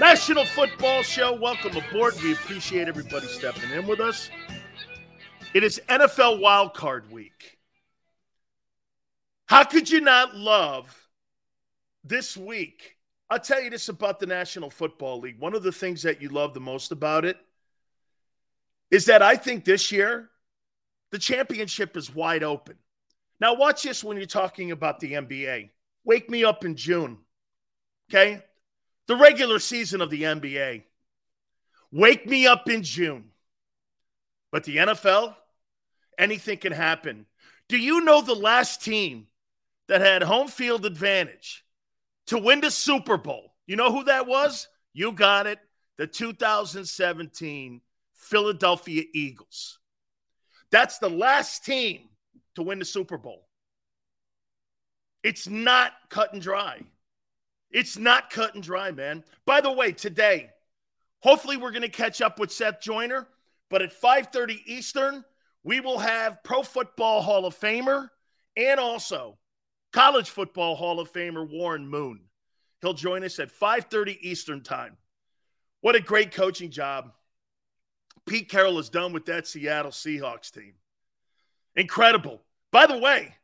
National Football Show. Welcome aboard. We appreciate everybody stepping in with us. It is NFL Wildcard Week. How could you not love this week? I'll tell you this about the National Football League. One of the things that you love the most about it is that I think this year the championship is wide open. Now, watch this when you're talking about the NBA. Wake me up in June. Okay? The regular season of the NBA. Wake me up in June. But the NFL, anything can happen. Do you know the last team that had home field advantage to win the Super Bowl? You know who that was? You got it. The 2017 Philadelphia Eagles. That's the last team to win the Super Bowl. It's not cut and dry. It's not cut and dry, man. By the way, today, hopefully we're going to catch up with Seth Joyner, but at 5:30 Eastern, we will have Pro Football Hall of Famer and also College Football Hall of Famer Warren Moon. He'll join us at 5:30 Eastern Time. What a great coaching job Pete Carroll has done with that Seattle Seahawks team. Incredible. By the way,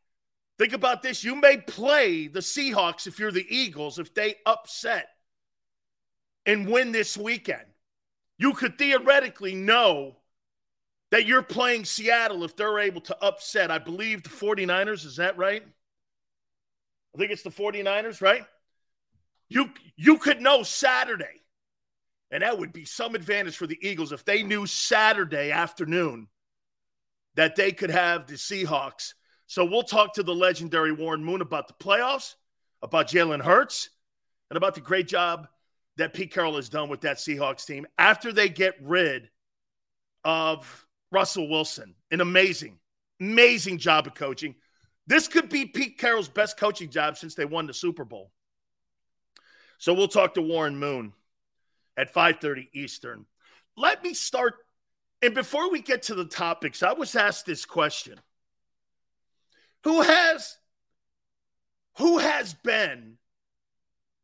Think about this. You may play the Seahawks if you're the Eagles, if they upset and win this weekend. You could theoretically know that you're playing Seattle if they're able to upset, I believe, the 49ers. Is that right? I think it's the 49ers, right? You you could know Saturday. And that would be some advantage for the Eagles if they knew Saturday afternoon that they could have the Seahawks so we'll talk to the legendary Warren Moon about the playoffs, about Jalen Hurts, and about the great job that Pete Carroll has done with that Seahawks team after they get rid of Russell Wilson. An amazing, amazing job of coaching. This could be Pete Carroll's best coaching job since they won the Super Bowl. So we'll talk to Warren Moon at 5:30 Eastern. Let me start and before we get to the topics, I was asked this question who has who has been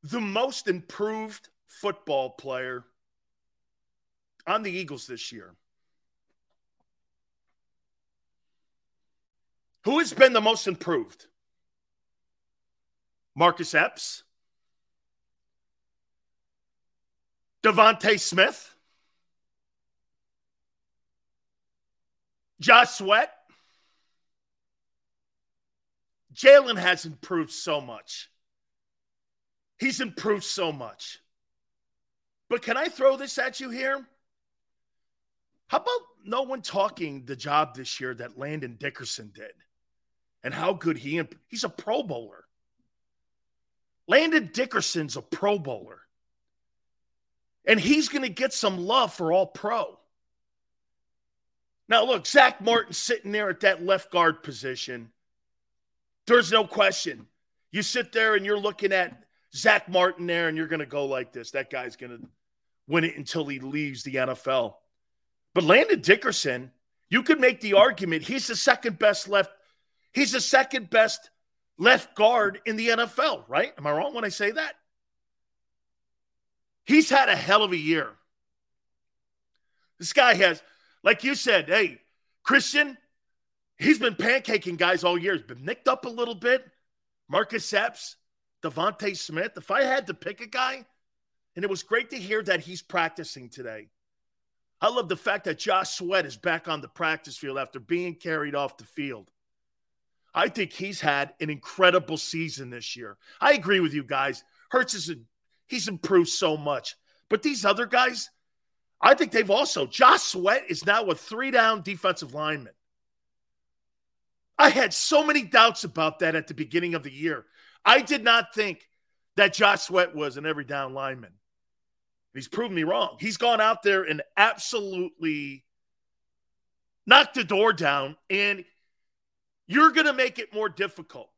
the most improved football player on the Eagles this year? Who has been the most improved? Marcus Epps? DeVonta Smith? Josh Sweat? Jalen has improved so much. He's improved so much. But can I throw this at you here? How about no one talking the job this year that Landon Dickerson did and how good he imp- he's a pro bowler. Landon Dickerson's a pro bowler. And he's going to get some love for all pro. Now, look, Zach Martin sitting there at that left guard position there's no question. You sit there and you're looking at Zach Martin there, and you're going to go like this. That guy's going to win it until he leaves the NFL. But Landon Dickerson, you could make the argument he's the second best left. He's the second best left guard in the NFL, right? Am I wrong when I say that? He's had a hell of a year. This guy has, like you said, hey, Christian, He's been pancaking guys all year. He's been nicked up a little bit. Marcus Epps, DeVonta Smith. If I had to pick a guy, and it was great to hear that he's practicing today. I love the fact that Josh Sweat is back on the practice field after being carried off the field. I think he's had an incredible season this year. I agree with you guys. Hurts is a, he's improved so much. But these other guys, I think they've also. Josh Sweat is now a three down defensive lineman. I had so many doubts about that at the beginning of the year. I did not think that Josh Sweat was an every down lineman. He's proven me wrong. He's gone out there and absolutely knocked the door down, and you're going to make it more difficult.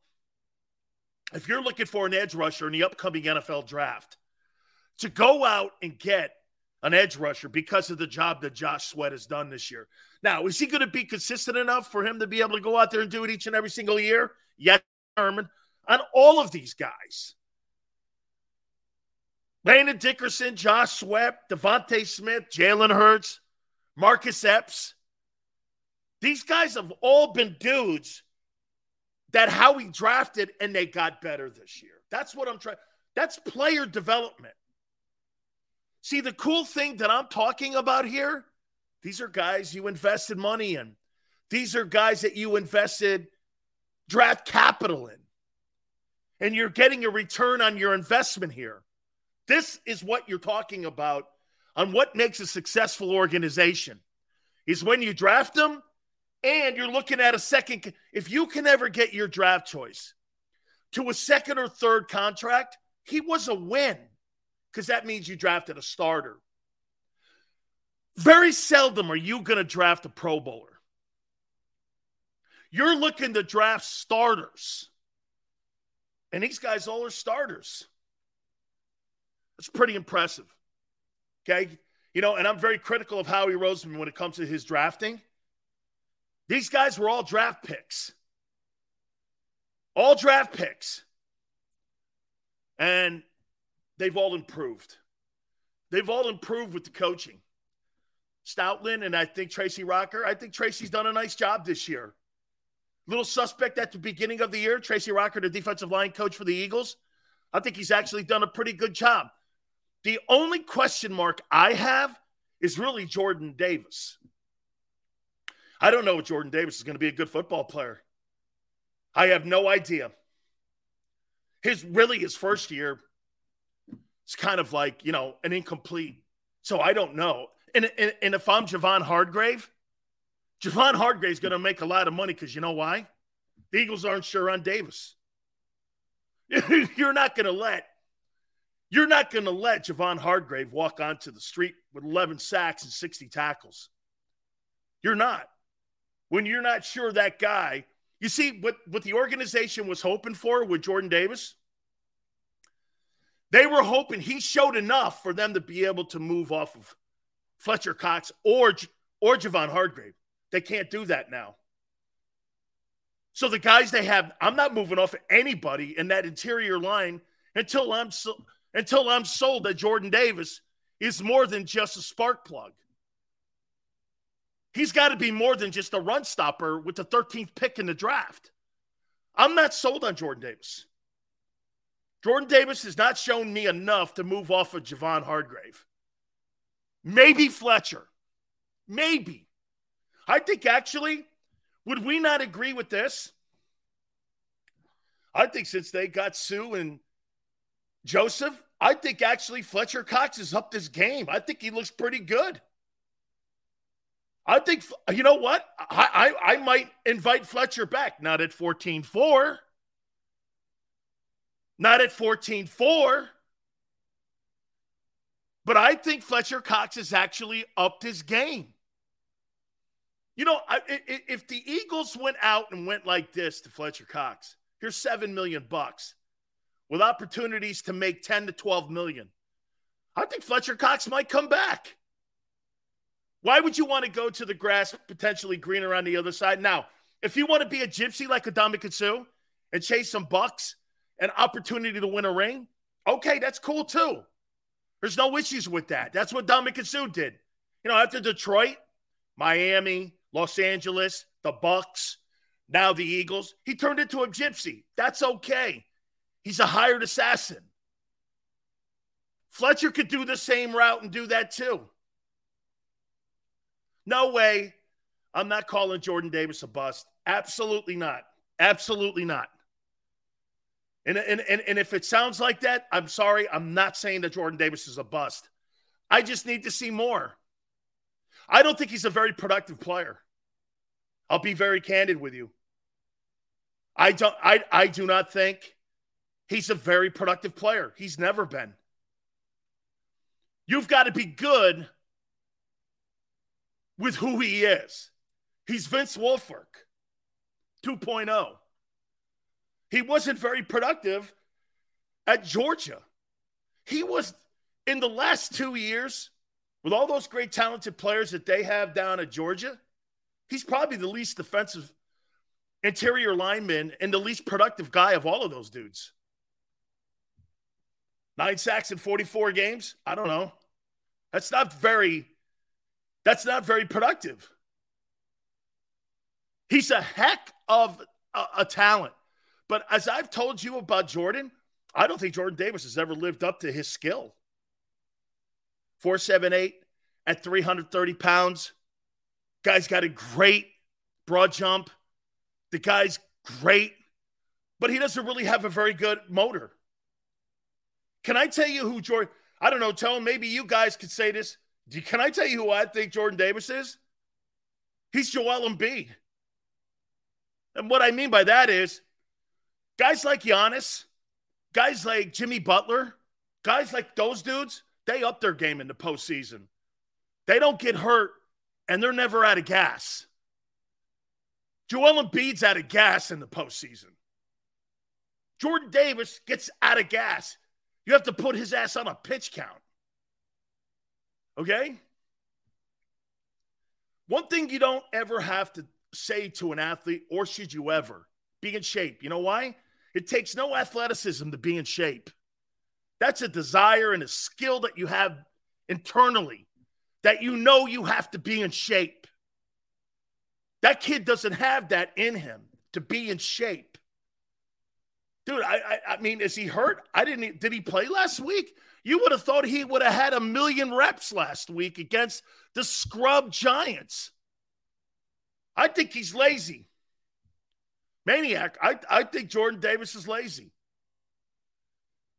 If you're looking for an edge rusher in the upcoming NFL draft, to go out and get an edge rusher because of the job that Josh Sweat has done this year. Now, is he going to be consistent enough for him to be able to go out there and do it each and every single year? Yes, Herman. On all of these guys. Landon Dickerson, Josh Sweat, DeVonta Smith, Jalen Hurts, Marcus Epps. These guys have all been dudes that how we drafted and they got better this year. That's what I'm trying. That's player development. See, the cool thing that I'm talking about here, these are guys you invested money in. These are guys that you invested draft capital in. And you're getting a return on your investment here. This is what you're talking about on what makes a successful organization is when you draft them and you're looking at a second if you can ever get your draft choice to a second or third contract, he was a win because that means you drafted a starter. Very seldom are you going to draft a Pro Bowler. You're looking to draft starters. And these guys all are starters. That's pretty impressive. Okay. You know, and I'm very critical of Howie Roseman when it comes to his drafting. These guys were all draft picks. All draft picks. And they've all improved. They've all improved with the coaching. Stoutland and I think Tracy Rocker. I think Tracy's done a nice job this year. Little suspect at the beginning of the year, Tracy Rocker, the defensive line coach for the Eagles. I think he's actually done a pretty good job. The only question mark I have is really Jordan Davis. I don't know if Jordan Davis is going to be a good football player. I have no idea. His really his first year, it's kind of like, you know, an incomplete. So I don't know. And, and, and if I'm Javon Hargrave, Javon Hargrave is going to make a lot of money because you know why? The Eagles aren't sure on Davis. You're not going to let you're not going to let Javon Hargrave walk onto the street with 11 sacks and 60 tackles. You're not. When you're not sure that guy, you see what, what the organization was hoping for with Jordan Davis? They were hoping he showed enough for them to be able to move off of Fletcher Cox or, or Javon Hargrave. They can't do that now. So the guys they have, I'm not moving off anybody in that interior line until I'm so, until I'm sold that Jordan Davis is more than just a spark plug. He's got to be more than just a run stopper with the 13th pick in the draft. I'm not sold on Jordan Davis. Jordan Davis has not shown me enough to move off of Javon Hargrave. Maybe Fletcher. Maybe. I think actually, would we not agree with this? I think since they got Suh and Joseph, I think actually Fletcher Cox is up this game. I think he looks pretty good. I think, you know what? I, I, I might invite Fletcher back, not at 14 4. Not at 14 4. But I think Fletcher Cox has actually upped his game. You know, if the Eagles went out and went like this to Fletcher Cox, here's 7 million bucks with opportunities to make 10 to 12 million. I think Fletcher Cox might come back. Why would you want to go to the grass potentially greener on the other side? Now, if you want to be a gypsy like Ndamukong Suh and chase some bucks and opportunity to win a ring, okay, that's cool too. There's no issues with that. That's what Ndamukong Suh did. You know, after Detroit, Miami, Los Angeles, the Bucks, now the Eagles, he turned into a gypsy. That's okay. He's a hired assassin. Fletcher could do the same route and do that too. No way. I'm not calling Jordan Davis a bust. Absolutely not. Absolutely not. And, and, and, and if it sounds like that, I'm sorry. I'm not saying that Jordan Davis is a bust. I just need to see more. I don't think he's a very productive player. I'll be very candid with you. I don't I I do not think he's a very productive player. He's never been. You've got to be good with who he is. He's Vince Wilfork 2.0. He wasn't very productive at Georgia. He was in the last two years, with all those great talented players that they have down at Georgia, he's probably the least defensive interior lineman and the least productive guy of all of those dudes. Nine sacks in 44 games? I don't know. That's not very that's not very productive. He's a heck of a, a talent. But as I've told you about Jordan, I don't think Jordan Davis has ever lived up to his skill. 478 at 330 pounds. Guy's got a great broad jump. The guy's great, but he doesn't really have a very good motor. Can I tell you who Jordan? I don't know, Tone. Maybe you guys could say this. Can I tell you who I think Jordan Davis is? He's Joel Embiid. And what I mean by that is guys like Giannis, guys like Jimmy Butler, guys like those dudes, they up their game in the postseason. They don't get hurt and they're never out of gas. Joel Embiid's out of gas in the postseason. Jordan Davis gets out of gas. You have to put his ass on a pitch count. Okay? One thing you don't ever have to say to an athlete, or should you ever, be in shape. You know why? It takes no athleticism to be in shape. That's a desire and a skill that you have internally that you know you have to be in shape. That kid doesn't have that in him to be in shape. Dude, I, I, I mean, is he hurt? I didn't. Did he play last week? You would have thought he would have had a million reps last week against the scrub Giants. I think he's lazy. Maniac. I, I think Jordan Davis is lazy.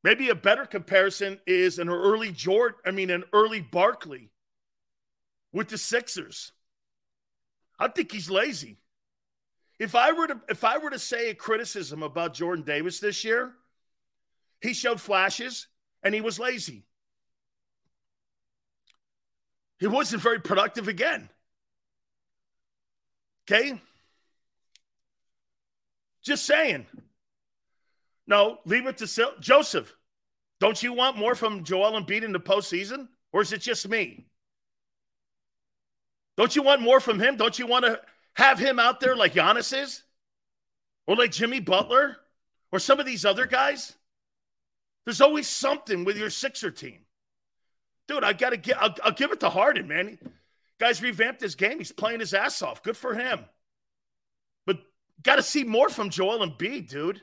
Maybe a better comparison is an early Jordan, I mean, an early Barkley with the Sixers. I think he's lazy. If I were to if I were to say a criticism about Jordan Davis this year, he showed flashes and he was lazy. He wasn't very productive again. Okay? Just saying. No, leave it to Sil- Joseph. Don't you want more from Joel Embiid in the postseason? Or is it just me? Don't you want more from him? Don't you want to have him out there like Giannis is? Or like Jimmy Butler? Or some of these other guys? There's always something with your Sixer team. Dude, I got to get, I'll, I'll, give it to Harden, man. Guys revamped his game. He's playing his ass off. Good for him. Got to see more from Joel Embiid, dude.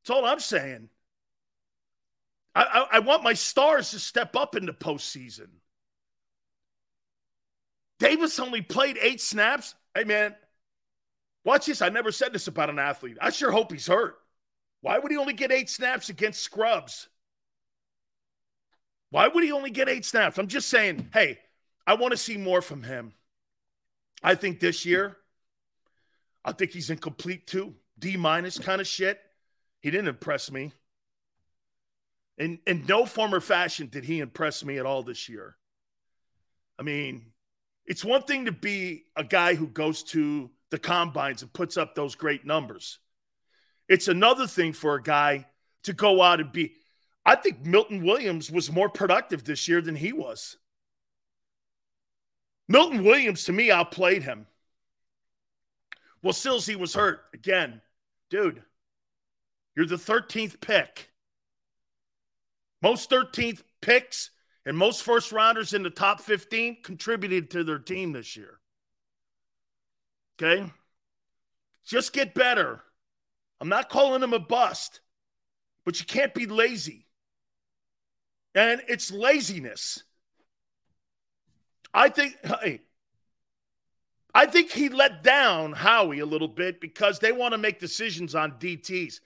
That's all I'm saying. I, I, I want my stars to step up in the postseason. Davis only played eight snaps. Hey, man, watch this. I never said this about an athlete. I sure hope he's hurt. Why would he only get eight snaps against scrubs? Why would he only get eight snaps? I'm just saying, hey, I want to see more from him. I think this year, I think he's incomplete too. D minus kind of shit. He didn't impress me. In, in no form or fashion did he impress me at all this year. I mean, it's one thing to be a guy who goes to the combines and puts up those great numbers. It's another thing for a guy to go out and be. I think Milton Williams was more productive this year than he was. Milton Williams, to me, outplayed him. Well, Silsey was hurt again. Dude, you're the 13th pick. Most 13th picks and most first rounders in the top 15 contributed to their team this year. Okay? Just get better. I'm not calling him a bust, but you can't be lazy. And it's laziness. I think, hey, I think he let down Howie a little bit because they want to make decisions on DTs.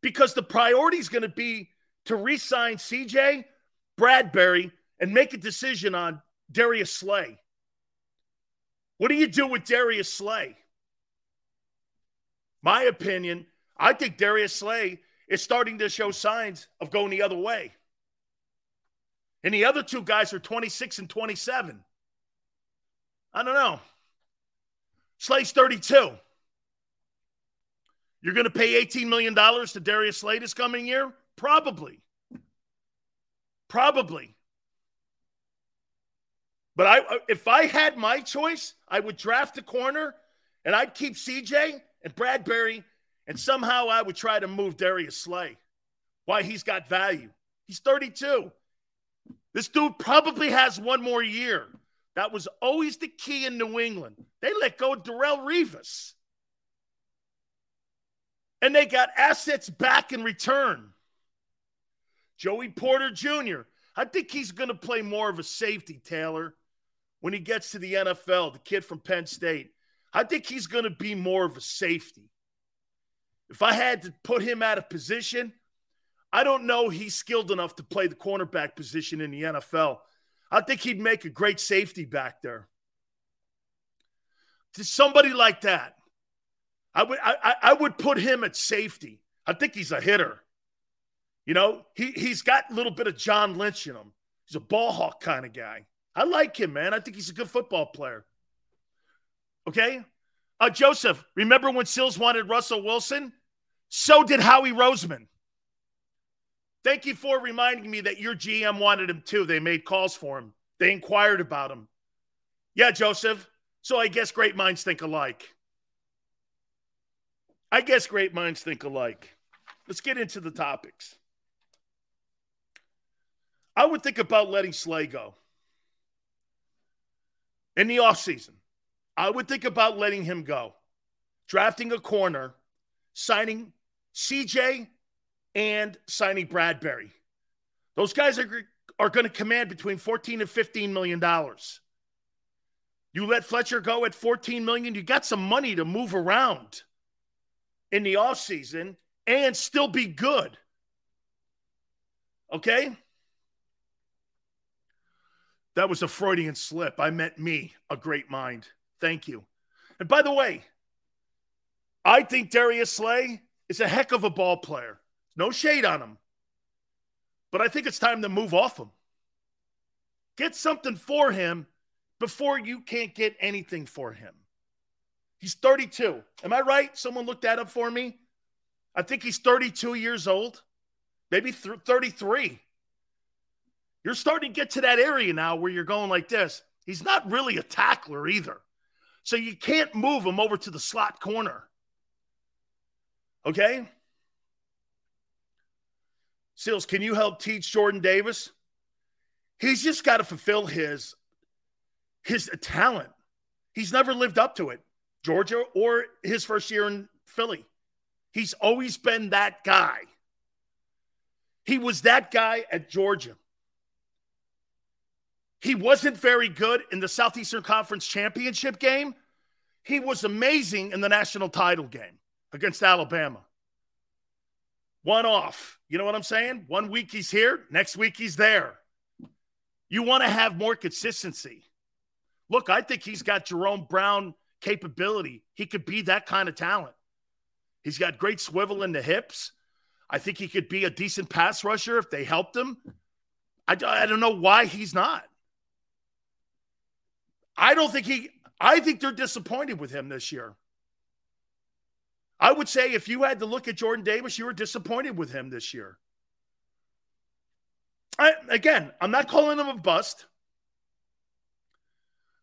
Because the priority is going to be to re sign CJ Bradberry, and make a decision on Darius Slay. What do you do with Darius Slay? my opinion, I think Darius Slay is starting to show signs of going the other way. And the other two guys are 26 and 27. I don't know. Slay's 32. You're going to pay $18 million to Darius Slay this coming year? Probably. Probably. But I, if I had my choice, I would draft a corner and I'd keep CJ and Bradberry, and somehow I would try to move Darius Slay. Why he's got value. He's 32. This dude probably has one more year. That was always the key in New England. They let go of Darrelle Revis. And they got assets back in return. Joey Porter Jr. I think he's going to play more of a safety, Taylor, when he gets to the NFL, the kid from Penn State. I think he's going to be more of a safety. If I had to put him out of position, I don't know he's skilled enough to play the cornerback position in the NFL. I think he'd make a great safety back there. To somebody like that, I would I, I would put him at safety. I think he's a hitter. You know, he he's got a little bit of John Lynch in him. He's a ball hawk kind of guy. I like him, man. I think he's a good football player. Okay? Uh, Joseph, remember when Sills wanted Russell Wilson? So did Howie Roseman. Thank you for reminding me that your GM wanted him too. They made calls for him, they inquired about him. Yeah, Joseph. So I guess great minds think alike. I guess great minds think alike. Let's get into the topics. I would think about letting Slay go in the offseason. I would think about letting him go, drafting a corner, signing CJ, and signing Bradberry. Those guys are, are going to command between 14 and 15 million dollars. You let Fletcher go at 14 million, you got some money to move around in the offseason and still be good. Okay? That was a Freudian slip. I meant me, a great mind. Thank you. And by the way, I think Darius Slay is a heck of a ball player. No shade on him. But I think it's time to move off him. Get something for him before you can't get anything for him. He's 32. Am I right? Someone looked that up for me. I think he's 32 years old, maybe 33. You're starting to get to that area now where you're going like this. He's not really a tackler either. So you can't move him over to the slot corner. Okay? Seals, can you help teach Jordan Davis? He's just got to fulfill his his talent. He's never lived up to it. Georgia or his first year in Philly. He's always been that guy. He was that guy at Georgia. He wasn't very good in the Southeastern Conference Championship game. He was amazing in the national title game against Alabama. One off. You know what I'm saying? One week he's here, next week he's there. You want to have more consistency. Look, I think he's got Jerome Brown capability. He could be that kind of talent. He's got great swivel in the hips. I think he could be a decent pass rusher if they helped him. I, I don't know why he's not. I don't think he, I think they're disappointed with him this year. I would say if you had to look at Jordan Davis, you were disappointed with him this year. I, again, I'm not calling him a bust.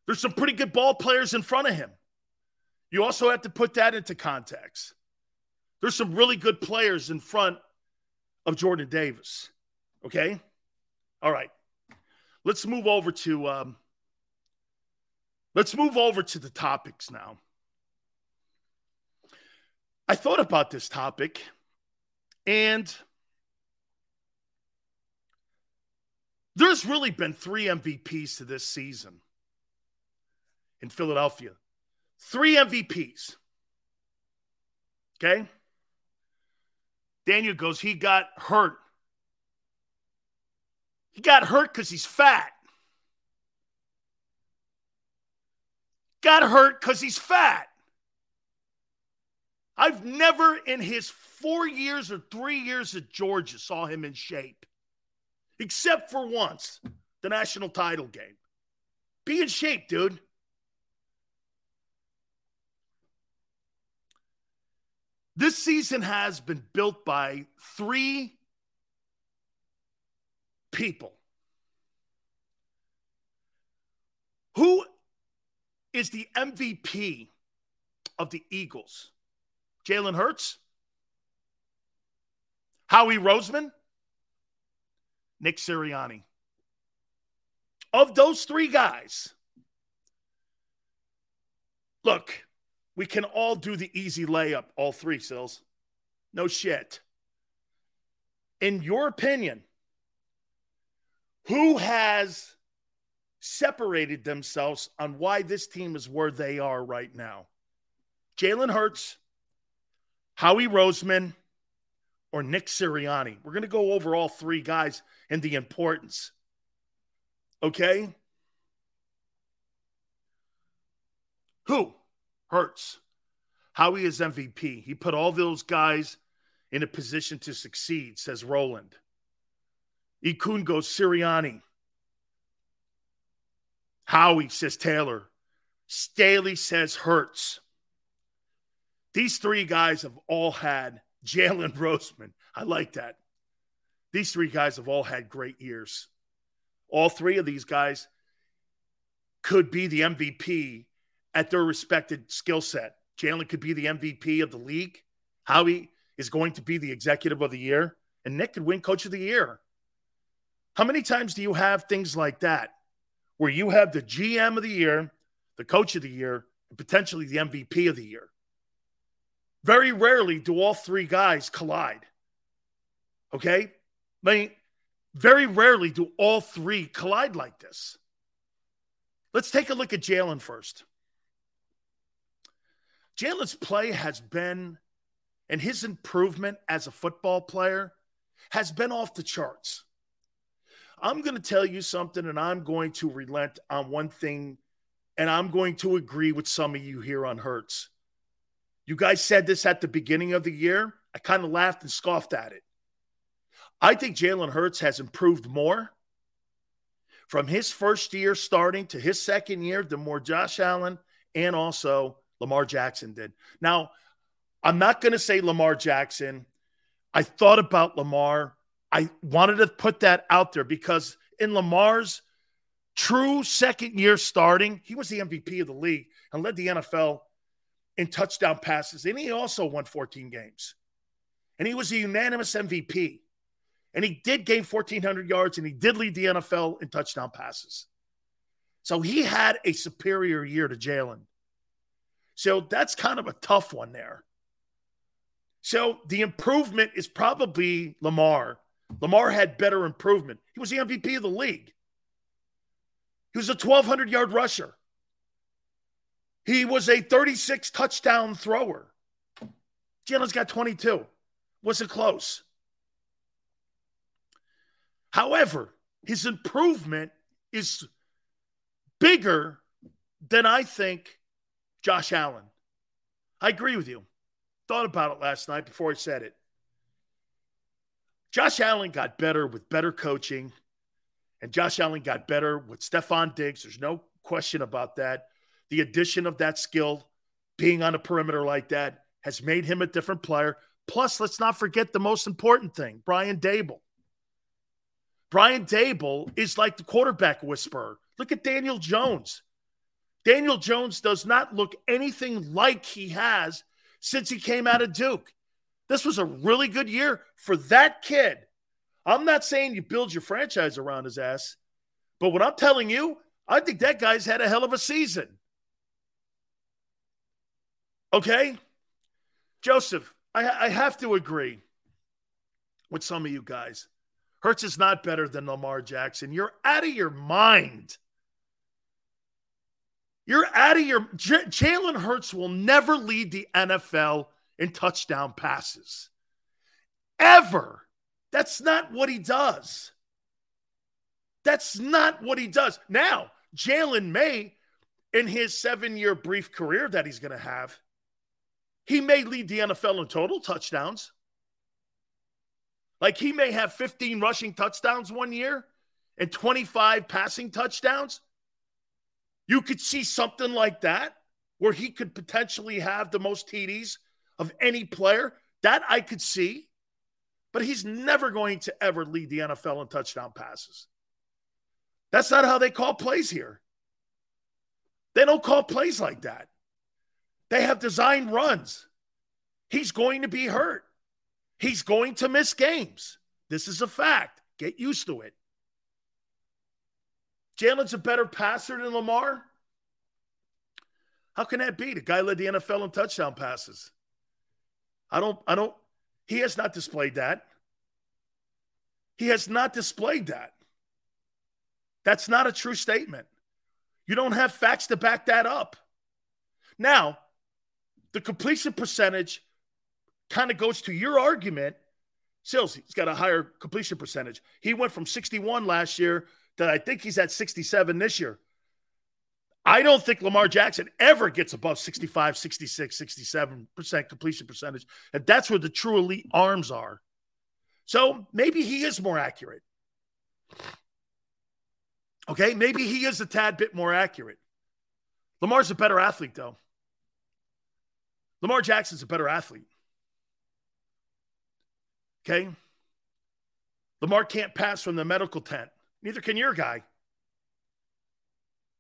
There's some pretty good ball players in front of him. You also have to put that into context. There's some really good players in front of Jordan Davis. Okay? All right. Let's move over to um, Let's move over to the topics now. I thought about this topic and there's really been three MVPs to this season in Philadelphia. Three MVPs. Okay? Daniel goes, he got hurt. He got hurt because he's fat. got hurt because he's fat. I've never in his four years or three years at Georgia saw him in shape, except for once, the national title game. Be in shape, dude. This season has been built by three people. Who is the MVP of the Eagles? Jalen Hurts? Howie Roseman? Nick Sirianni. Of those three guys, look, we can all do the easy layup, all three, Sills. No shit. In your opinion, who has separated themselves on why this team is where they are right now? Jalen Hurts, Howie Roseman, or Nick Sirianni. We're going to go over all three guys and the importance. Okay? Who? Hurts. Howie is MVP. He put all those guys in a position to succeed, says Roland. Ikun goes Sirianni. Howie says Taylor. Staley says Hurts. These three guys have all had Jalen Roseman. I like that. These three guys have all had great years. All three of these guys could be the MVP at their respected skill set. Jalen could be the MVP of the league. Howie is going to be the executive of the year, and Nick could win coach of the year. How many times do you have things like that where you have the GM of the year, the coach of the year, and potentially the MVP of the year? Very rarely do all three guys collide. Okay? I mean, very rarely do all three collide like this. Let's take a look at Jalen first. Jalen's play has been, and his improvement as a football player has been off the charts. I'm going to tell you something, and I'm going to relent on one thing, and I'm going to agree with some of you here on Hurts. You guys said this at the beginning of the year. I kind of laughed and scoffed at it. I think Jalen Hurts has improved more from his first year starting to his second year than more Josh Allen and also Lamar Jackson did. Now, I'm not going to say Lamar Jackson. I thought about Lamar. I wanted to put that out there because in Lamar's true second year starting, he was the MVP of the league and led the NFL in touchdown passes. And he also won 14 games. And he was a unanimous MVP. And he did gain 1,400 yards and he did lead the NFL in touchdown passes. So he had a superior year to Jalen. So that's kind of a tough one there. So the improvement is probably Lamar. Lamar had better improvement. He was the MVP of the league. He was a 1,200 yard rusher. He was a 36 touchdown thrower. Jalen's got 22. Was it close? However, his improvement is bigger than I think Josh Allen. I agree with you. Thought about it last night before I said it. Josh Allen got better with better coaching, and Josh Allen got better with Stefon Diggs. There's no question about that the addition of that skill, being on a perimeter like that, has made him a different player. Plus, let's not forget the most important thing Brian Daboll. Brian Daboll is like the quarterback whisperer. Look at Daniel Jones. Daniel Jones does not look anything like he has since he came out of Duke. This was a really good year for that kid. I'm not saying you build your franchise around his ass, but what I'm telling you, I think that guy's had a hell of a season. Okay? Joseph, I, I have to agree with some of you guys. Hurts is not better than Lamar Jackson. You're out of your mind. You're out of your. J- Jalen Hurts will never lead the NFL in touchdown passes. Ever. That's not what he does. That's not what he does. Now, Jalen may, in his seven year brief career that he's going to have, he may lead the NFL in total touchdowns. Like he may have 15 rushing touchdowns one year and 25 passing touchdowns. You could see something like that where he could potentially have the most TDs of any player. That I could see. But he's never going to ever lead the NFL in touchdown passes. That's not how they call plays here. They don't call plays like that. They have designed runs. He's going to be hurt. He's going to miss games. This is a fact. Get used to it. Jalen's a better passer than Lamar. How can that be? The guy led the NFL in touchdown passes. I don't, I don't, he has not displayed that. He has not displayed that. That's not a true statement. You don't have facts to back that up. Now, the completion percentage kind of goes to your argument. Sills, he's got a higher completion percentage. He went from 61 last year to I think he's at 67 this year. I don't think Lamar Jackson ever gets above 65, 66, 67% completion percentage. And that's where the true elite arms are. So maybe he is more accurate. Okay, maybe he is a tad bit more accurate. Lamar's a better athlete, though. Lamar Jackson's a better athlete. Okay? Lamar can't pass from the medical tent. Neither can your guy.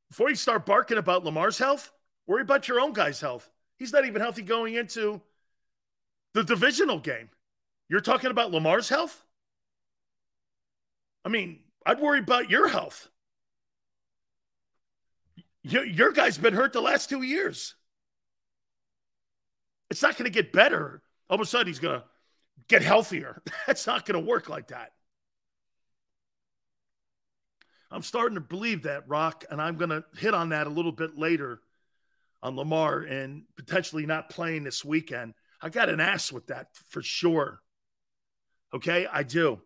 Before you start barking about Lamar's health, worry about your own guy's health. He's not even healthy going into the divisional game. You're talking about Lamar's health? I mean, I'd worry about your health. Your, your guy's been hurt the last two years. It's not going to get better. All of a sudden, he's going to get healthier. That's not going to work like that. I'm starting to believe that, Rock, and I'm going to hit on that a little bit later on Lamar and potentially not playing this weekend. I got an ass with that for sure. Okay, I do.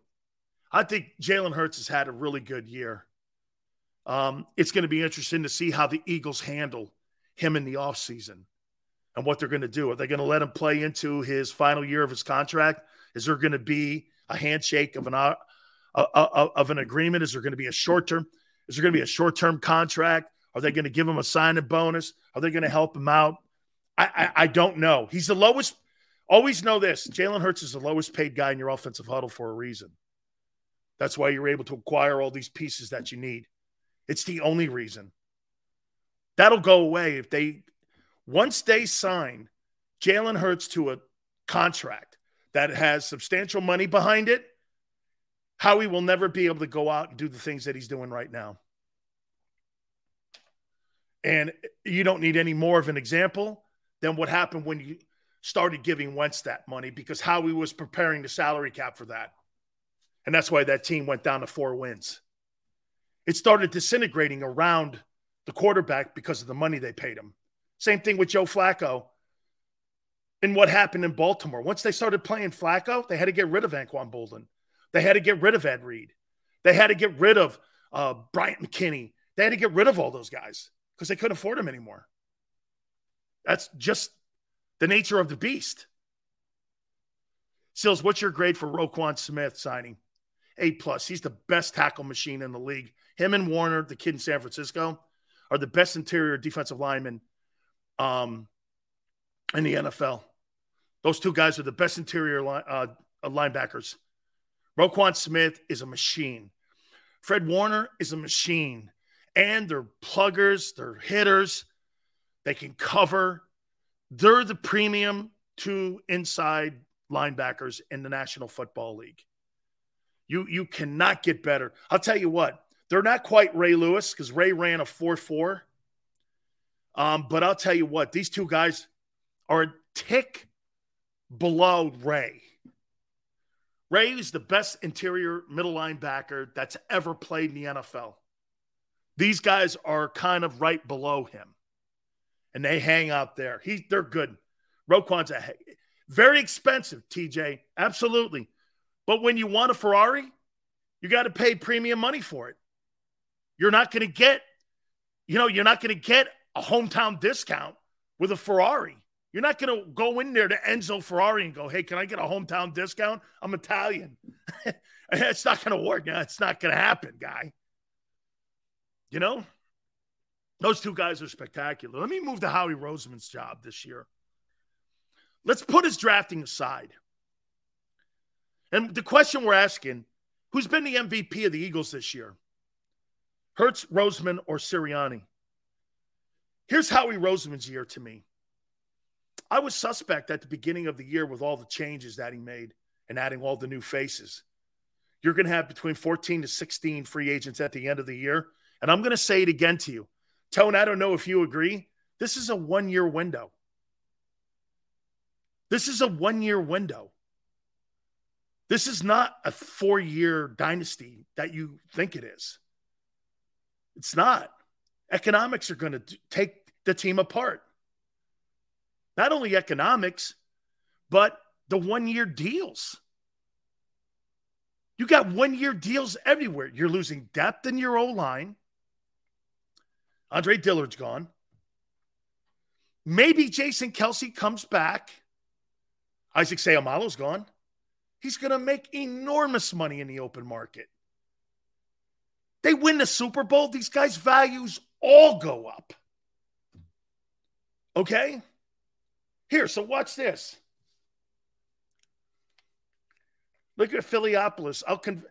I think Jalen Hurts has had a really good year. Um, it's going to be interesting to see how the Eagles handle him in the offseason and what they're going to do. Are they going to let him play into his final year of his contract? Is there going to be a handshake of an uh, uh, uh, of an agreement? Is there going to be a short term? Is there going to be a short term contract? Are they going to give him a signing bonus? Are they going to help him out? I, I, I don't know. He's the lowest. Always know this: Jalen Hurts is the lowest paid guy in your offensive huddle for a reason. That's why you're able to acquire all these pieces that you need. It's the only reason. That'll go away if they, once they sign Jalen Hurts to a contract that has substantial money behind it, Howie will never be able to go out and do the things that he's doing right now. And you don't need any more of an example than what happened when you started giving Wentz that money because Howie was preparing the salary cap for that. And that's why that team went down to four wins it started disintegrating around the quarterback because of the money they paid him. Same thing with Joe Flacco and what happened in Baltimore. Once they started playing Flacco, they had to get rid of Anquan Boldin. They had to get rid of Ed Reed. They had to get rid of uh, Bryant McKinnie. They had to get rid of all those guys because they couldn't afford them anymore. That's just the nature of the beast. Sills, what's your grade for Roquan Smith signing? A plus. He's the best tackle machine in the league. Him and Warner, the kid in San Francisco, are the best interior defensive linemen um, in the NFL. Those two guys are the best interior line, uh, linebackers. Roquan Smith is a machine. Fred Warner is a machine. And they're pluggers, they're hitters, they can cover. They're the premium two inside linebackers in the National Football League. You you cannot get better. I'll tell you what, they're not quite Ray Lewis because Ray ran a 4 4. Um, but I'll tell you what, these two guys are a tick below Ray. Ray is the best interior middle linebacker that's ever played in the NFL. These guys are kind of right below him, and they hang out there. He, they're good. Roquan's a very expensive, TJ, absolutely. But when you want a Ferrari, you got to pay premium money for it. You're not going to get, you know, you're not going to get a hometown discount with a Ferrari. You're not going to go in there to Enzo Ferrari and go, hey, can I get a hometown discount? I'm Italian. it's not going to work. It's not going to happen, guy. You know? Those two guys are spectacular. Let me move to Howie Roseman's job this year. Let's put his drafting aside. And the question we're asking who's been the MVP of the Eagles this year? Hurts, Roseman, or Sirianni? Here's Howie Roseman's year to me. I was suspect at the beginning of the year with all the changes that he made and adding all the new faces. You're going to have between 14 to 16 free agents at the end of the year. And I'm going to say it again to you. Tone, I don't know if you agree. This is a one year window. This is a one year window. This is not a four year dynasty that you think it is. It's not. Economics are going to take the team apart. Not only economics, but the one year deals. You got one year deals everywhere. You're losing depth in your O line. Andre Dillard's gone. Maybe Jason Kelce comes back. Isaac Seumalo's gone. He's going to make enormous money in the open market. They win the Super Bowl, these guys' values all go up. Okay? Here, so watch this. Look at Philiopolis. I'll con-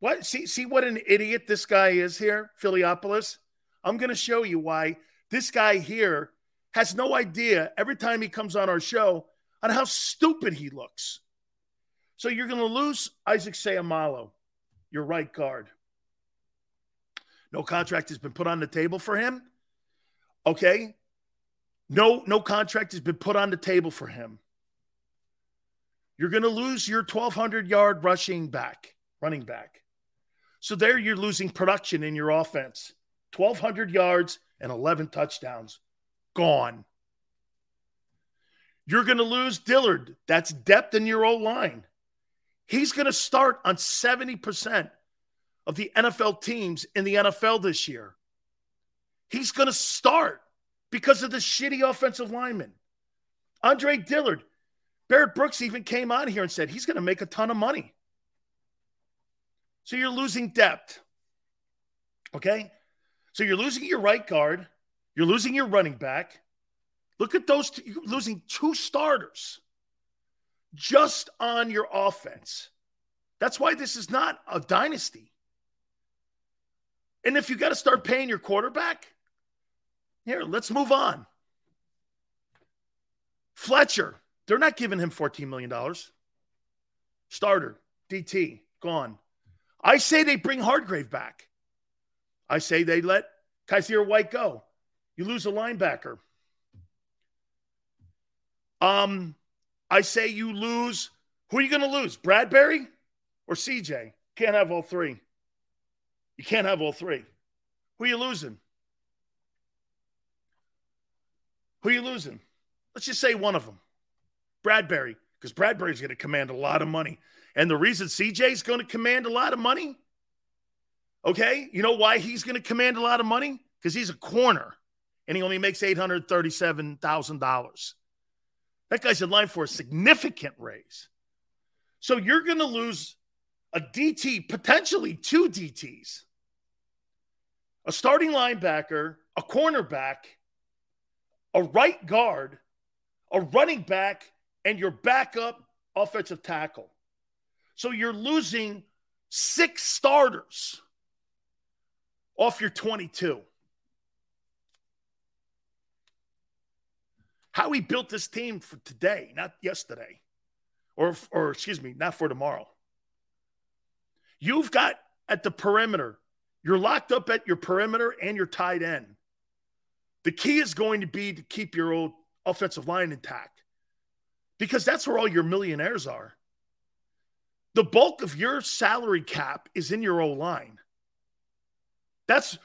what see see what an idiot this guy is here, Philiopolis. I'm going to show you why this guy here has no idea every time he comes on our show on how stupid he looks. So you're going to lose Isaac Seumalo, your right guard. No contract has been put on the table for him. Okay. No, no contract has been put on the table for him. You're going to lose your 1,200 yard rushing back, running back. So there you're losing production in your offense. 1,200 yards and 11 touchdowns. Gone. You're going to lose Dillard. That's depth in your old line. He's going to start on 70% of the NFL teams in the NFL this year. He's going to start because of the shitty offensive lineman. Andre Dillard, Barrett Brooks even came on here and said he's going to make a ton of money. So you're losing depth. Okay? So you're losing your right guard, you're losing your running back. Look at those, two, you're losing two starters just on your offense. That's why this is not a dynasty. And if you got to start paying your quarterback, here, let's move on. Fletcher, they're not giving him $14 million. Starter, DT, gone. I say they bring Hargrave back. I say they let Kyzir White go. You lose a linebacker. Um, I say you lose. Who are you going to lose? Bradberry or CJ? Can't have all three. You can't have all three. Who are you losing? Who are you losing? Let's just say one of them. Bradberry, because Bradberry's going to command a lot of money. And the reason CJ is going to command a lot of money Okay. You know why he's going to command a lot of money? Because he's a corner and he only makes $837,000. That guy's in line for a significant raise. So you're going to lose a DT, potentially two DTs, a starting linebacker, a cornerback, a right guard, a running back, and your backup offensive tackle. So you're losing six starters off your 22. How he built this team for today, not yesterday, or, or excuse me, not for tomorrow. You've got at the perimeter, you're locked up at your perimeter and your tight end. The key is going to be to keep your old offensive line intact because that's where all your millionaires are. The bulk of your salary cap is in your old line. That's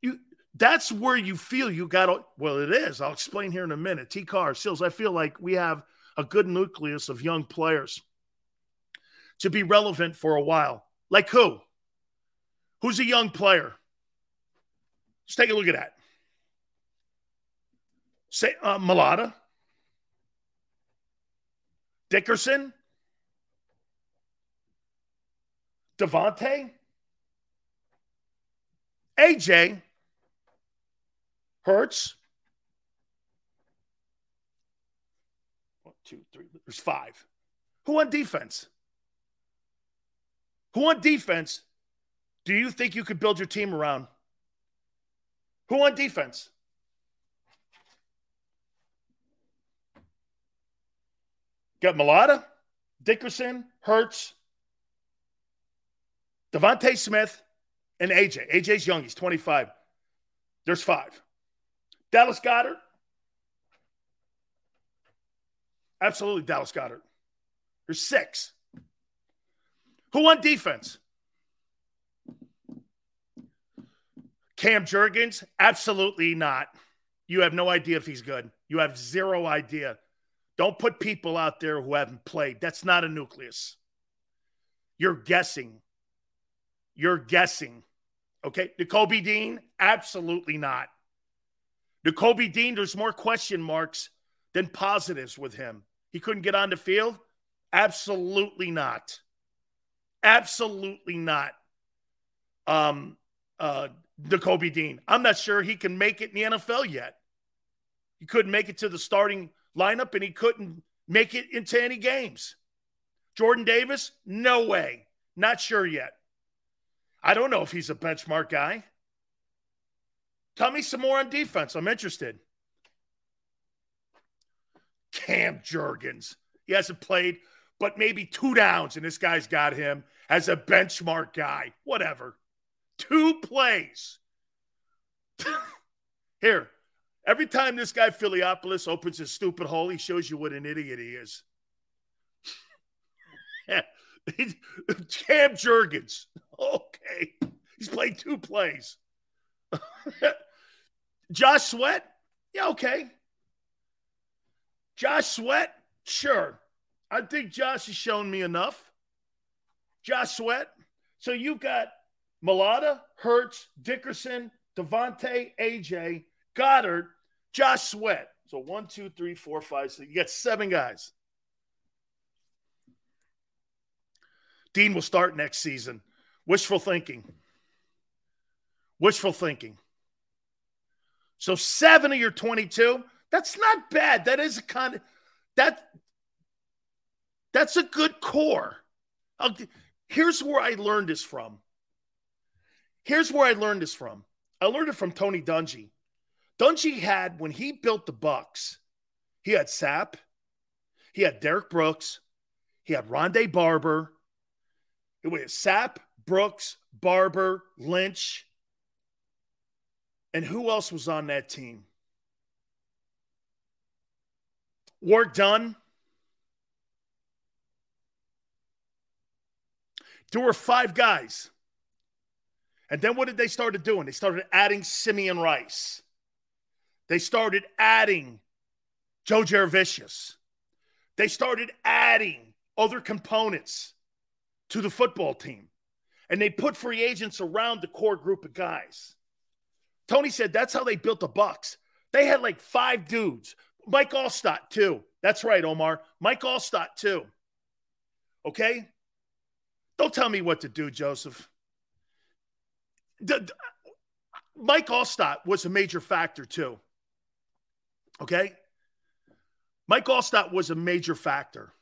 you. That's where you feel you got. Well, it is. I'll explain here in a minute. T. Car Sills. I feel like we have a good nucleus of young players to be relevant for a while. Like who? Who's a young player? Let's take a look at that. Say uh, Mailata. Dickerson, DeVonta, AJ, Hurts. One, two, three. There's five. Who on defense? Who on defense do you think you could build your team around? Who on defense? Got Mailata, Dickerson, Hurts, DeVonta Smith, and AJ. AJ's young. He's 25. There's five. Dallas Goedert. Absolutely, Dallas Goedert. There's six. Who on defense? Cam Jurgens? Absolutely not. You have no idea if he's good. You have zero idea. Don't put people out there who haven't played. That's not a nucleus. You're guessing. You're guessing. Okay. Nakobe Dean? Absolutely not. Nakobe Dean, there's more question marks than positives with him. He couldn't get on the field? Absolutely not. Absolutely not. Um, uh, Nakobe Dean. I'm not sure he can make it in the NFL yet. He couldn't make it to the starting lineup and he couldn't make it into any games. Jordan Davis, no way. Not sure yet. I don't know if he's a benchmark guy. Tell me some more on defense. I'm interested. Cam Jurgens. He hasn't played, but maybe two downs, and this guy's got him as a benchmark guy. Whatever. Two plays. Here, every time this guy Philiopolis opens his stupid hole, he shows you what an idiot he is. Cam Jurgens. Okay. He's played two plays. Josh Sweat? Yeah, okay. Josh Sweat? Sure. I think Josh has shown me enough. Josh Sweat. So you've got Mailata, Hurts, Dickerson, DeVonta, AJ, Goedert, Josh Sweat. So one, two, three, four, five, six. You got seven guys. Dean will start next season. Wishful thinking. Wishful thinking. So seven of your 22, that's not bad. That is a kind of that that's a good core. I'll, here's where I learned this from. Here's where I learned this from. I learned it from Tony Dungy. Dungy had when he built the Bucks, he had Sapp, he had Derrick Brooks, he had Rondé Barber, it was Sapp, Brooks, Barber, Lynch. And who else was on that team? Warrick Dunn. There were five guys. And then what did they started doing? They started adding Simeon Rice. They started adding Joe Jurevicius. They started adding other components to the football team. And they put free agents around the core group of guys. Tony said that's how they built the Bucks. They had like five dudes. Mike Alstott, too. That's right, Omar. Mike Alstott, too. Okay? Don't tell me what to do, Joseph. The, the, Mike Alstott was a major factor, too. Okay? Mike Alstott was a major factor.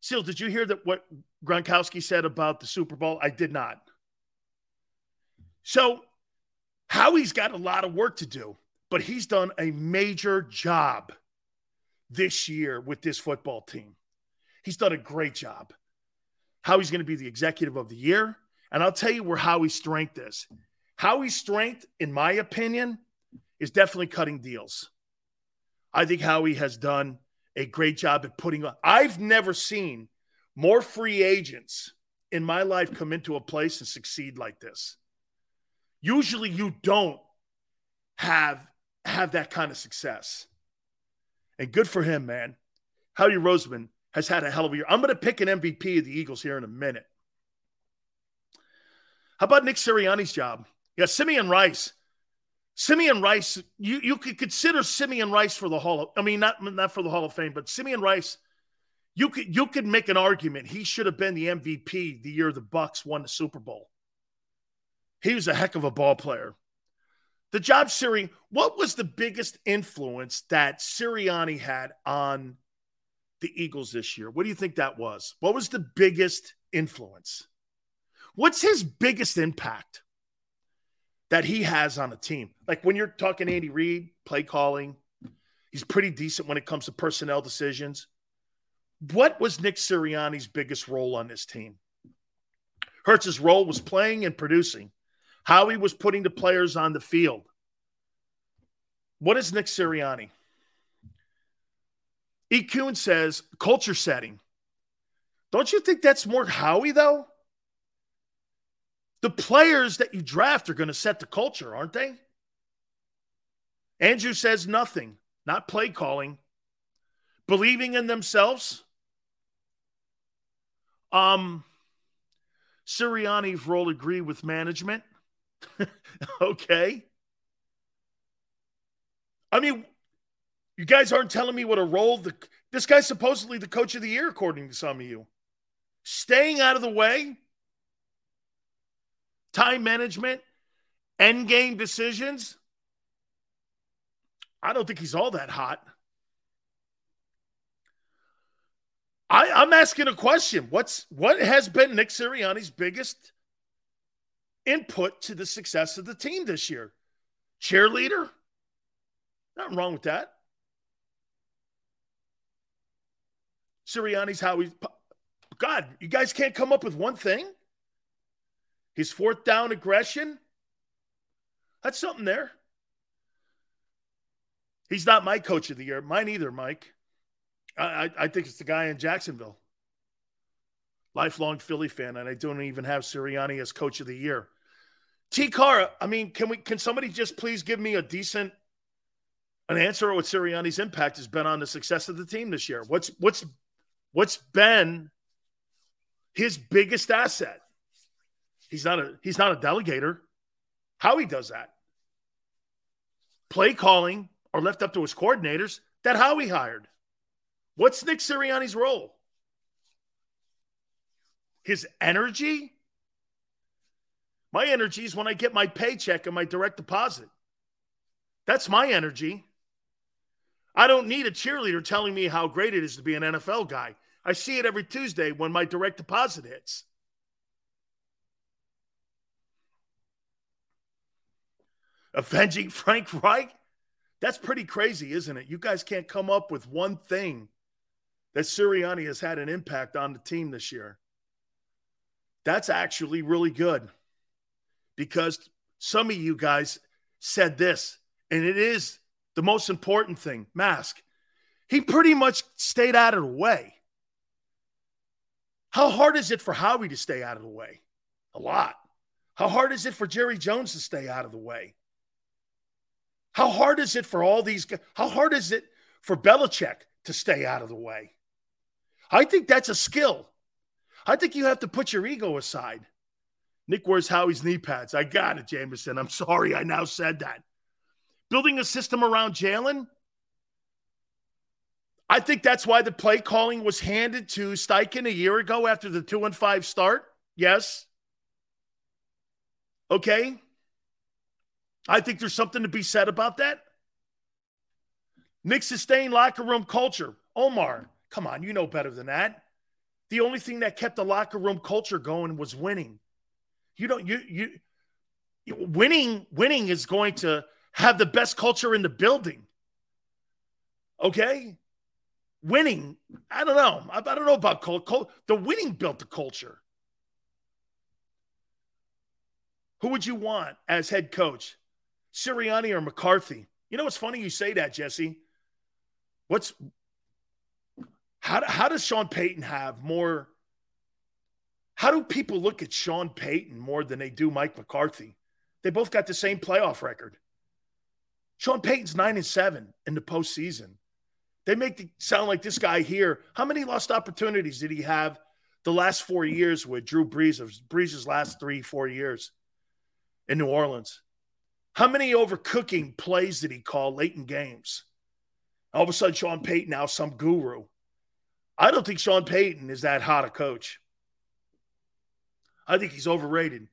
Seal, did you hear that what Gronkowski said about the Super Bowl? I did not. So Howie's got a lot of work to do, but he's done a major job this year with this football team. He's done a great job. Howie's going to be the executive of the year. And I'll tell you where Howie's strength is. Howie's strength, in my opinion, is definitely cutting deals. I think Howie has done a great job at putting. I've never seen more free agents in my life come into a place and succeed like this. Usually you don't have have that kind of success. And good for him, man. Howie Roseman has had a hell of a year. I'm going to pick an MVP of the Eagles here in a minute. How about Nick Sirianni's job? Yeah, Simeon Rice Simeon Rice, you, you could consider Simeon Rice for the Hall of I mean, not, not for the Hall of Fame, but Simeon Rice You could you could make an argument he should have been the MVP the year the Bucks won the Super Bowl. He was a heck of a ball player. The job Siri, what was the biggest influence that Sirianni had on the Eagles this year? What do you think that was? What was the biggest influence? What's his biggest impact that he has on a team? Like when you're talking Andy Reid, play calling, he's pretty decent when it comes to personnel decisions. What was Nick Sirianni's biggest role on this team? Hurts's role was playing and producing. Howie was putting the players on the field. What is Nick Sirianni? E. Says culture setting. Don't you think that's more Howie, though? The players that you draft are going to set the culture, aren't they? Andrew says nothing, not play calling, believing in themselves. Um, Sirianni's role agree with management. okay. I mean, you guys aren't telling me what a role the this guy's supposedly the coach of the year, according to some of you. Staying out of the way, time management, end game decisions. I don't think he's all that hot. I, I'm asking a question. What's what has been Nick Sirianni's biggest input to the success of the team this year. Cheerleader? Nothing wrong with that. Sirianni's how he's. God, you guys can't come up with one thing? His fourth down aggression? That's something there. He's not my coach of the year. Mine either, Mike. I, I, think it's the guy in Jacksonville. Lifelong Philly fan, and I don't even have Sirianni as coach of the year. T Cara, I mean, can we can somebody just please give me a decent an answer what Sirianni's impact has been on the success of the team this year? What's what's what's been his biggest asset? He's not a he's not a delegator. How he does that? Play calling or left up to his coordinators that Howie hired. What's Nick Sirianni's role? His energy? My energy is when I get my paycheck and my direct deposit. That's my energy. I don't need a cheerleader telling me how great it is to be an NFL guy. I see it every Tuesday when my direct deposit hits. Avenging Frank Reich? That's pretty crazy, isn't it? You guys can't come up with one thing that Sirianni has had an impact on the team this year. That's actually really good because some of you guys said this, and it is the most important thing mask. He pretty much stayed out of the way. How hard is it for Howie to stay out of the way? A lot. How hard is it for Jerry Jones to stay out of the way? How hard is it for all these guys? How hard is it for Belichick to stay out of the way? I think that's a skill. I think you have to put your ego aside. Nick wears Howie's knee pads. I got it, Jameson. I'm sorry I now said that. Building a system around Jalen. I think that's why the play calling was handed to Steichen a year ago after the two and five start. Yes. Okay. I think there's something to be said about that. Nick sustained locker room culture. Omar, come on, you know better than that. The only thing that kept the locker room culture going was winning. You don't you you winning winning is going to have the best culture in the building. Okay? Winning, I don't know. I, I don't know about culture. The winning built the culture. Who would you want as head coach? Sirianni or McCarthy? You know what's funny you say that, Jesse? What's how, how does Sean Payton have more how do people look at Sean Payton more than they do Mike McCarthy? They both got the same playoff record. Sean Payton's nine and seven in the postseason. They make it sound like this guy here. How many lost opportunities did he have the last four years with Drew Brees of last three, four years in New Orleans? How many overcooking plays did he call late in games? All of a sudden, Sean Payton now some guru. I don't think Sean Payton is that hot a coach. I think he's overrated.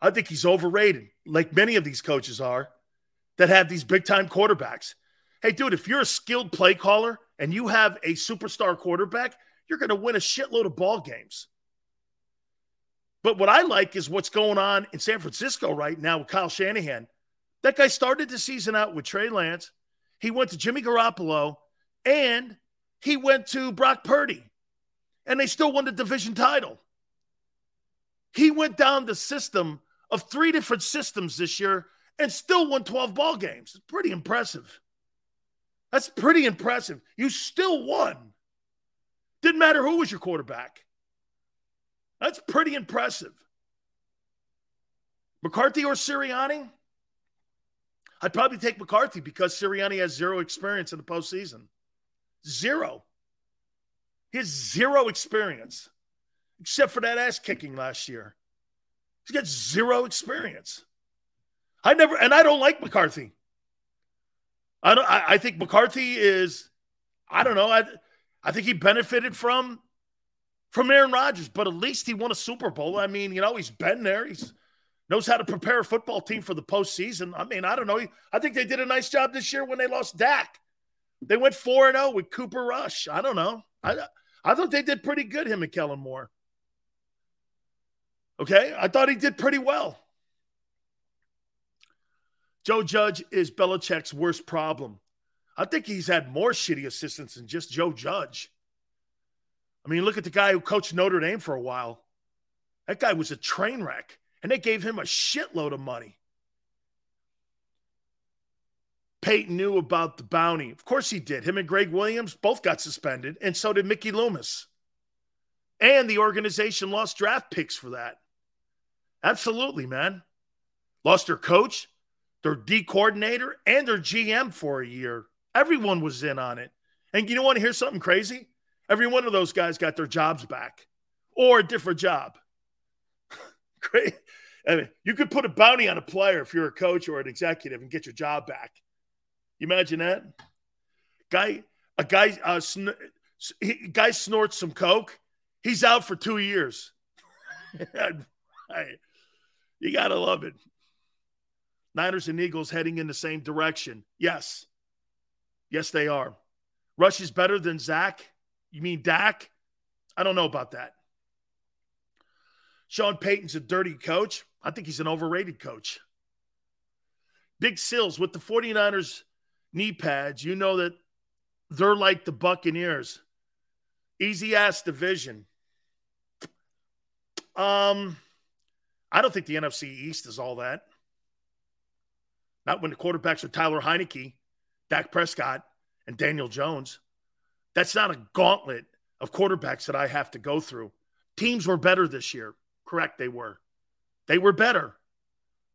I think he's overrated, like many of these coaches are that have these big time quarterbacks. Hey, dude, if you're a skilled play caller and you have a superstar quarterback, you're going to win a shitload of ball games. But what I like is what's going on in San Francisco right now with Kyle Shanahan. That guy started the season out with Trey Lance. He went to Jimmy Garoppolo and he went to Brock Purdy. And they still won the division title. He went down the system of three different systems this year and still won 12 ball games. It's pretty impressive. That's pretty impressive. You still won. Didn't matter who was your quarterback. That's pretty impressive. McCarthy or Sirianni? I'd probably take McCarthy because Sirianni has zero experience in the postseason. Zero. He has zero experience, except for that ass kicking last year. He's got zero experience. I never, and I don't like McCarthy. I don't. I, I think McCarthy is. I don't know. I I think he benefited from from Aaron Rodgers, but at least he won a Super Bowl. I mean, you know, he's been there. He's knows how to prepare a football team for the postseason. I mean, I don't know. I think they did a nice job this year when they lost Dak. They went 4 and 0 with Cooper Rush. I don't know. I, I thought they did pretty good, him and Kellen Moore. Okay. I thought he did pretty well. Joe Judge is Belichick's worst problem. I think he's had more shitty assistants than just Joe Judge. I mean, look at the guy who coached Notre Dame for a while. That guy was a train wreck, and they gave him a shitload of money. Payton knew about the bounty. Of course he did. Him and Gregg Williams both got suspended, and so did Mickey Loomis. And the organization lost draft picks for that. Absolutely, man. Lost their coach, their D coordinator, and their GM for a year. Everyone was in on it. And you don't want to hear something crazy? Every one of those guys got their jobs back or a different job. Great. I mean, you could put a bounty on a player if you're a coach or an executive and get your job back. You imagine that? Guy, a guy, uh, sn- guy snorts some coke. He's out for two years. you gotta love it. Niners and Eagles heading in the same direction. Yes. Yes, they are. Rush is better than Zach. You mean Dak? I don't know about that. Sean Payton's a dirty coach. I think he's an overrated coach. Big Sills with the 49ers knee pads, you know that they're like the Buccaneers. Easy ass division. Um, I don't think the NFC East is all that. Not when the quarterbacks are Tyler Heinicke, Dak Prescott, and Daniel Jones. That's not a gauntlet of quarterbacks that I have to go through. Teams were better this year. Correct, they were. They were better.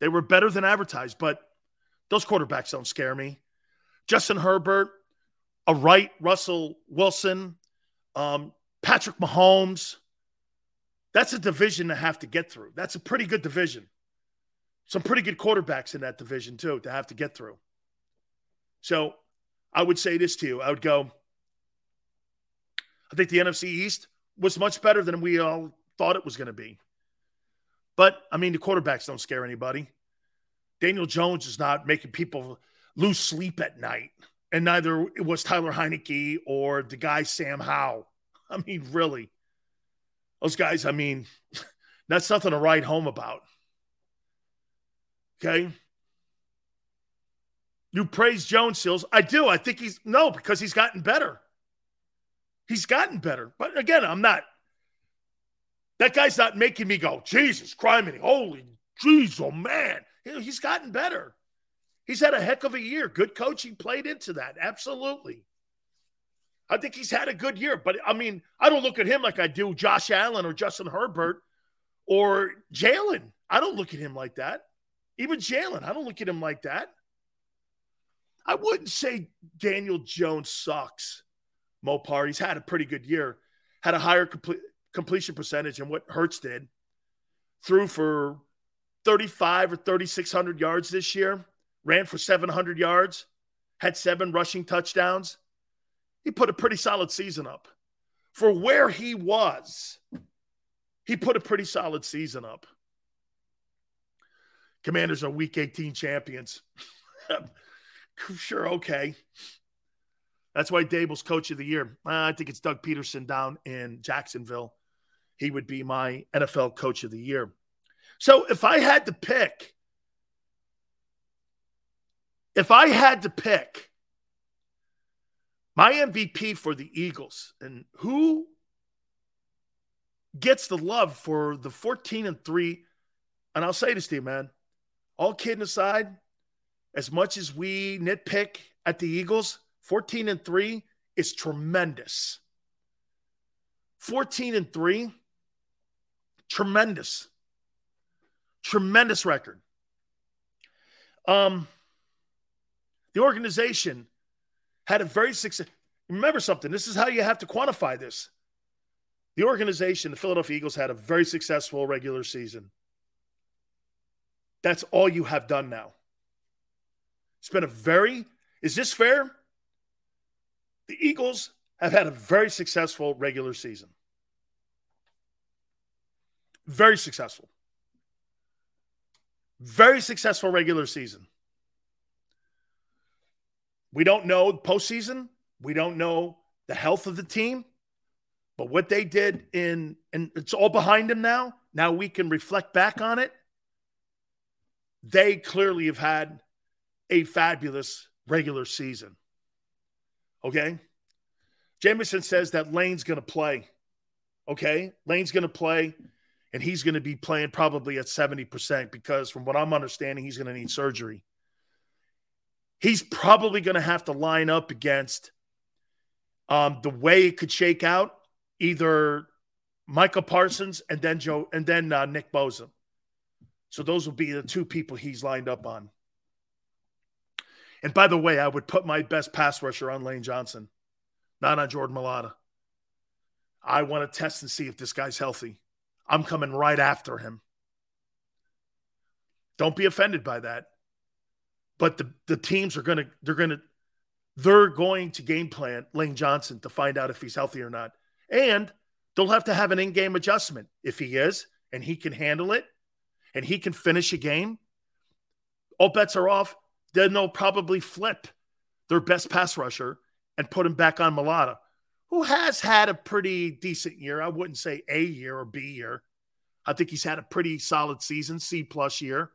They were better than advertised, but those quarterbacks don't scare me. Justin Herbert, a right Russell Wilson, um, Patrick Mahomes. That's a division to have to get through. That's a pretty good division. Some pretty good quarterbacks in that division, too, to have to get through. So I would say this to you I would go, I think the NFC East was much better than we all thought it was going to be. But I mean, the quarterbacks don't scare anybody. Daniel Jones is not making people lose sleep at night, and neither was Tyler Heinicke or the guy Sam Howell. I mean, really, those guys. I mean, that's nothing to write home about. Okay. You praise Jones, Sills. I do. I think he's no because he's gotten better. He's gotten better. But again, I'm not. That guy's not making me go, Jesus, criminy, holy jeez, oh man. He's gotten better. He's had a heck of a year. Good coaching played into that. Absolutely. I think he's had a good year. But I mean, I don't look at him like I do Josh Allen or Justin Herbert or Jalen. I don't look at him like that. Even Jalen, I don't look at him like that. I wouldn't say Daniel Jones sucks. Mopar. He's had a pretty good year, had a higher complete, completion percentage than what Hurts did. Threw for 35 or 3,600 yards this year, ran for 700 yards, had seven rushing touchdowns. he put a pretty solid season up. For where he was, he put a pretty solid season up. Commanders are week 18 champions. sure, okay. That's why Daboll's coach of the year. I think it's Doug Pederson down in Jacksonville. He would be my NFL coach of the year. So if I had to pick, if I had to pick my MVP for the Eagles and who gets the love for the 14 and 3, and I'll say this to you, man. All kidding aside, as much as we nitpick at the Eagles, 14 and 3 is tremendous. 14 and 3, tremendous. Tremendous record. Um, the organization had a very success. Remember something. This is how you have to quantify this. The organization, the Philadelphia Eagles, had a very successful regular season. That's all you have done now. It's been a very, is this fair? The Eagles have had a very successful regular season. Very successful. Very successful regular season. We don't know postseason. We don't know the health of the team. But what they did in, and it's all behind them now. Now we can reflect back on it. They clearly have had a fabulous regular season. Okay. Jameson says that Lane's going to play. Okay. Lane's going to play, and he's going to be playing probably at 70% because, from what I'm understanding, he's going to need surgery. He's probably going to have to line up against um, the way it could shake out either Micah Parsons and then Joe and then uh, Nick Bosa. So those will be the two people he's lined up on. And by the way, I would put my best pass rusher on Lane Johnson, not on Jordan Mailata. I want to test and see if this guy's healthy. I'm coming right after him. Don't be offended by that. But the, the teams are gonna they're gonna they're going to game plan Lane Johnson to find out if he's healthy or not. And they'll have to have an in-game adjustment if he is and he can handle it and he can finish a game. All bets are off then they'll probably flip their best pass rusher and put him back on Mailata, who has had a pretty decent year. I wouldn't say A year or B year. I think he's had a pretty solid season, C plus year.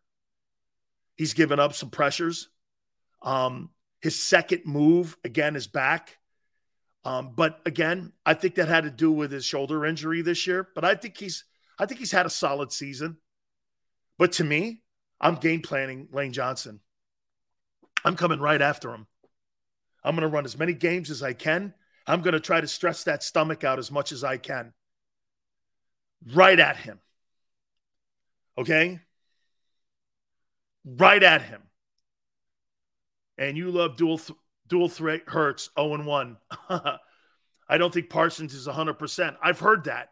He's given up some pressures. Um, his second move again is back. Um, but again, I think that had to do with his shoulder injury this year. But I think he's I think he's had a solid season. But to me, I'm game planning Lane Johnson. I'm coming right after him. I'm going to run as many games as I can. I'm going to try to stress that stomach out as much as I can. Right at him. Okay? Right at him. And you love dual th- dual threat hurts 0 and 1. I don't think Parsons is 100%. I've heard that.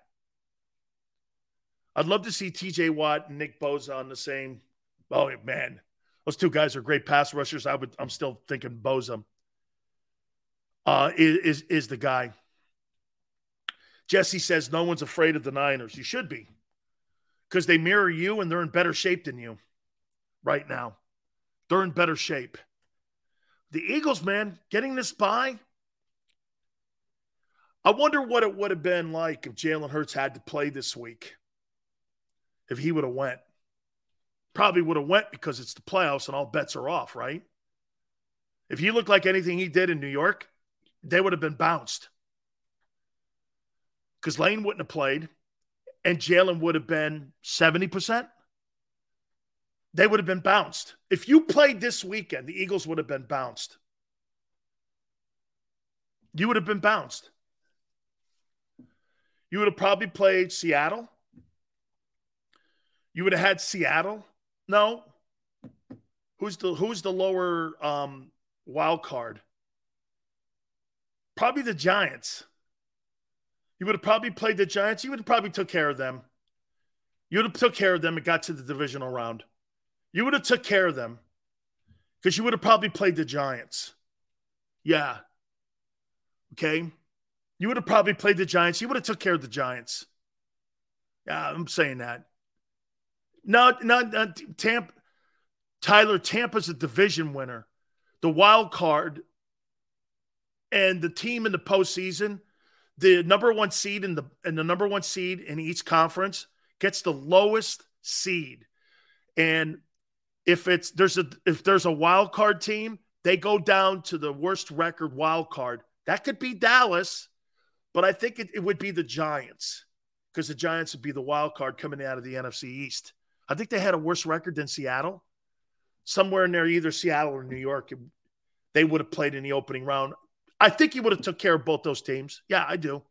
I'd love to see TJ Watt and Nick Bosa on the same. Oh, man. Those two guys are great pass rushers. I would. I'm still thinking Bosa uh, is, is is the guy. Jesse says no one's afraid of the Niners. You should be, because they mirror you and they're in better shape than you right now. They're in better shape. The Eagles, man, getting this by. I wonder what it would have been like if Jalen Hurts had to play this week. If he would have went probably would have went because it's the playoffs and all bets are off, right? If he looked like anything he did in New York, they would have been bounced. Because Lane wouldn't have played and Jalen would have been 70%. They would have been bounced. If you played this weekend, the Eagles would have been bounced. You would have been bounced. You would have probably played Seattle. You would have had Seattle no. Who's the who's the lower um, wild card? Probably the Giants. You would have probably played the Giants. You would have probably took care of them. You would have took care of them and got to the divisional round. You would have took care of them because you would have probably played the Giants. Yeah. Okay. You would have probably played the Giants. You would have took care of the Giants. Yeah, I'm saying that. No, not, not Tampa. Tyler, Tampa's a division winner. The wild card and the team in the postseason, the number one seed in the and the number one seed in each conference gets the lowest seed. And if it's there's a if there's a wild card team, they go down to the worst record wild card. That could be Dallas, but I think it, it would be the Giants because the Giants would be the wild card coming out of the NFC East. I think they had a worse record than Seattle. Somewhere in there, either Seattle or New York, they would have played in the opening round. I think he would have took care of both those teams. Yeah, I do.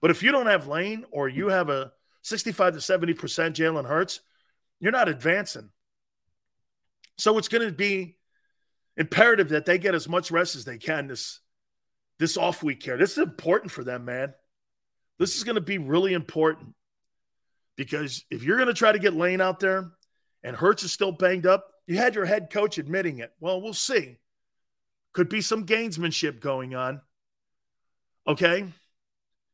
But if you don't have Lane or you have a 65 to 70% Jalen Hurts, you're not advancing. So it's going to be imperative that they get as much rest as they can this this off week here. This is important for them, man. This is going to be really important because if you're going to try to get Lane out there and Hurts is still banged up, you had your head coach admitting it. Well, we'll see. Could be some gainsmanship going on. Okay?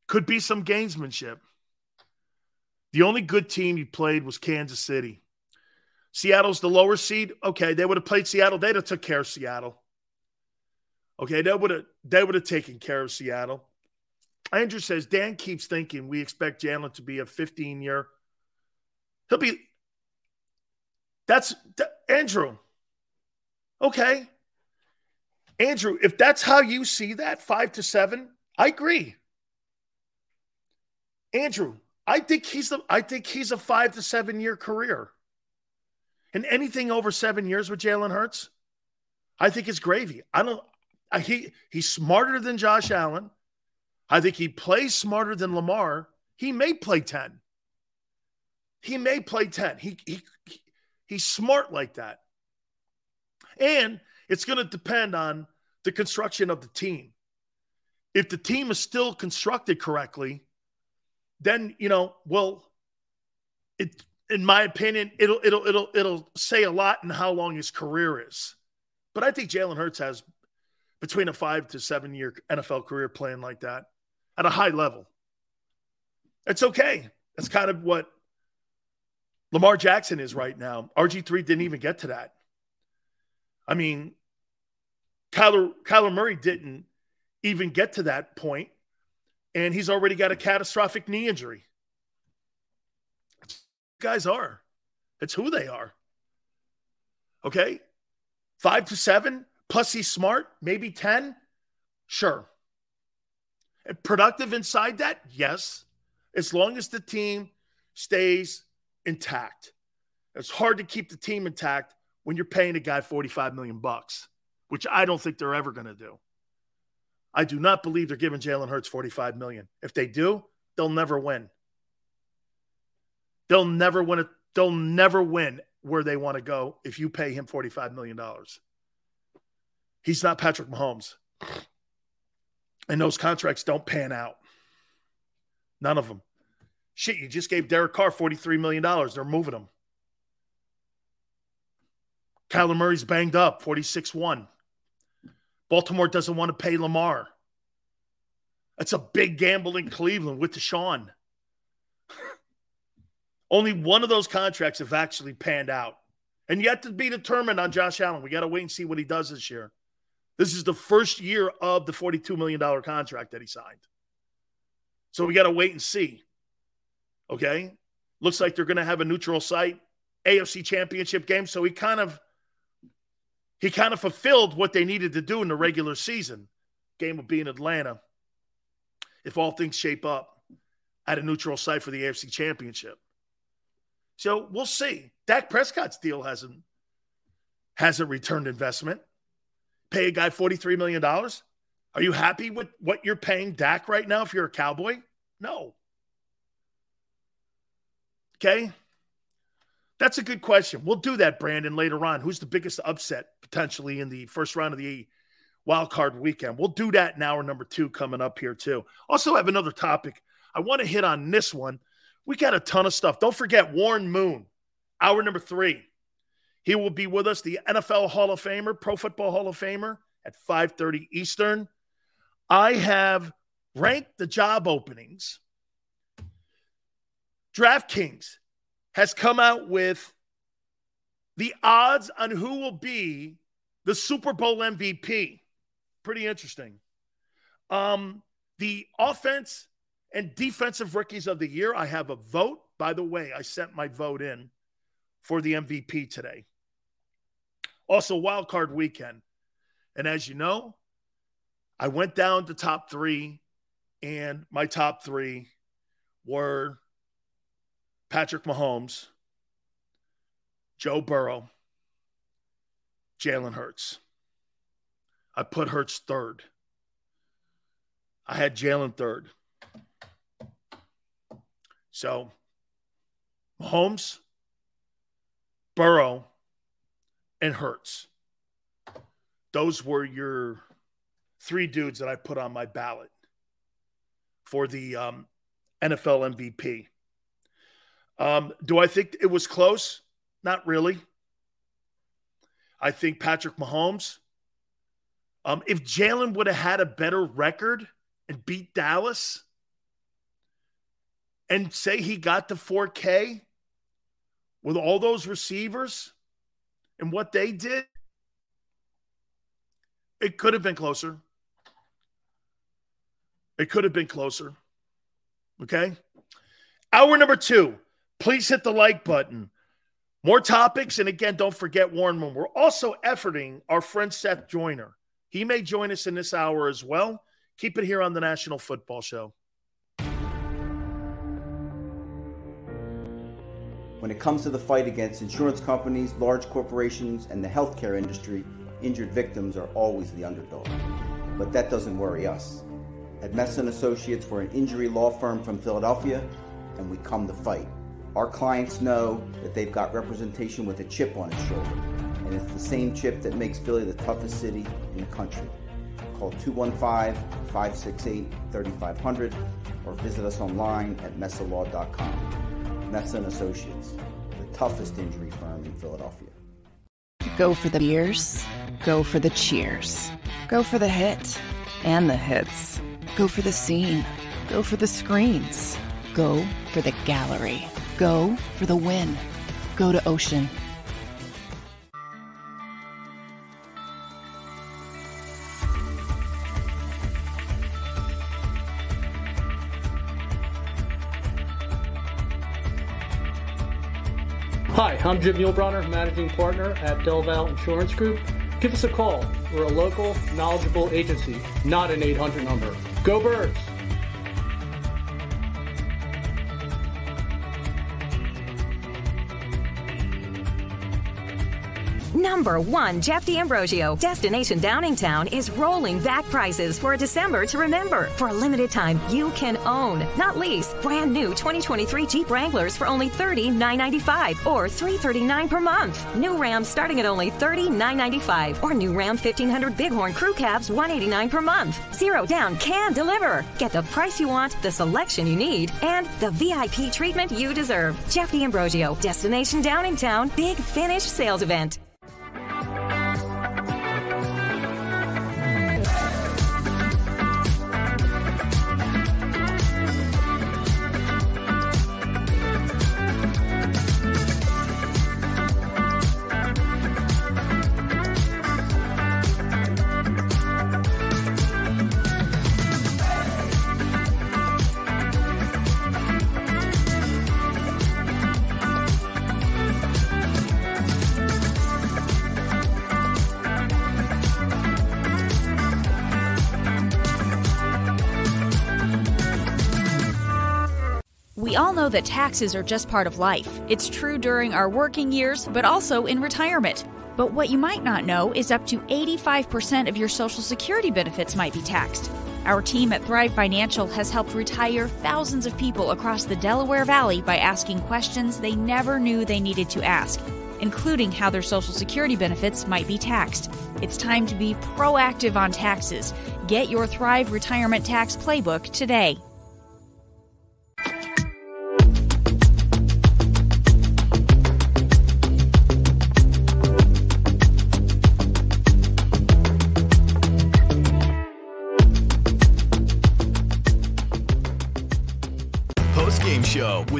Could be some gainsmanship. The only good team he played was Kansas City. Seattle's the lower seed. Okay, they would have played Seattle. They'd have took care of Seattle. Okay, they would have they would have taken care of Seattle. Andrew says Dan keeps thinking we expect Jalen to be a 15 year. He'll be. That's Andrew. Okay, Andrew, if that's how you see that, five to seven, I agree. Andrew, I think he's the I think he's a five to seven year career. And anything over seven years with Jalen Hurts, I think it's gravy. I don't I, he he's smarter than Josh Allen. I think he plays smarter than Lamar. He may play 10. He may play 10. He, he, he's smart like that. And it's going to depend on the construction of the team. If the team is still constructed correctly, then you know, well, it in my opinion, it'll it'll it'll it'll say a lot in how long his career is. But I think Jalen Hurts has between a five to seven year NFL career playing like that at a high level. It's okay. That's kind of what Lamar Jackson is right now. RG3 didn't even get to that. I mean, Kyler, Kyler Murray didn't even get to that point, and he's already got a catastrophic knee injury. Guys are. It's who they are. Okay. Five to seven, plus he's smart, maybe 10. Sure. And productive inside that? Yes. As long as the team stays intact. It's hard to keep the team intact when you're paying a guy 45 million bucks which I don't think they're ever going to do. I do not believe they're giving Jalen Hurts 45 million. If they do, they'll never win. They'll never win it. They'll never win where they want to go if you pay him $45 million. He's not Patrick Mahomes. And those contracts don't pan out. None of them. Shit, you just gave Derek Carr $43 million. They're moving him. Kyler Murray's banged up, 46 1. Baltimore doesn't want to pay Lamar. That's a big gamble in Cleveland with Deshaun. Only one of those contracts have actually panned out. And yet to be determined on Josh Allen. We got to wait and see what he does this year. This is the first year of the $42 million contract that he signed. So we got to wait and see. Okay. Looks like they're going to have a neutral site AFC championship game. So he kind of he kind of fulfilled what they needed to do in the regular season. Game will be in Atlanta if all things shape up at a neutral site for the AFC Championship. So we'll see. Dak Prescott's deal hasn't hasn't returned investment. Pay a guy $43 million. Are you happy with what you're paying Dak right now if you're a cowboy? No. Okay. That's a good question. We'll do that, Brandon, later on. Who's the biggest upset potentially in the first round of the wild card weekend? We'll do that in hour number two coming up here, too. Also, have another topic. I want to hit on this one. We got a ton of stuff. Don't forget Warren Moon, hour number three. He will be with us, the NFL Hall of Famer, Pro Football Hall of Famer, at 5:30 Eastern. I have ranked the job openings. DraftKings has come out with the odds on who will be the Super Bowl MVP. Pretty interesting. Um, the offense and defensive rookies of the year, I have a vote. By the way, I sent my vote in for the MVP today. Also, wild card weekend. And as you know, I went down to top three, and my top three were Patrick Mahomes, Joe Burrow, Jalen Hurts. I put Hurts third. I had Jalen third. So, Mahomes, Burrow, and Hurts. Those were your three dudes that I put on my ballot for the um, NFL MVP. Um, do I think it was close? Not really. I think Patrick Mahomes. Um, if Jalen would have had a better record and beat Dallas and say he got to 4K with all those receivers and what they did, it could have been closer. It could have been closer. Okay. Hour number two. Please hit the like button. More topics. And again, don't forget, Warren Moon. We're also efforting our friend Seth Joyner. He may join us in this hour as well. Keep it here on the National Football Show. When it comes to the fight against insurance companies, large corporations, and the healthcare industry, injured victims are always the underdog. But that doesn't worry us. At Messa Associates, we're an injury law firm from Philadelphia, and we come to fight. Our clients know that they've got representation with a chip on its shoulder, and it's the same chip that makes Philly the toughest city in the country. Call 215-568-3500 or visit us online at messalaw.com. Messa Associates, the toughest injury firm in Philadelphia. Go for the beers, go for the cheers, go for the hit and the hits. Go for the scene, go for the screens, go for the gallery, go for the win. Go to Ocean. Hi, I'm Jim Muehlbronner, Managing Partner at Delval Insurance Group. Give us a call. We're a local, knowledgeable agency, not an 800 number. Go Birds! Number one, Jeff D'Ambrosio. Destination Downingtown is rolling back prices for a December to remember. For a limited time, you can own, not lease, brand new 2023 Jeep Wranglers for only $30,995 or 339 per month. New Ram starting at only $30,995 or new Ram 1500 Bighorn Crew Cabs 189 per month. Zero down can deliver. Get the price you want, the selection you need, and the VIP treatment you deserve. Jeff D'Ambrosio, Destination Downingtown, Big Finish Sales Event. That taxes are just part of life. It's true during our working years, but also in retirement. But what you might not know is up to 85% of your Social Security benefits might be taxed. Our team at Thrive Financial has helped retire thousands of people across the Delaware Valley by asking questions they never knew they needed to ask, including how their Social Security benefits might be taxed. It's time to be proactive on taxes. Get your Thrive Retirement Tax Playbook today.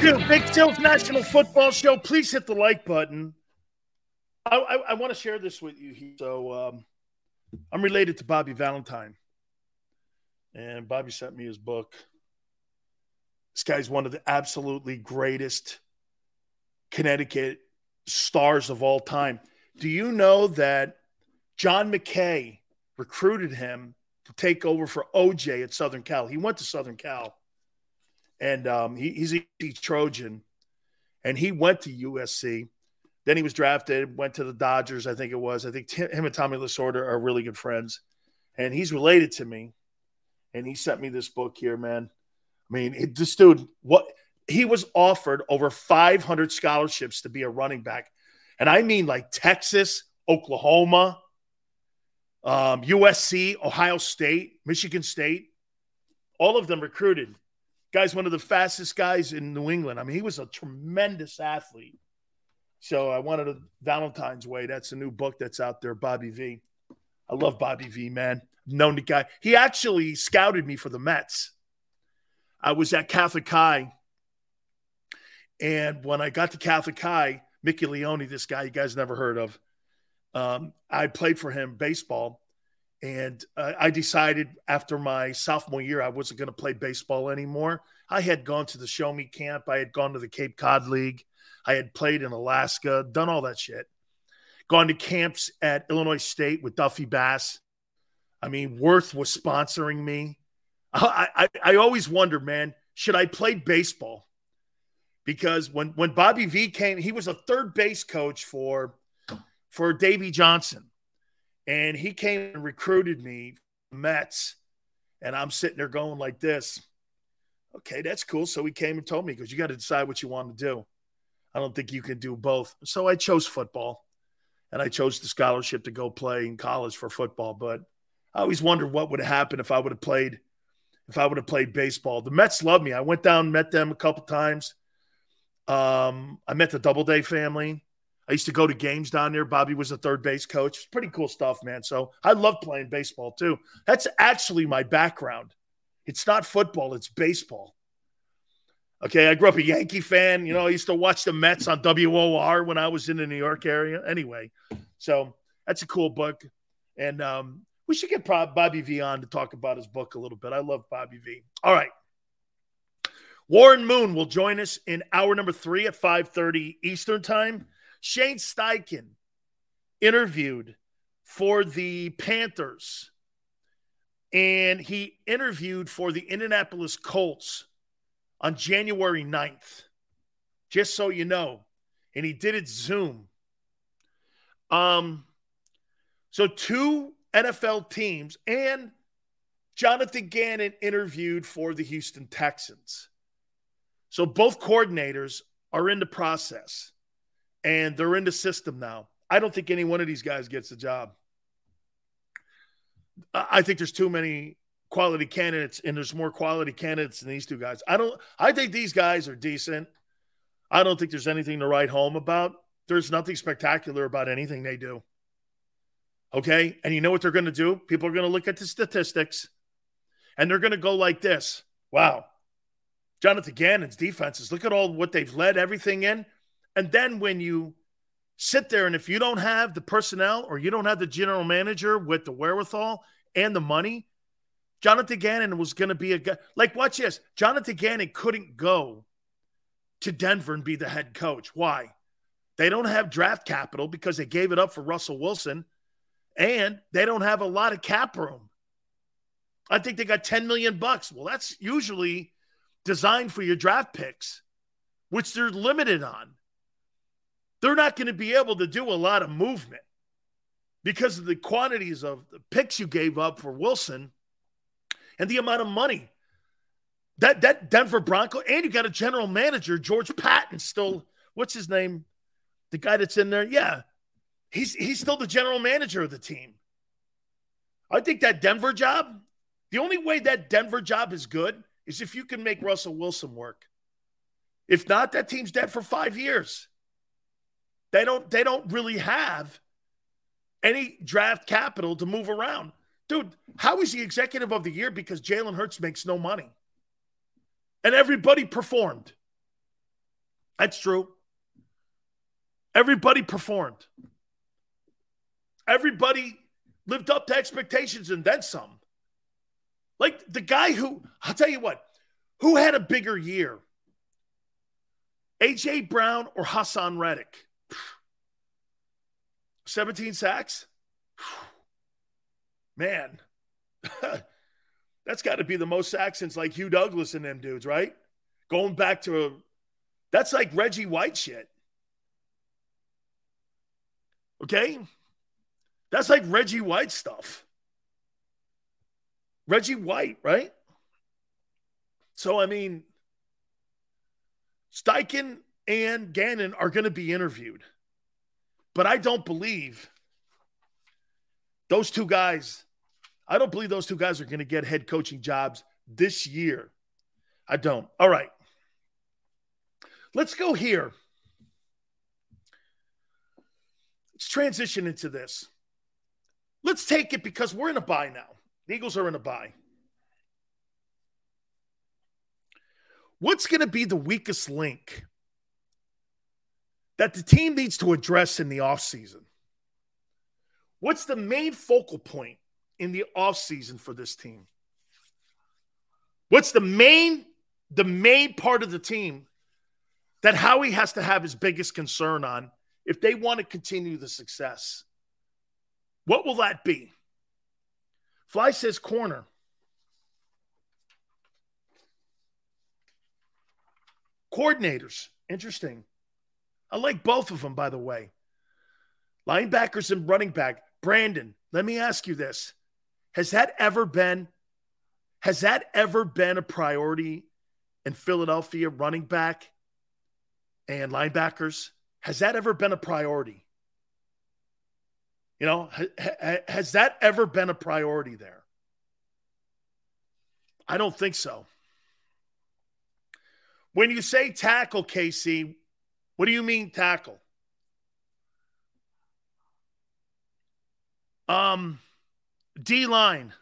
Two, Big Sills National Football Show. Please hit the like button. I, I, I want to share this with you. So, um, I'm related to Bobby Valentine, and Bobby sent me his book. This guy's one of the absolutely greatest Connecticut stars of all time. Do you know that John McKay recruited him to take over for OJ at Southern Cal? He went to Southern Cal and um, he, he's a Trojan, and he went to USC. Then he was drafted, went to the Dodgers, I think it was. I think t- him and Tommy Lasorda are really good friends, and he's related to me. And he sent me this book here, man. I mean, it, this dude, what he was offered over 500 scholarships to be a running back, and I mean like Texas, Oklahoma, um, USC, Ohio State, Michigan State, all of them recruited. Guy's one of the fastest guys in New England. I mean, he was a tremendous athlete. So I wanted a Valentine's Way. That's a new book that's out there, Bobby V. I love Bobby V, man. Known the guy. He actually scouted me for the Mets. I was at Catholic High. And when I got to Catholic High, Mickey Leone, this guy you guys never heard of, um, I played for him baseball. And uh, I decided after my sophomore year, I wasn't going to play baseball anymore. I had gone to the Show Me Camp. I had gone to the Cape Cod League. I had played in Alaska, done all that shit. Gone to camps at Illinois State with Duffy Bass. I mean, Worth was sponsoring me. I, I, I always wondered, man, should I play baseball? Because when, when Bobby V came, he was a third base coach for, for Davey Johnson and he came and recruited me Mets, and I'm sitting there going like this. Okay, that's cool. So he came and told me because you got to decide what you want to do. I don't think you can do both. So I chose football, and I chose the scholarship to go play in college for football. But I always wondered what would have happened if I would have played, if I would have played baseball. The Mets love me. I went down, met them a couple times. Um, I met the Doubleday family. I used to go to games down there. Bobby was a third base coach. It's pretty cool stuff, man. So I love playing baseball too. That's actually my background. It's not football, it's baseball. Okay, I grew up a Yankee fan. You know, I used to watch the Mets on WOR when I was in the New York area. Anyway, so that's a cool book. And um, we should get Bobby V on to talk about his book a little bit. I love Bobby V. All right. Warren Moon will join us in hour number three at 5:30 Eastern time. Shane Steichen interviewed for the Panthers and he interviewed for the Indianapolis Colts on January 9th, just so you know. And he did it Zoom. Um, so two NFL teams and Jonathan Gannon interviewed for the Houston Texans. So both coordinators are in the process and they're in the system now. I don't think any one of these guys gets the job. I think there's too many quality candidates, and there's more quality candidates than these two guys. I don't. I think these guys are decent. I don't think there's anything to write home about. There's nothing spectacular about anything they do. Okay, and you know what they're going to do? People are going to look at the statistics, and they're going to go like this: Wow, Jonathan Gannon's defenses. Look at all what they've led everything in. And then when you sit there and if you don't have the personnel or you don't have the general manager with the wherewithal and the money, Jonathan Gannon was going to be a guy. Like, watch this. Jonathan Gannon couldn't go to Denver and be the head coach. Why? They don't have draft capital because they gave it up for Russell Wilson, and they don't have a lot of cap room. I think they got 10 million bucks. Well, that's usually designed for your draft picks, which they're limited on they're not going to be able to do a lot of movement. because of the quantities of the picks you gave up for Wilson and the amount of money. That that Denver Bronco, and you got a general manager, George Paton, still, what's his name? The guy that's in there. Yeah. He's he's still the general manager of the team. I think that Denver job, the only way that Denver job is good is if you can make Russell Wilson work. If not, that team's dead for five years. They don't they don't really have any draft capital to move around. Dude, how is he executive of the year? Because Jalen Hurts makes no money. And everybody performed. That's true. Everybody performed. Everybody lived up to expectations and then some. Like the guy who, I'll tell you what, who had a bigger year? AJ Brown or Haason Reddick? 17 sacks? Man, that's got to be the most sacks since like Hugh Douglas and them dudes, right? Going back to a, that's like Reggie White shit. Okay? That's like Reggie White stuff. Reggie White, right? So, I mean, Steichen and Gannon are going to be interviewed. But I don't believe those two guys, I don't believe those two guys are going to get head coaching jobs this year. I don't. All right. Let's go here. Let's transition into this. Let's take it because we're in a buy now. The Eagles are in a buy. What's going to be the weakest link that the team needs to address in the offseason? What's the main focal point in the offseason for this team? What's the main the main part of the team that Howie has to have his biggest concern on if they want to continue the success? What will that be? Fly says corner. Coordinators. Interesting. I like both of them, by the way. Linebackers and running back. Brandon, let me ask you this. Has that ever been has that ever been a priority in Philadelphia running back and linebackers? Has that ever been a priority? You know, ha- has that ever been a priority there? I don't think so. When you say tackle, KC, what do you mean tackle? Um, D line.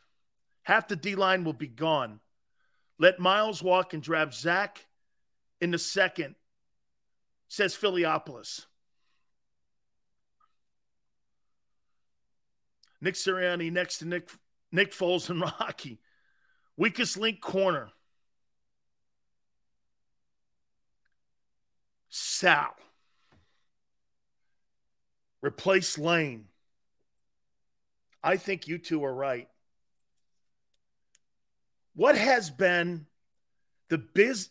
Half the D line will be gone. Let Miles walk and draft Zach in the second, says Philiopolis. Nick Sirianni next to Nick Nick Foles and Rocky. Weakest link corner. Sal. Replace Lane. I think you two are right. What has been the biz?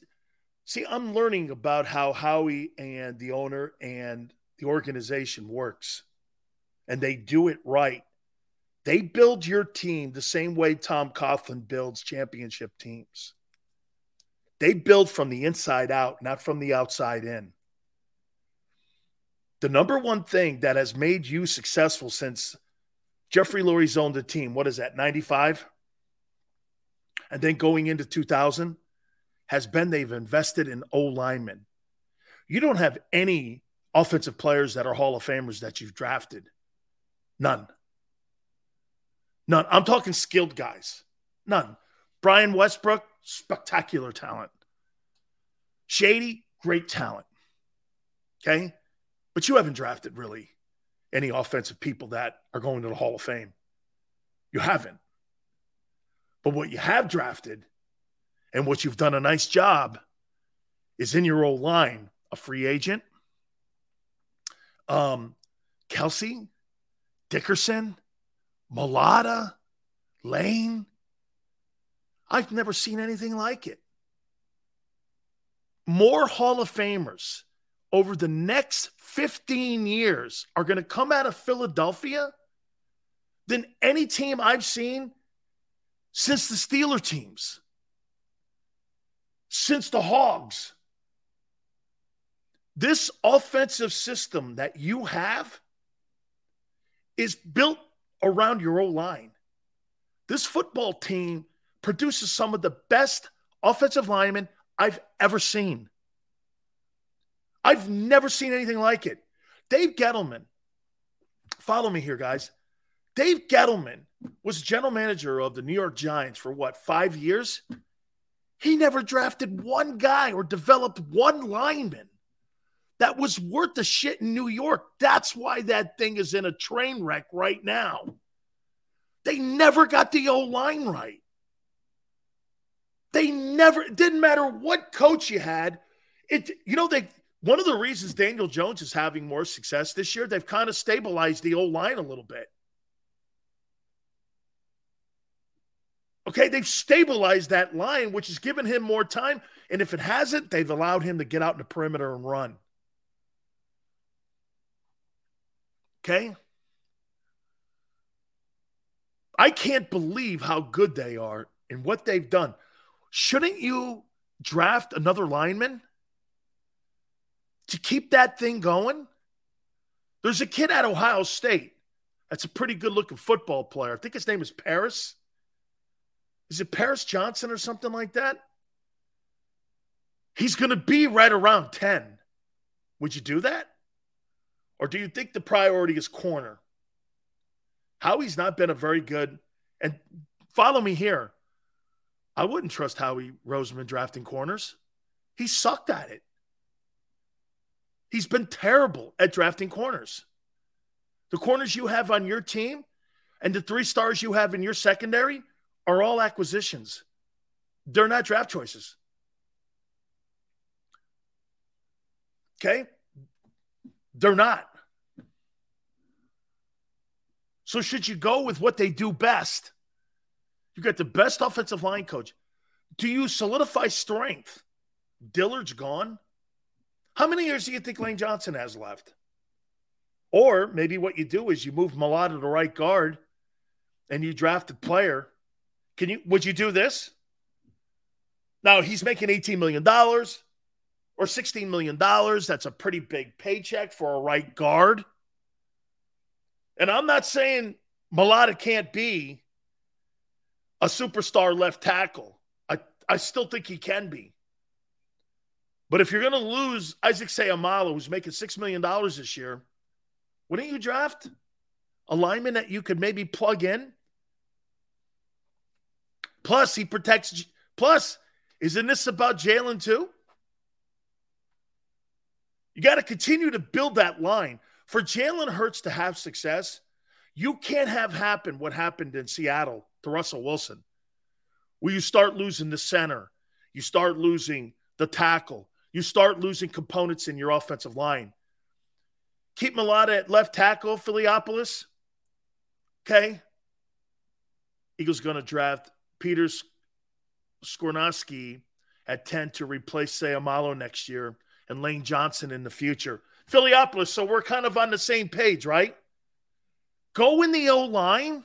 See, I'm learning about how Howie and the owner and the organization works, and they do it right. They build your team the same way Tom Coughlin builds championship teams. They build from the inside out, not from the outside in. The number one thing that has made you successful since Jeffrey Lurie's owned the team, what is that, 95? And then going into 2000 has been they've invested in O linemen. You don't have any offensive players that are Hall of Famers that you've drafted. None. None. I'm talking skilled guys. None. Brian Westbrook, spectacular talent. Shady, great talent. Okay. But you haven't drafted really any offensive people that are going to the Hall of Fame. You haven't. But what you have drafted and what you've done a nice job is in your old line, a free agent, um, Kelce, Dickerson, Mailata, Lane. I've never seen anything like it. More Hall of Famers over the next 15 years are going to come out of Philadelphia than any team I've seen since the Steeler teams, since the Hogs. This offensive system that you have is built around your O line. This football team produces some of the best offensive linemen I've ever seen. I've never seen anything like it. Dave Gettleman, follow me here, guys. Dave Gettleman was general manager of the New York Giants for what, five years? He never drafted one guy or developed one lineman that was worth the shit in New York. That's why that thing is in a train wreck right now. They never got the O line right. They never, it didn't matter what coach you had. It, you know, they, one of the reasons Daniel Jones is having more success this year, they've kind of stabilized the old line a little bit. Okay, they've stabilized that line, which has given him more time. And if it hasn't, they've allowed him to get out in the perimeter and run. Okay? I can't believe how good they are and what they've done. Shouldn't you draft another lineman to keep that thing going? There's a kid at Ohio State that's a pretty good looking football player. I think his name is Paris. Is it Paris Johnson or something like that? He's going to be right around 10. Would you do that? Or do you think the priority is corner? Howie's not been a very good, and follow me here. I wouldn't trust Howie Roseman drafting corners. He sucked at it. He's been terrible at drafting corners. The corners you have on your team and the three stars you have in your secondary are all acquisitions. They're not draft choices. Okay? They're not. So, should you go with what they do best? You got the best offensive line coach. Do you solidify strength? Dillard's gone. How many years do you think Lane Johnson has left? Or maybe what you do is you move Malott to right guard and you draft a player can you would you do this? Now he's making $18 million or $16 million. That's a pretty big paycheck for a right guard. And I'm not saying Mailata can't be a superstar left tackle. I, I still think he can be. But if you're going to lose Isaac Seumalo, who's making $6 million this year, wouldn't you draft a lineman that you could maybe plug in Plus, he protects. Plus, isn't this about Jalen too? You got to continue to build that line. For Jalen Hurts to have success, you can't have happen what happened in Seattle to Russell Wilson, where you start losing the center, you start losing the tackle, you start losing components in your offensive line. Keep Mailata at left tackle, Philiopolis. Okay. Eagles going to draft Peter Skoronski at 10 to replace Seumalo next year and Lane Johnson in the future. Philiopolis, so we're kind of on the same page, right? Go in the O line.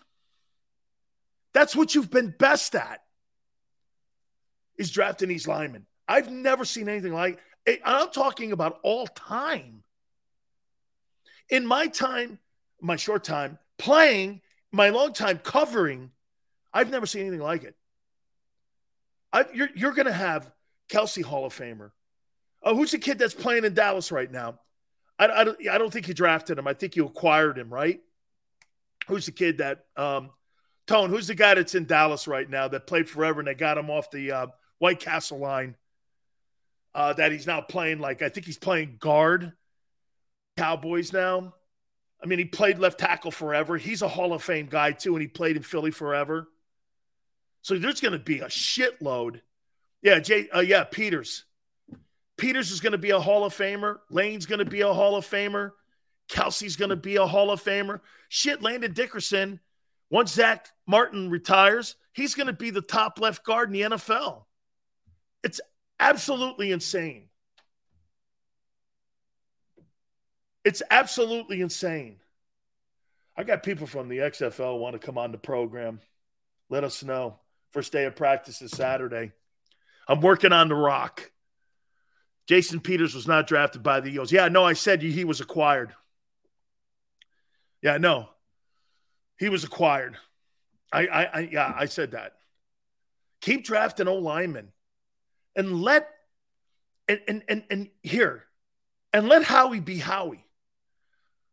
That's what you've been best at. Is drafting these linemen. I've never seen anything like it. I'm talking about all time. In my time, my short time playing, my long time covering I've never seen anything like it. I, you're you're going to have Kelce Hall of Famer. Oh, who's the kid that's playing in Dallas right now? I, I, don't, I don't think you drafted him. I think you acquired him, right? Who's the kid that um, Tone? Who's the guy that's in Dallas right now that played forever and they got him off the uh, White Castle line? Uh, that he's now playing like I think he's playing guard Cowboys now. I mean, he played left tackle forever. He's a Hall of Fame guy too, and he played in Philly forever. So there's going to be a shitload. Yeah, Jay. Uh, yeah, Peters. Peters is going to be a Hall of Famer. Lane's going to be a Hall of Famer. Kelce's going to be a Hall of Famer. Shit, Landon Dickerson. Once Zach Martin retires, he's going to be the top left guard in the NFL. It's absolutely insane. It's absolutely insane. I got people from the XFL want to come on the program. Let us know. First day of practice is Saturday. I'm working on the rock. Jason Peters was not drafted by the Eagles. Yeah, no, I said he was acquired. Yeah, no, he was acquired. I, I, I yeah, I said that. Keep drafting O linemen, and let and and and and here, and let Howie be Howie.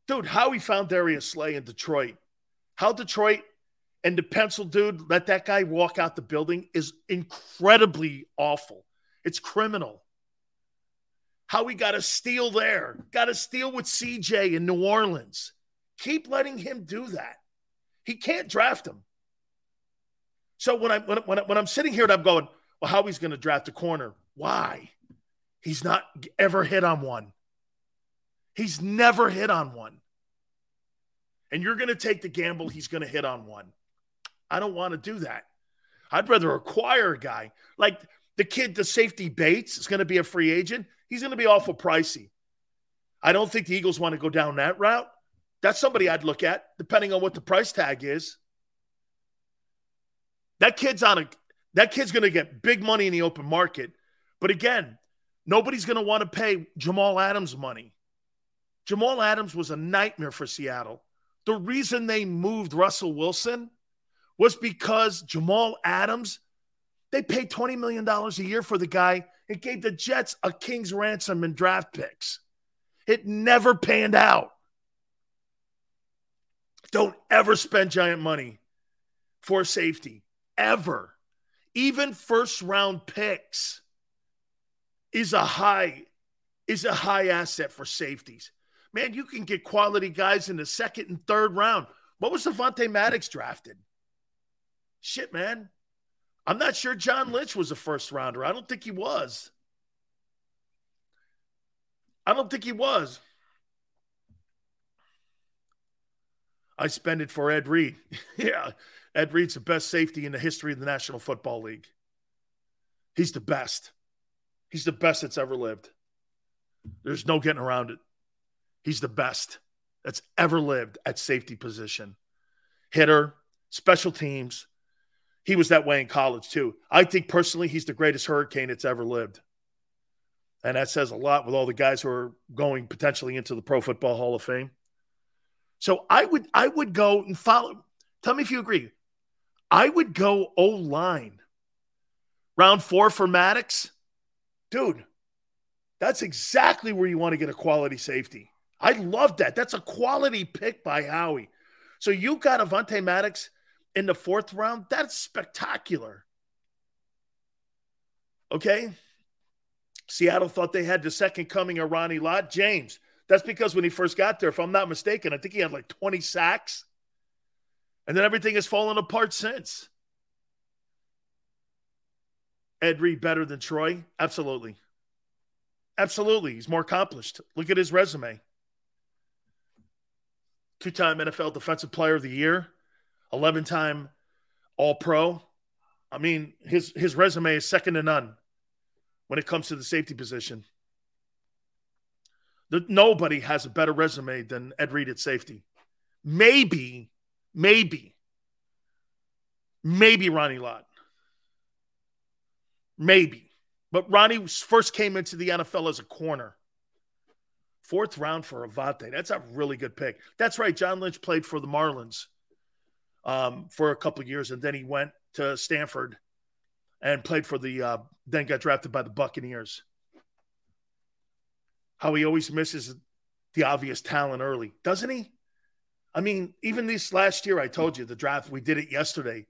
Dude, Howie found Darius Slay in Detroit. How Detroit and the pencil dude let that guy walk out the building is incredibly awful. It's criminal. How we got to steal there, got to steal with CJ in New Orleans. Keep letting him do that. He can't draft him. So when I when, when, when I'm sitting here and I'm going, well, how he's going to draft a corner? Why? He's not ever hit on one. He's never hit on one. And you're going to take the gamble he's going to hit on one. I don't want to do that. I'd rather acquire a guy like the kid, the safety Bates is going to be a free agent. He's going to be awful pricey. I don't think the Eagles want to go down that route. That's somebody I'd look at, depending on what the price tag is. That kid's on a that kid's going to get big money in the open market. But again, nobody's going to want to pay Jamal Adams money. Jamal Adams was a nightmare for Seattle. The reason they moved Russell Wilson was because Jamal Adams, they paid $20 million a year for the guy It gave the Jets a king's ransom in draft picks. It never panned out. Don't ever spend giant money for safety, ever. Even first round picks is a high is a high asset for safeties. Man, you can get quality guys in the second and third round. What was Avonte Maddox drafted? Shit, man. I'm not sure John Lynch was a first rounder. I don't think he was. I don't think he was. I spend it for Ed Reed. yeah, Ed Reed's the best safety in the history of the National Football League. He's the best. He's the best that's ever lived. There's no getting around it. He's the best that's ever lived at safety position. Hitter, special teams. He was that way in college too. I think personally he's the greatest hurricane that's ever lived. And that says a lot with all the guys who are going potentially into the Pro Football Hall of Fame. So I would I would go and follow. Tell me if you agree. I would go O line. Round four for Maddox. Dude, that's exactly where you want to get a quality safety. I love that. That's a quality pick by Howie. So you got Avonte Maddox in the fourth round. That's spectacular. Okay. Seattle thought they had the second coming of Ronnie Lott. James, that's because when he first got there, if I'm not mistaken, I think he had like 20 sacks. And then everything has fallen apart since. Ed Reed better than Troy? Absolutely. Absolutely. He's more accomplished. Look at his resume. Two time NFL Defensive Player of the Year, 11 time All Pro. I mean, his, his resume is second to none when it comes to the safety position. The, nobody has a better resume than Ed Reed at safety. Maybe, maybe, maybe Ronnie Lott. Maybe. But Ronnie first came into the NFL as a corner. Fourth round for Avonte. That's a really good pick. That's right. John Lynch played for the Marlins um, for a couple years, and then he went to Stanford and played for the, uh, then got drafted by the Buccaneers how he always misses the obvious talent early, doesn't he? I mean, even this last year, I told you the draft, we did it yesterday.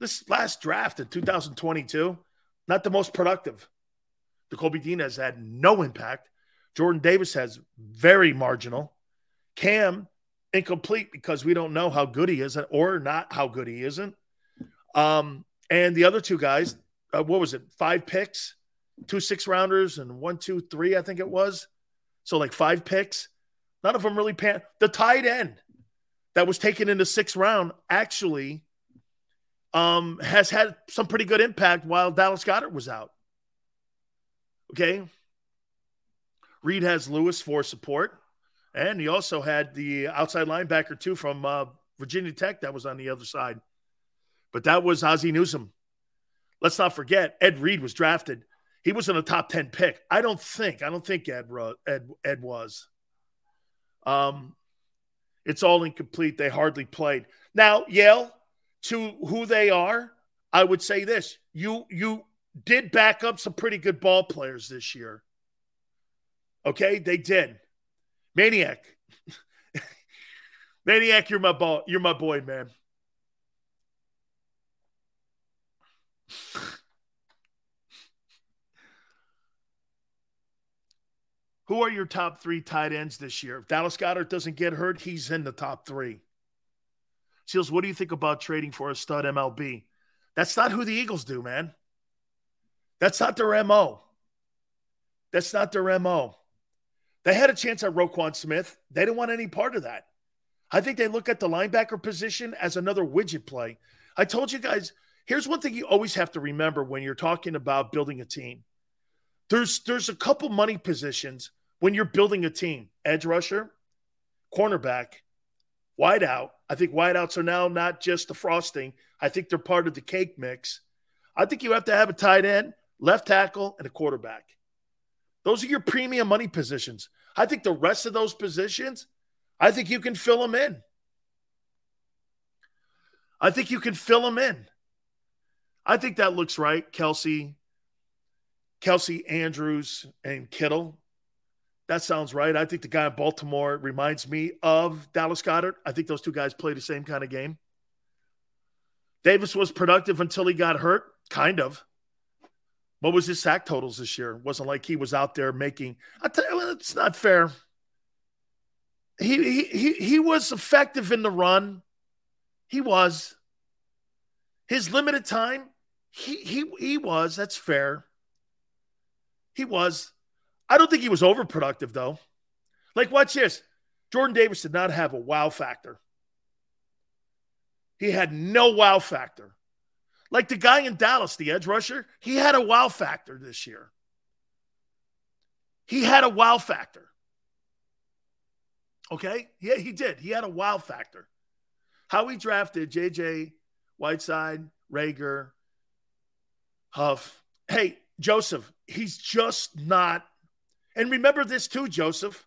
This last draft in 2022, not the most productive. Nakobe Dean has had no impact. Jordan Davis has very marginal. Cam, incomplete because we don't know how good he is or not how good he isn't. Um, and the other two guys, uh, what was it? Five picks, two six rounders, and one, two, three, I think it was. So like five picks. None of them really pan. The tight end that was taken in the sixth round actually um, has had some pretty good impact while Dallas Goedert was out. Okay. Reed has Lewis for support, And he also had the outside linebacker, too, from uh, Virginia Tech that was on the other side. But that was Ozzie Newsome. Let's not forget, Ed Reed was drafted. He was in a top 10 pick. I don't think, I don't think Ed, Ed, Ed was. Um, it's all incomplete. They hardly played. Now, Yale, to who they are, I would say this. You you did back up some pretty good ball players this year. Okay, they did. Maniac. Maniac, you're my ball. You're my boy, man. Who are your top three tight ends this year? If Dallas Goedert doesn't get hurt, he's in the top three. Seals, what do you think about trading for a stud MLB? That's not who the Eagles do, man. That's not their MO. That's not their MO. They had a chance at Roquan Smith. They didn't want any part of that. I think they look at the linebacker position as another widget play. I told you guys, here's one thing you always have to remember when you're talking about building a team. There's there's a couple money positions when you're building a team edge rusher, cornerback, wideout. I think wideouts are now not just the frosting, I think they're part of the cake mix. I think you have to have a tight end, left tackle, and a quarterback. Those are your premium money positions. I think the rest of those positions, I think you can fill them in. I think you can fill them in. I think that looks right. Kelce, Kelce Andrews, and Kittle. That sounds right. I think the guy in Baltimore reminds me of Dallas Goedert. I think those two guys play the same kind of game. Davis was productive until he got hurt, kind of. What was his sack totals this year? It wasn't like he was out there making. I tell you, it's not fair. He, he he he was effective in the run. He was. His limited time, he he he was. That's fair. He was. I don't think he was overproductive, though. Like, watch this. Jordan Davis did not have a wow factor. He had no wow factor. Like the guy in Dallas, the edge rusher, he had a wow factor this year. He had a wow factor. Okay? Yeah, he did. He had a wow factor. How he drafted JJ, Whiteside, Reagor, Huff. Hey, Joseph, he's just not and remember this too, Joseph.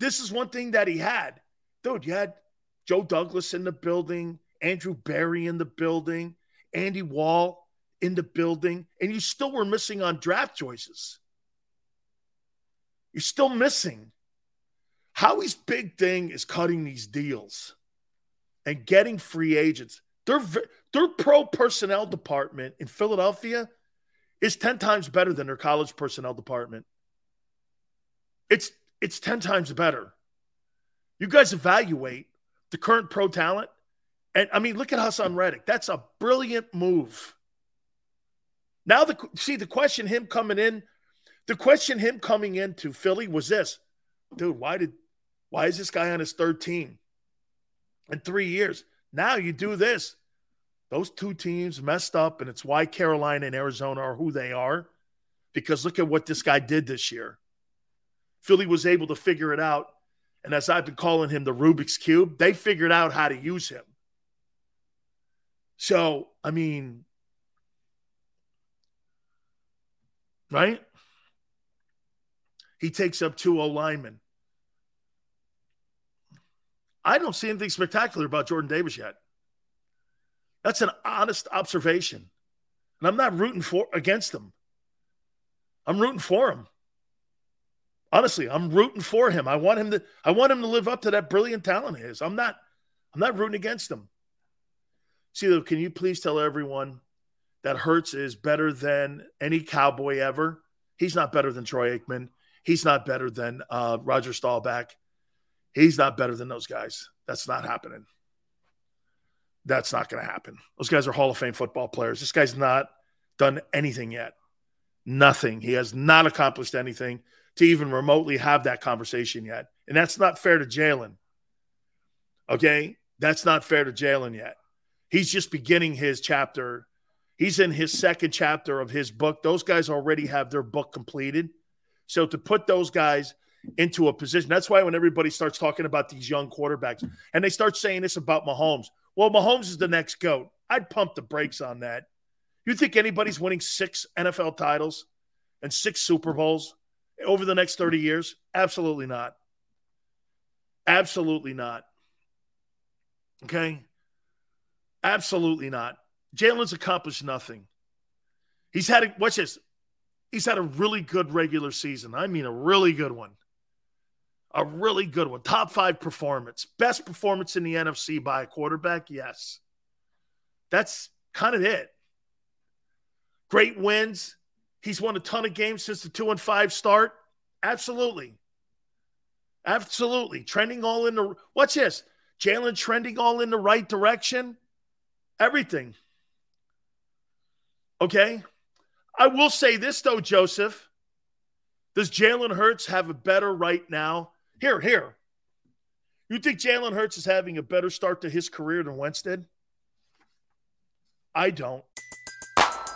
This is one thing that he had. Dude, you had Joe Douglas in the building, Andrew Berry in the building, Andy Wall in the building, and you still were missing on draft choices. You're still missing. Howie's big thing is cutting these deals and getting free agents. Their, their pro personnel department in Philadelphia is 10 times better than their college personnel department. It's it's 10 times better. You guys evaluate the current pro talent. And I mean, look at Haason Reddick. That's a brilliant move. Now the see the question him coming in, the question him coming into Philly was this, dude, why did why is this guy on his third team in three years? Now you do this. Those two teams messed up, and it's why Carolina and Arizona are who they are. Because look at what this guy did this year. Philly was able to figure it out. And as I've been calling him the Rubik's Cube, they figured out how to use him. So, I mean, right? He takes up two O linemen. I don't see anything spectacular about Jordan Davis yet. That's an honest observation. And I'm not rooting for against him. I'm rooting for him. Honestly, I'm rooting for him. I want him to I want him to live up to that brilliant talent of his. I'm not I'm not rooting against him. See, though, can you please tell everyone that Hurts is better than any cowboy ever? He's not better than Troy Aikman. He's not better than uh, Roger Staubach. He's not better than those guys. That's not happening. That's not going to happen. Those guys are Hall of Fame football players. This guy's not done anything yet. Nothing. He has not accomplished anything to even remotely have that conversation yet. And that's not fair to Jalen. Okay? That's not fair to Jalen yet. He's just beginning his chapter. He's in his second chapter of his book. Those guys already have their book completed. So to put those guys into a position. That's why when everybody starts talking about these young quarterbacks and they start saying this about Mahomes, well, Mahomes is the next GOAT. I'd pump the brakes on that. You think anybody's winning six NFL titles and six Super Bowls over the next 30 years? Absolutely not. Absolutely not. Okay? Absolutely not. Jalen's accomplished nothing. He's had a, watch this. He's had a really good regular season. I mean, a really good one. A really good one. Top five performance. Best performance in the NFC by a quarterback? Yes. That's kind of it. Great wins. He's won a ton of games since the two and five start. Absolutely. Absolutely. Trending all in the watch this. Jalen trending all in the right direction. Everything. Okay. I will say this though, Joseph. Does Jalen Hurts have a better right now? Here, here. You think Jalen Hurts is having a better start to his career than Wentz did? I don't.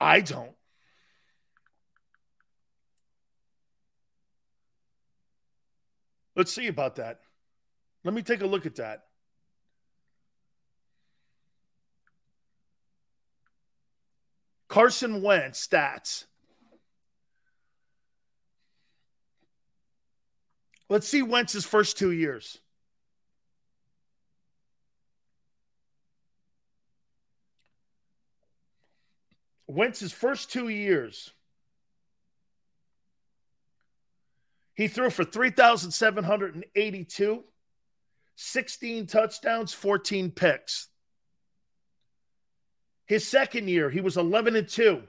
I don't. Let's see about that. Let me take a look at that. Carson Wentz stats. Let's see Wentz's first two years. Wentz's first two years. He threw for 3,782, 16 touchdowns, 14 picks. His second year, he was 11 and 2,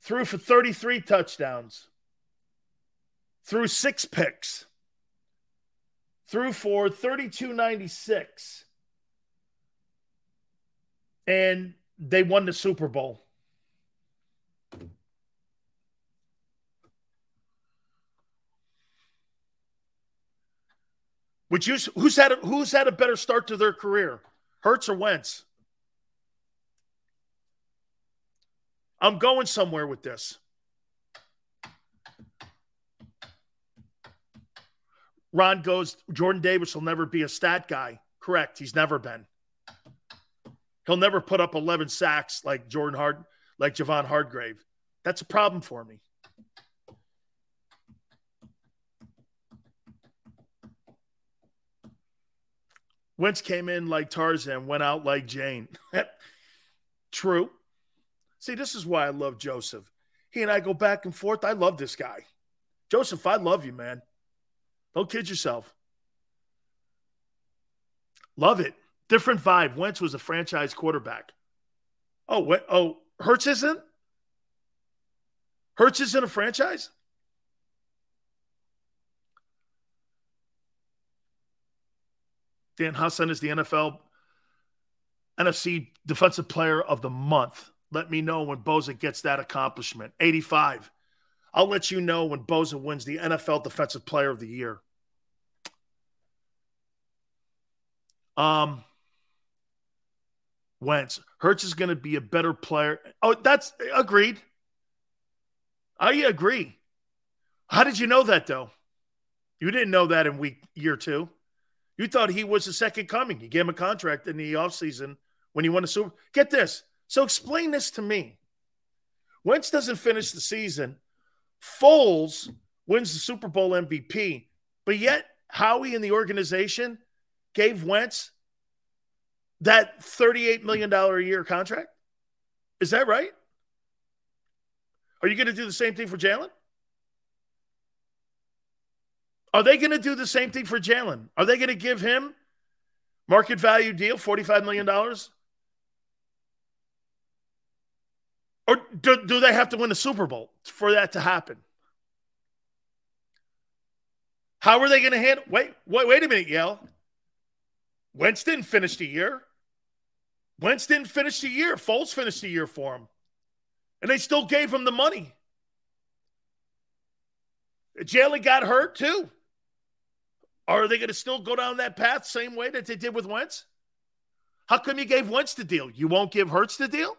threw for 33 touchdowns, threw six picks, threw for 3296. And they won the Super Bowl. Which you, who's had a, who's had a better start to their career, Hurts or Wentz? I'm going somewhere with this. Ron goes, Jordan Davis will never be a stat guy. Correct. He's never been. He'll never put up 11 sacks like Jordan Hard, like Javon Hargrave. That's a problem for me. Wentz came in like Tarzan, went out like Jane. True. See, this is why I love Joseph. He and I go back and forth. I love this guy. Joseph, I love you, man. Don't kid yourself. Love it. Different vibe. Wentz was a franchise quarterback. Oh, what? Oh, Hurts isn't? Hurts isn't a franchise? Dan Hassan is the NFL NFC Defensive Player of the Month. Let me know when Bosa gets that accomplishment. 85. I'll let you know when Bosa wins the NFL Defensive Player of the Year. Um, Wentz. Hurts is going to be a better player. Oh, that's agreed. I agree. How did you know that though? You didn't know that in week year two. You thought he was the second coming. You gave him a contract in the offseason when he won a Super. Get this. So explain this to me. Wentz doesn't finish the season. Foles wins the Super Bowl MVP, but yet Howie and the organization gave Wentz that $38 million a year contract? Is that right? Are you going to do the same thing for Jalen? Are they going to do the same thing for Jalen? Are they going to give him market value deal, $45 million? Or do, do they have to win a Super Bowl for that to happen? How are they going to handle? Wait, wait, wait a minute, Yale. Wentz didn't finish the year. Wentz didn't finish the year. Foles finished the year for him. And they still gave him the money. Jalen got hurt too. Are they going to still go down that path same way that they did with Wentz? How come you gave Wentz the deal? You won't give Hurts the deal?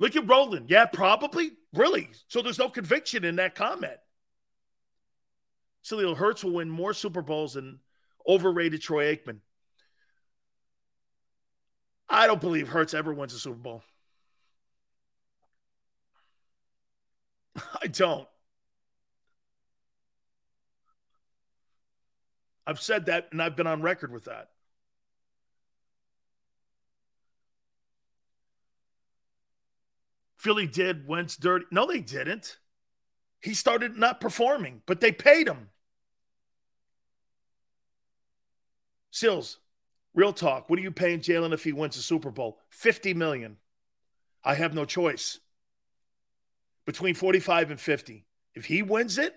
Look at Roland. Yeah, probably. Really? So there's no conviction in that comment. Salil Hurts will win more Super Bowls than overrated Troy Aikman. I don't believe Hurts ever wins a Super Bowl. I don't. I've said that and I've been on record with that. Philly did Wentz dirty. No, they didn't. He started not performing, but they paid him. Sills, real talk. What are you paying Jalen if he wins the Super Bowl? 50 million. I have no choice. Between 45 and 50. If he wins it,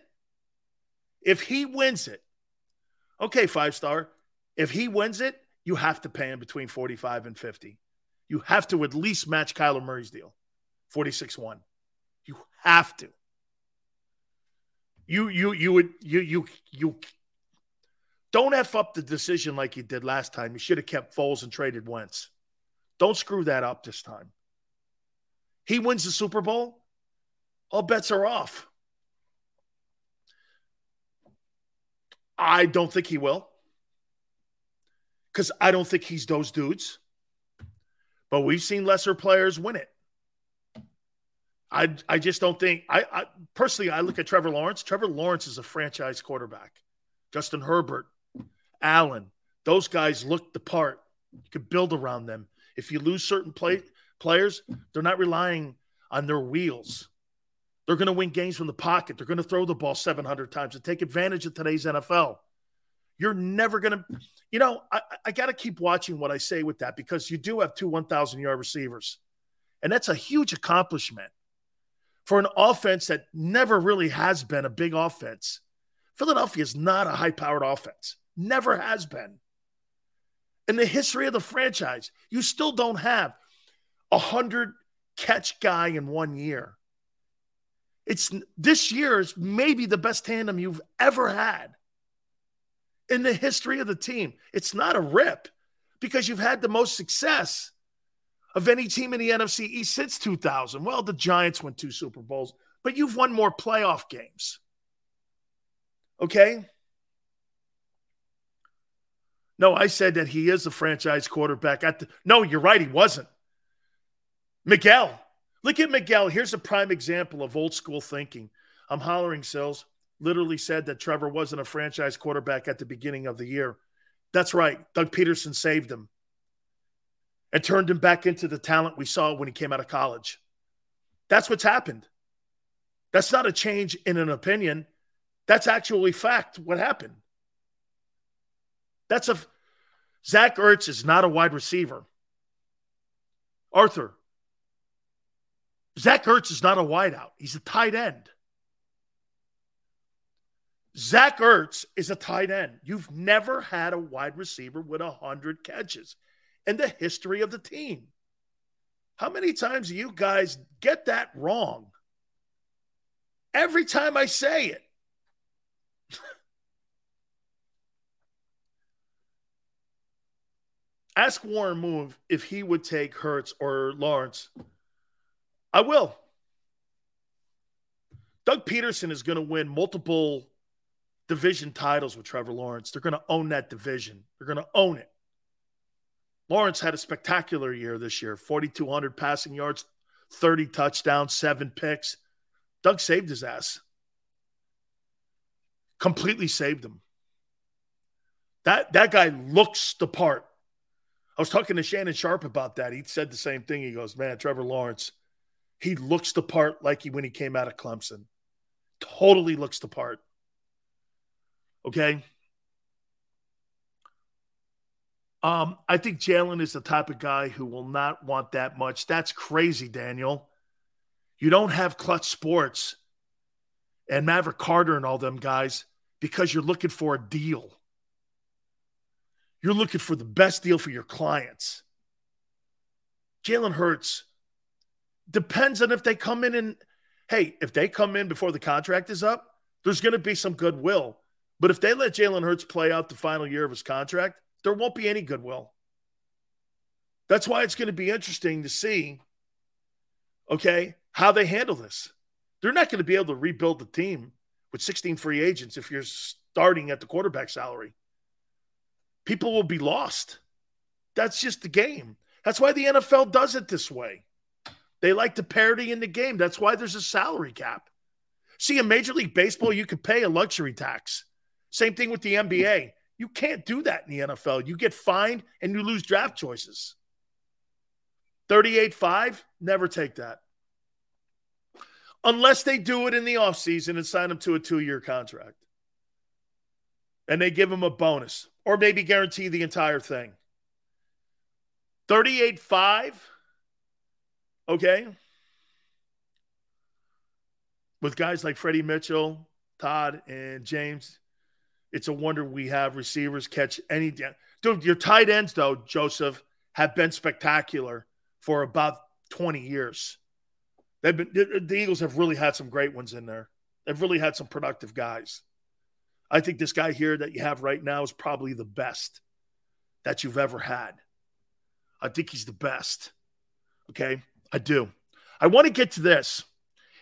if he wins it, okay, five star. If he wins it, you have to pay him between 45 and 50. You have to at least match Kyler Murray's deal, 46 1. You have to. You you you would you you you don't F up the decision like you did last time. You should have kept Foles and traded Wentz. Don't screw that up this time. He wins the Super Bowl, all bets are off. I don't think he will. Because I don't think he's those dudes. But we've seen lesser players win it. I I just don't think I, I personally I look at Trevor Lawrence. Trevor Lawrence is a franchise quarterback. Justin Herbert, Allen, those guys look the part. You could build around them. If you lose certain play, players, they're not relying on their wheels. They're going to win games from the pocket. They're going to throw the ball 700 times and take advantage of today's NFL. You're never going to, you know, I, I got to keep watching what I say with that because you do have two 1,000 yard receivers. And that's a huge accomplishment for an offense that never really has been a big offense. Philadelphia is not a high powered offense, never has been. In the history of the franchise, you still don't have a 100 catch guy in one year. It's this year is maybe the best tandem you've ever had in the history of the team. It's not a rip because you've had the most success of any team in the NFC East since 2000. Well, the Giants won two Super Bowls, but you've won more playoff games. Okay? No, I said that he is a franchise quarterback. The, no, you're right. He wasn't. Miguel, Look at Miguel. Here's a prime example of old school thinking. I'm hollering Sills. Literally said that Trevor wasn't a franchise quarterback at the beginning of the year. That's right. Doug Pederson saved him and turned him back into the talent we saw when he came out of college. That's what's happened. That's not a change in an opinion. That's actually fact what happened. That's a Zach Ertz is not a wide receiver. Arthur, Zach Ertz is not a wideout. He's a tight end. Zach Ertz is a tight end. You've never had a wide receiver with 100 catches in the history of the team. How many times do you guys get that wrong? Every time I say it. Ask Warren Moon if he would take Hurts or Lawrence I will. Doug Pederson is going to win multiple division titles with Trevor Lawrence. They're going to own that division. They're going to own it. Lawrence had a spectacular year this year 4,200 passing yards, 30 touchdowns, seven picks. Doug saved his ass. Completely saved him. That, that guy looks the part. I was talking to Shannon Sharpe about that. He said the same thing. He goes, Man, Trevor Lawrence he looks the part like he when he came out of Clemson. Totally looks the part. Okay. Um, I think Jalen is the type of guy who will not want that much. That's crazy, Daniel. You don't have Klutch Sports and Maverick Carter and all them guys because you're looking for a deal. You're looking for the best deal for your clients. Jalen Hurts depends on if they come in and, hey, if they come in before the contract is up, there's going to be some goodwill. But if they let Jalen Hurts play out the final year of his contract, there won't be any goodwill. That's why it's going to be interesting to see, okay, how they handle this. They're not going to be able to rebuild the team with 16 free agents if you're starting at the quarterback salary. People will be lost. That's just the game. That's why the NFL does it this way. They like to parity in the game. That's why there's a salary cap. See, in Major League Baseball, you could pay a luxury tax. Same thing with the NBA. You can't do that in the NFL. You get fined and you lose draft choices. 38 5, never take that. Unless they do it in the offseason and sign them to a two year contract. And they give them a bonus or maybe guarantee the entire thing. 38 5. Okay. With guys like Freddie Mitchell, Todd, and James, it's a wonder we have receivers catch any. Dude, your tight ends, though, Joseph, have been spectacular for about 20 years. They've been the Eagles have really had some great ones in there. They've really had some productive guys. I think this guy here that you have right now is probably the best that you've ever had. I think he's the best. Okay, I do. I want to get to this.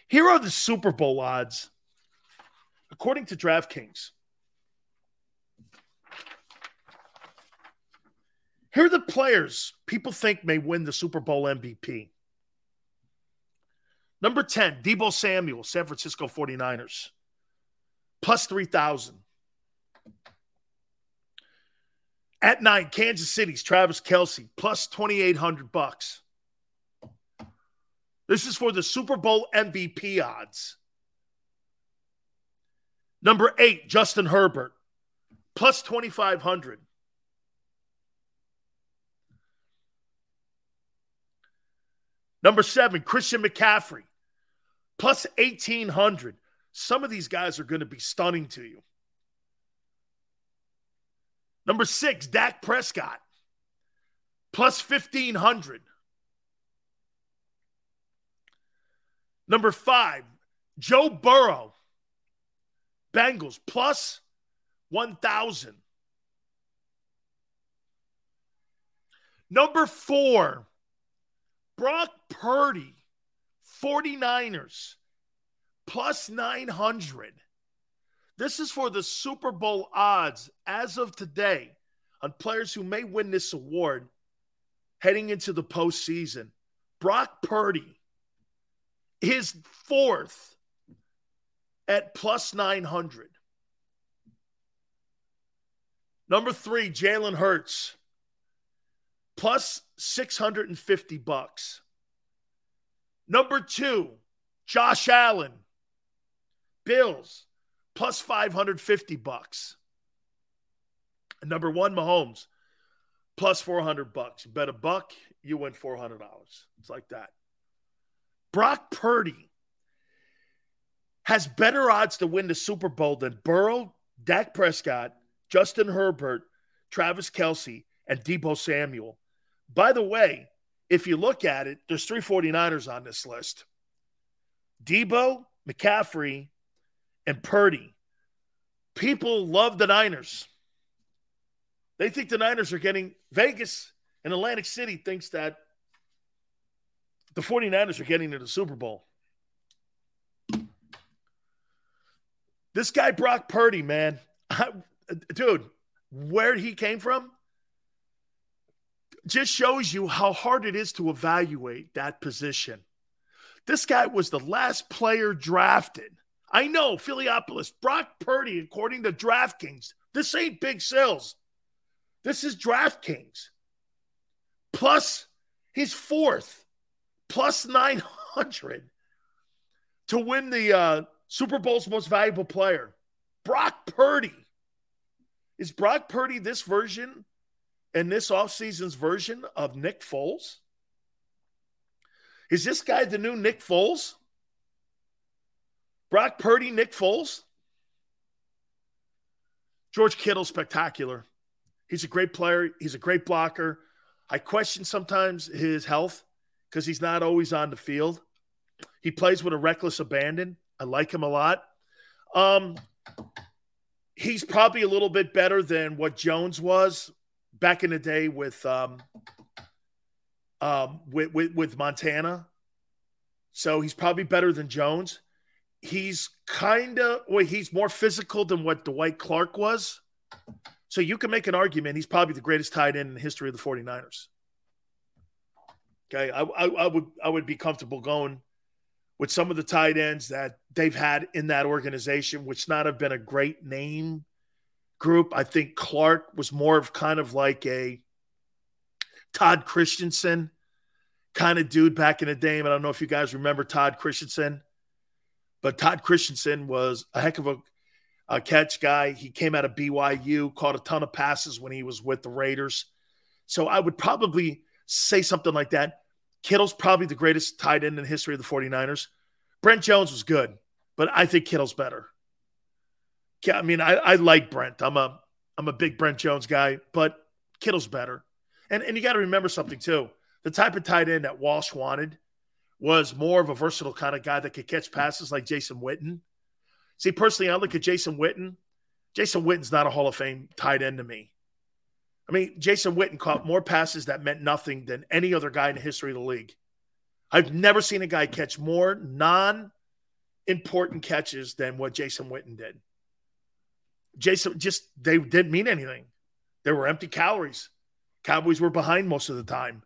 Here are the Super Bowl odds according to DraftKings. Here are the players people think may win the Super Bowl MVP. Number 10, Deebo Samuel, San Francisco 49ers, plus 3,000. At nine, Kansas City's Travis Kelce, plus 2,800 bucks. This is for the Super Bowl MVP odds. Number eight, Justin Herbert, plus 2,500. Number seven, Christian McCaffrey, plus 1,800. Some of these guys are going to be stunning to you. Number six, Dak Prescott, plus 1,500. Number five, Joe Burrow, Bengals, plus 1,000. Number four, Brock Purdy, 49ers, plus 900. This is for the Super Bowl odds as of today on players who may win this award heading into the postseason. Brock Purdy is fourth at plus 900. Number three, Jalen Hurts, plus 650 bucks. Number two, Josh Allen, Bills, plus 550 bucks. Number one, Mahomes, plus 400 bucks. You bet a buck, you win $400. It's like that. Brock Purdy has better odds to win the Super Bowl than Burrow, Dak Prescott, Justin Herbert, Travis Kelce, and Deebo Samuel. By the way, if you look at it, there's three 49ers on this list Debo, McCaffrey, and Purdy. People love the Niners. They think the Niners are getting Vegas and Atlantic City thinks that the 49ers are getting to the Super Bowl. This guy, Brock Purdy, man, I, dude, where he came from just shows you how hard it is to evaluate that position. This guy was the last player drafted. I know, Philiopolis, Brock Purdy, according to DraftKings, this ain't big sales. This is DraftKings. Plus, he's fourth plus 900 to win the uh, Super Bowl's most valuable player. Brock Purdy. Is Brock Purdy this version and this offseason's version of Nick Foles? Is this guy the new Nick Foles? Brock Purdy, Nick Foles? George Kittle, spectacular. He's a great player. He's a great blocker. I question sometimes his health because he's not always on the field. He plays with a reckless abandon. I like him a lot. Um, he's probably a little bit better than what Jones was back in the day with um, um, with, with, with Montana. So he's probably better than Jones. He's kind of well, he's more physical than what Dwight Clark was. So you can make an argument he's probably the greatest tight end in the history of the 49ers. Okay, I, I, I would I would be comfortable going with some of the tight ends that they've had in that organization, which not have been a great name group. I think Clark was more of kind of like a Todd Christensen kind of dude back in the day. I don't know if you guys remember Todd Christensen, but Todd Christensen was a heck of a, a catch guy. He came out of BYU, caught a ton of passes when he was with the Raiders. So I would probably say something like that. Kittle's probably the greatest tight end in the history of the 49ers. Brent Jones was good, but I think Kittle's better. I mean, I, I like Brent. I'm a I'm a big Brent Jones guy, but Kittle's better. And and you got to remember something too. The type of tight end that Walsh wanted was more of a versatile kind of guy that could catch passes like Jason Witten. See, personally, I look at Jason Witten. Jason Witten's not a Hall of Fame tight end to me. I mean, Jason Witten caught more passes that meant nothing than any other guy in the history of the league. I've never seen a guy catch more non important catches than what Jason Witten did. Jason just, they didn't mean anything. They were empty calories. Cowboys were behind most of the time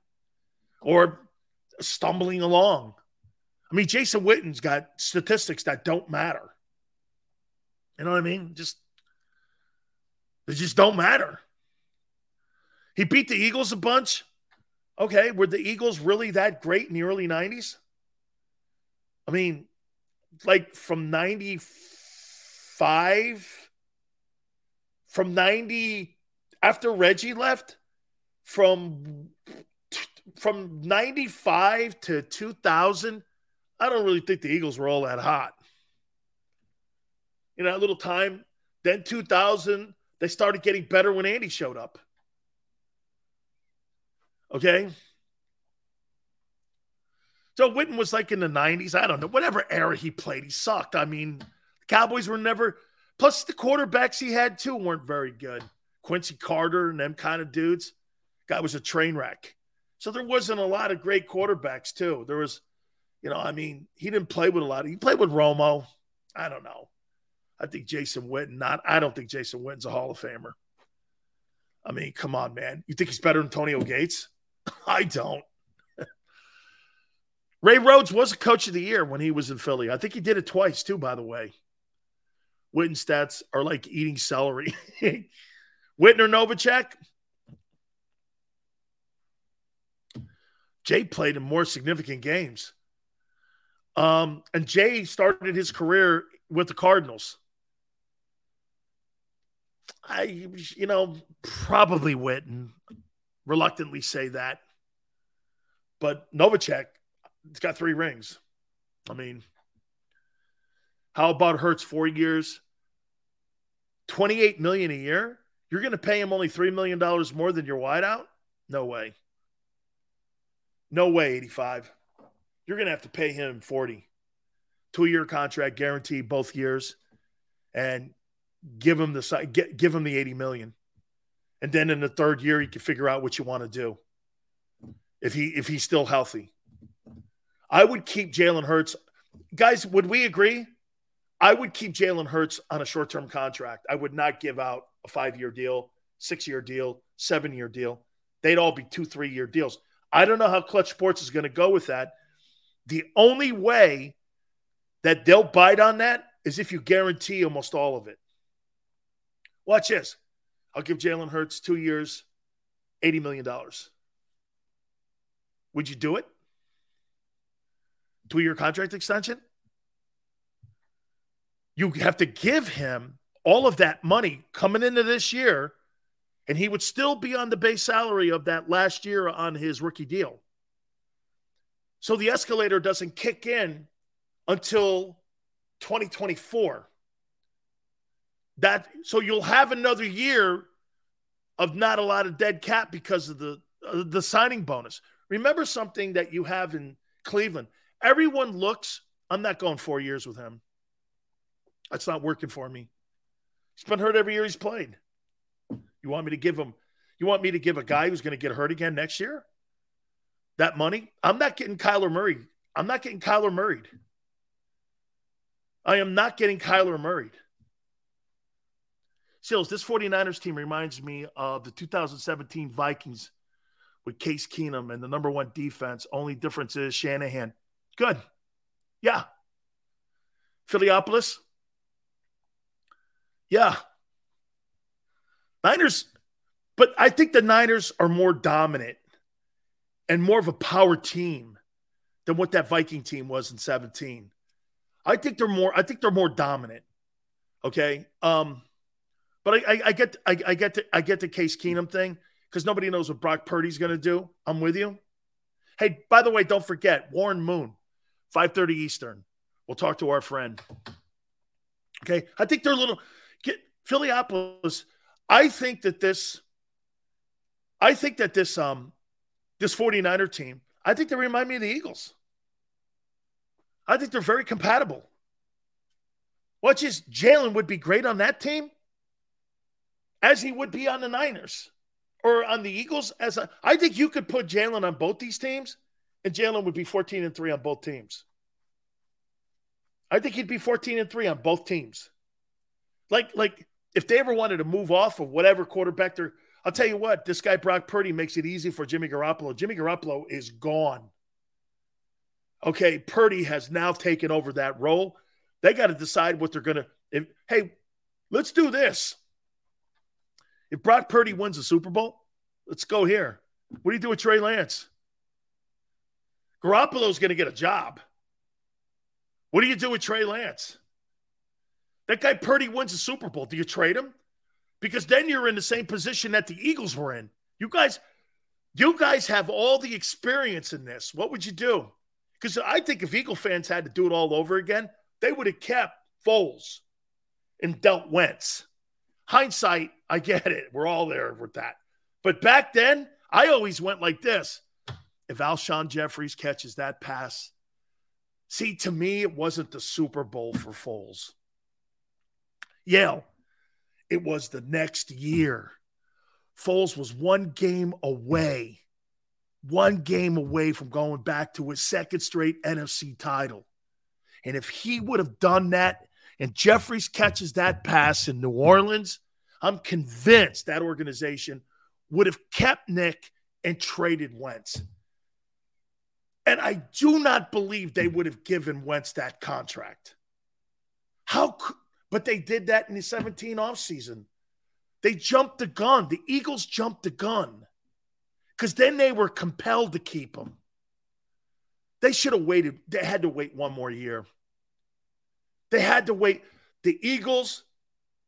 or stumbling along. I mean, Jason Witten's got statistics that don't matter. You know what I mean? Just, they just don't matter. He beat the Eagles a bunch. Okay, were the Eagles really that great in the early 90s? I mean, like from 95, from 90, after Reggie left, from from 95 to 2000, I don't really think the Eagles were all that hot. In that little time, then 2000, they started getting better when Andy showed up. Okay. So Witten was like in the 90s. I don't know. Whatever era he played, he sucked. I mean, the Cowboys were never, plus the quarterbacks he had too weren't very good. Quincy Carter and them kind of dudes. Guy was a train wreck. So there wasn't a lot of great quarterbacks too. There was, you know, I mean, he didn't play with a lot. He played with Romo. I don't know. I think Jason Witten, not, I don't think Jason Witten's a Hall of Famer. I mean, come on, man. You think he's better than Antonio Gates? I don't. Ray Rhodes was a coach of the year when he was in Philly. I think he did it twice too, by the way. Witten stats are like eating celery. Whitner Novacek. Jay played in more significant games. Um, and Jay started his career with the Cardinals. I, you know, probably Witten reluctantly say that. But Novacek, it's got three rings. I mean, how about Hurts four years, 28 million a year? You're going to pay him only $3 million more than your wideout? No way. No way, 85. You're going to have to pay him 40. Two year contract guarantee both years and give him the give him the 80 million. And then in the third year, you can figure out what you want to do. If he if he's still healthy. I would keep Jalen Hurts. Guys, would we agree? I would keep Jalen Hurts on a short-term contract. I would not give out a five-year deal, six-year deal, seven-year deal. They'd all be two, three-year deals. I don't know how Klutch Sports is going to go with that. The only way that they'll bite on that is if you guarantee almost all of it. Watch this. I'll give Jalen Hurts two years, $80 million. Would you do it? Two year contract extension? You have to give him all of that money coming into this year and he would still be on the base salary of that last year on his rookie deal. So the escalator doesn't kick in until 2024. That so you'll have another year of not a lot of dead cap because of the uh, the signing bonus. Remember something that you have in Cleveland. Everyone looks. I'm not going four years with him. That's not working for me. He's been hurt every year he's played. You want me to give him? You want me to give a guy who's going to get hurt again next year that money? I'm not getting Kyler Murray. I'm not getting Kyler Murray. I am not getting Kyler Murray. Sills, this 49ers team reminds me of the 2017 Vikings with Case Keenum and the number one defense. Only difference is Shanahan. Good. Yeah. Philiopolis. Yeah. Niners, but I think the Niners are more dominant and more of a power team than what that Viking team was in 17. I think they're more, I think they're more dominant. Okay. Um, but I, I, I get I, I, get the I get the Case Keenum thing because nobody knows what Brock Purdy's to do. I'm with you. Hey, by the way, don't forget Warren Moon, 5:30 Eastern. We'll talk to our friend. Okay, I think they're a little get Philiopolis. I think that this. I think that this um this 49er team. I think they remind me of the Eagles. I think they're very compatible. Watch this. Jalen would be great on that team as he would be on the Niners or on the Eagles. As a, I think you could put Jalen on both these teams, and Jalen would be 14 and 3 on both teams. I think he'd be 14 and 3 on both teams. Like, like if they ever wanted to move off of whatever quarterback they're, I'll tell you what, this guy Brock Purdy makes it easy for Jimmy Garoppolo. Jimmy Garoppolo is gone. Okay, Purdy has now taken over that role. They got to decide what they're going to. Hey, let's do this. If Brock Purdy wins the Super Bowl, let's go here. What do you do with Trey Lance? Garoppolo's going to get a job. What do you do with Trey Lance? That guy Purdy wins the Super Bowl. Do you trade him? Because then you're in the same position that the Eagles were in. You guys, you guys have all the experience in this. What would you do? Because I think if Eagle fans had to do it all over again, they would have kept Foles and dealt Wentz hindsight, I get it. We're all there with that. But back then, I always went like this. If Alshon Jeffery catches that pass, see, to me, it wasn't the Super Bowl for Foles. Yale, it was the next year. Foles was one game away, one game away from going back to his second straight NFC title. And if he would have done that and Jeffery catches that pass in New Orleans, I'm convinced that organization would have kept Nick and traded Wentz. And I do not believe they would have given Wentz that contract. How but they did that in the 17 offseason. They jumped the gun. The Eagles jumped the gun. Because then they were compelled to keep him. They should have waited. They had to wait one more year. They had to wait. The Eagles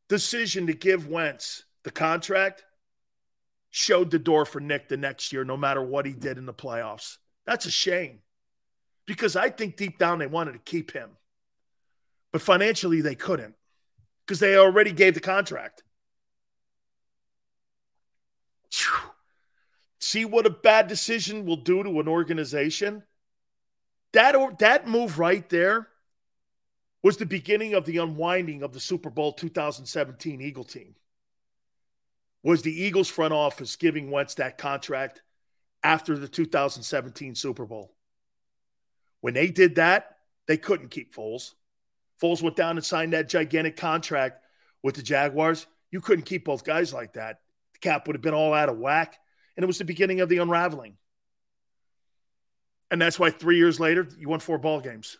decision to give Wentz the contract showed the door for Nick the next year, no matter what he did in the playoffs. That's a shame because I think deep down they wanted to keep him. But financially, they couldn't because they already gave the contract. See what a bad decision will do to an organization? That, or, that move right there was the beginning of the unwinding of the Super Bowl 2017 Eagle team. Was the Eagles front office giving Wentz that contract after the 2017 Super Bowl? When they did that, they couldn't keep Foles. Foles went down and signed that gigantic contract with the Jaguars. You couldn't keep both guys like that. The cap would have been all out of whack. And it was the beginning of the unraveling. And that's why three years later, you won four ball games.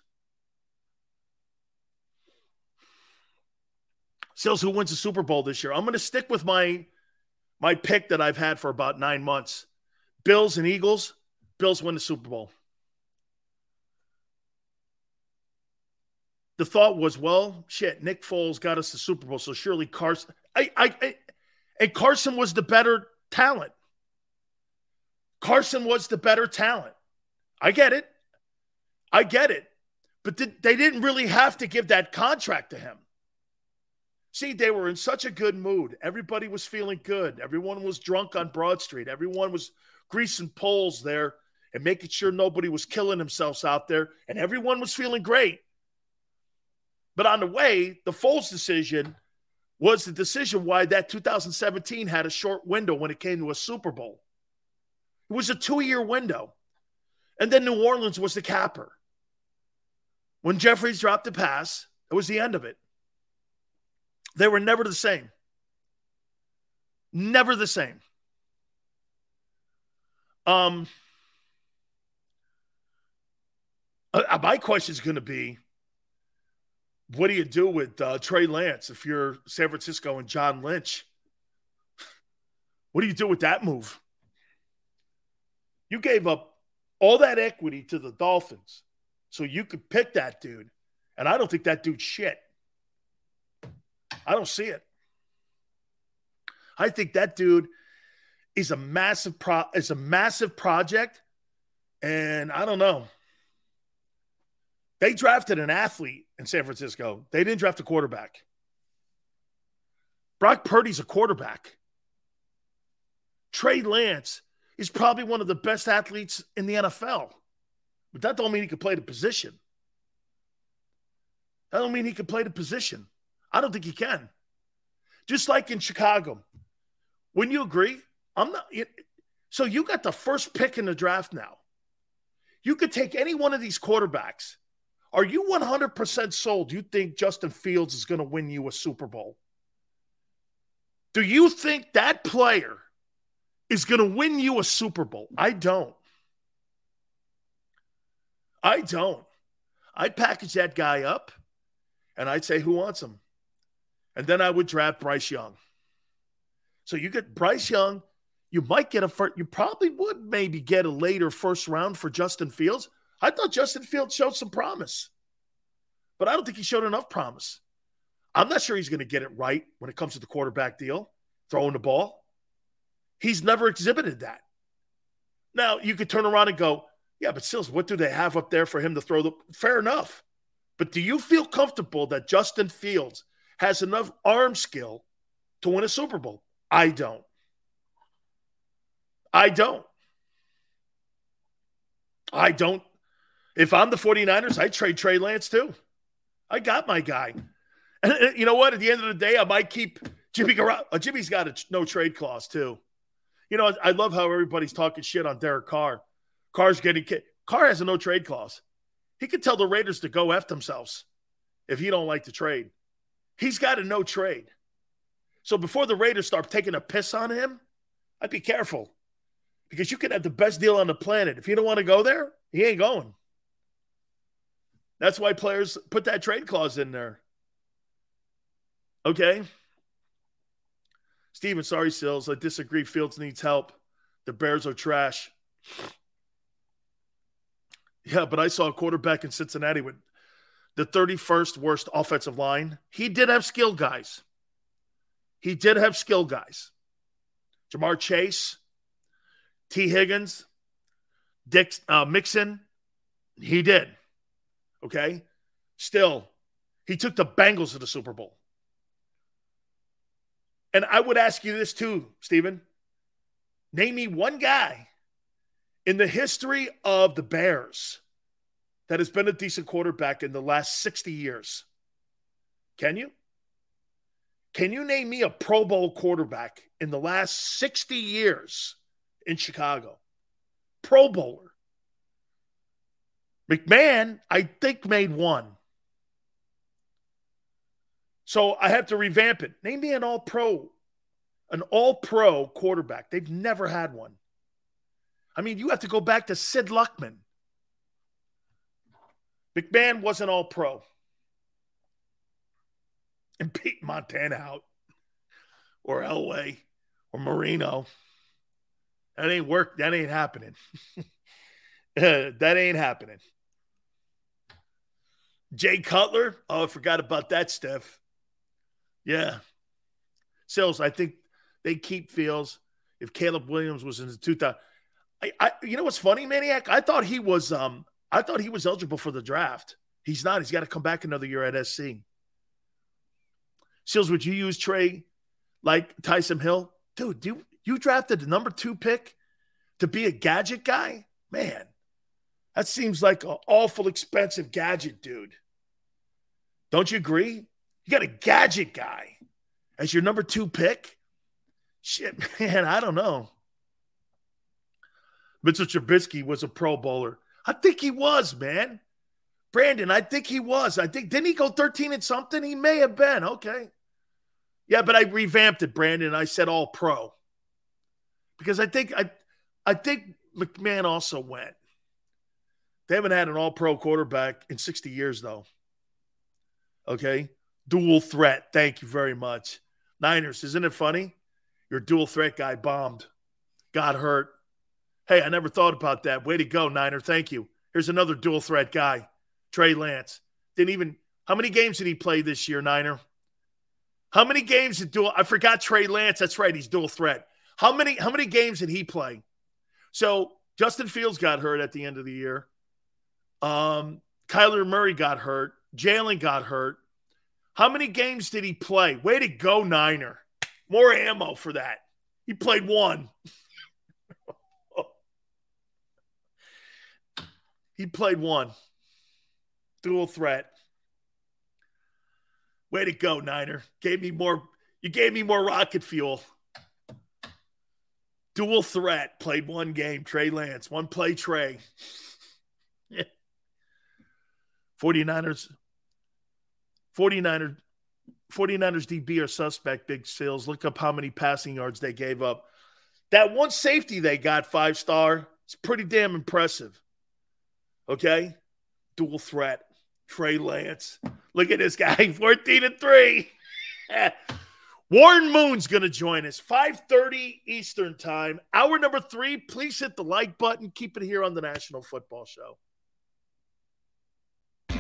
Sales who wins the Super Bowl this year. I'm going to stick with my my pick that I've had for about nine months. Bills and Eagles. Bills win the Super Bowl. The thought was, well, shit, Nick Foles got us the Super Bowl, so surely Carson. I, I, I And Carson was the better talent. Carson was the better talent. I get it. I get it. But they didn't really have to give that contract to him. See, they were in such a good mood. Everybody was feeling good. Everyone was drunk on Broad Street. Everyone was greasing poles there and making sure nobody was killing themselves out there. And everyone was feeling great. But on the way, the Foles decision was the decision why that 2017 had a short window when it came to a Super Bowl. It was a two year window. And then New Orleans was the capper. When Jeffery dropped the pass, it was the end of it. They were never the same. Never the same. Um, uh, my question is going to be what do you do with uh, Trey Lance if you're San Francisco and John Lynch? What do you do with that move? You gave up all that equity to the Dolphins so you could pick that dude. And I don't think that dude's shit. I don't see it. I think that dude is a massive pro is a massive project. And I don't know. They drafted an athlete in San Francisco. They didn't draft a quarterback. Brock Purdy's a quarterback. Trey Lance is probably one of the best athletes in the NFL. But that don't mean he can play the position. That don't mean he can play the position. I don't think he can. Just like in Chicago. Wouldn't you agree? I'm not so you got the first pick in the draft now. You could take any one of these quarterbacks are you 100% sold you think Justin Fields is going to win you a Super Bowl? Do you think that player is going to win you a Super Bowl? I don't. I don't. I'd package that guy up and I'd say, who wants him? And then I would draft Bryce Young. So you get Bryce Young. You might get a first, you probably would maybe get a later first round for Justin Fields. I thought Justin Fields showed some promise, but I don't think he showed enough promise. I'm not sure he's going to get it right when it comes to the quarterback deal, throwing the ball. He's never exhibited that. Now, you could turn around and go, yeah, but Sills, what do they have up there for him to throw the fair enough. But do you feel comfortable that Justin Fields has enough arm skill to win a Super Bowl? I don't. I don't. I don't if I'm the 49ers, I trade Trey Lance too. I got my guy. And you know what? At the end of the day, I might keep Jimmy Garoppolo. Uh, Jimmy's got a no trade clause too. You know, I love how everybody's talking shit on Derek Carr. Carr's getting Carr has a no trade clause. He could tell the Raiders to go f themselves if he don't like to trade. He's got a no trade. So before the Raiders start taking a piss on him, I'd be careful because you could have the best deal on the planet. If you don't want to go there, he ain't going. That's why players put that trade clause in there. Okay. Steven, sorry, Sills. I disagree. Fields needs help. The Bears are trash. Yeah, but I saw a quarterback in Cincinnati with the 31st worst offensive line. He did have skill guys. He did have skill guys. Ja'Marr Chase, Tee Higgins, Dick uh, Mixon. He did. Okay. Still, he took the Bengals to the Super Bowl. And I would ask you this too, Stephen. Name me one guy in the history of the Bears that has been a decent quarterback in the last 60 years. Can you? Can you name me a Pro Bowl quarterback in the last 60 years in Chicago? Pro Bowler. McMahon, I think, made one. So I have to revamp it. Name me an all pro, an all pro quarterback. They've never had one. I mean, you have to go back to Sid Luckman. McMahon wasn't all pro. And Pete Montana out, or Elway, or Marino. That ain't work. That ain't happening. that ain't happening. Jay Cutler. Oh, I forgot about that, Steph. Yeah. Sales, I think they keep Fields. If Caleb Williams was in the 2000, I, I, you know what's funny, Maniac? I thought he was, um, I thought he was eligible for the draft. He's not. He's got to come back another year at SC. Seals, would you use Trey like Taysom Hill? Dude, you you drafted the number two pick to be a gadget guy? Man, that seems like an awful expensive gadget, dude. Don't you agree? You got a gadget guy as your number two pick? Shit, man, I don't know. Mitchell Trubisky was a Pro Bowler. I think he was, man. Brandon, I think he was. I think didn't he go 13 and something? He may have been. Okay. Yeah, but I revamped it, Brandon. I said all pro. Because I think I I think McMahon also went. They haven't had an all pro quarterback in 60 years, though. Okay. Dual threat. Thank you very much. Niners, isn't it funny? Your dual threat guy bombed, got hurt. Hey, I never thought about that. Way to go, Niner. Thank you. Here's another dual threat guy, Trey Lance. Didn't even, how many games did he play this year, Niner? How many games did dual, I forgot Trey Lance. That's right. He's dual threat. How many, how many games did he play? So Justin Fields got hurt at the end of the year. Um, Kyler Murray got hurt. Jalen got hurt. How many games did he play? Way to go, Niner. More ammo for that. He played one. he played one. Dual threat. Way to go, Niner. Gave me more. You gave me more rocket fuel. Dual threat. Played one game. Trey Lance. One play, Trey. 49ers 49ers 49ers DB are suspect big sales. Look up how many passing yards they gave up. That one safety they got five star, it's pretty damn impressive. Okay? Dual threat. Trey Lance. Look at this guy, 14 and 3. Warren Moon's going to join us 5:30 Eastern Time. Hour number 3. Please hit the like button. Keep it here on the National Football Show.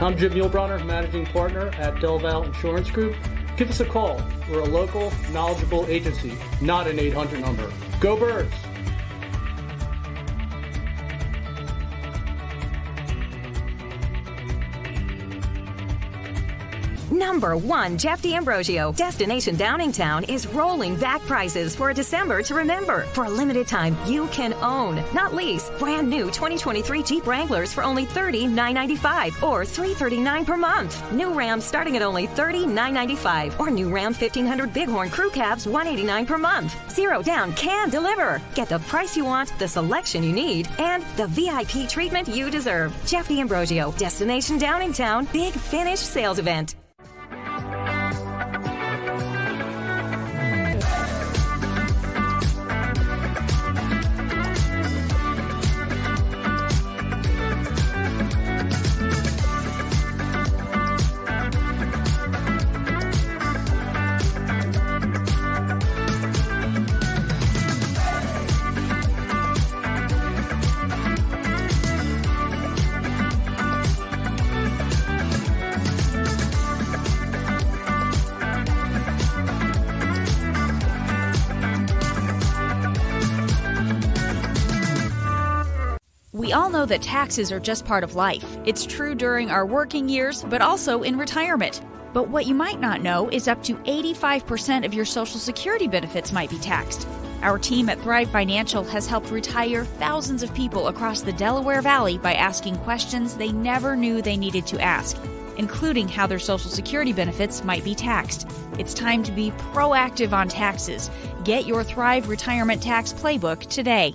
I'm Jim Muehlbronner, Managing Partner at DelVal Insurance Group. Give us a call. We're a local, knowledgeable agency, not an 800 number. Go Birds! Number one, Jeff D'Ambrosio. Destination Downingtown is rolling back prices for a December to remember. For a limited time, you can own, not lease, brand new 2023 Jeep Wranglers for only $30,995 or 339 per month. New Ram starting at only $30,995 or new Ram 1500 Bighorn Crew Cabs 189 per month. Zero down can deliver. Get the price you want, the selection you need, and the VIP treatment you deserve. Jeff D'Ambrosio, Destination Downingtown, Big Finish Sales Event. Know that taxes are just part of life. It's true during our working years, but also in retirement. But what you might not know is up to 85% of your Social Security benefits might be taxed. Our team at Thrive Financial has helped retire thousands of people across the Delaware Valley by asking questions they never knew they needed to ask, including how their Social Security benefits might be taxed. It's time to be proactive on taxes. Get your Thrive Retirement Tax Playbook today.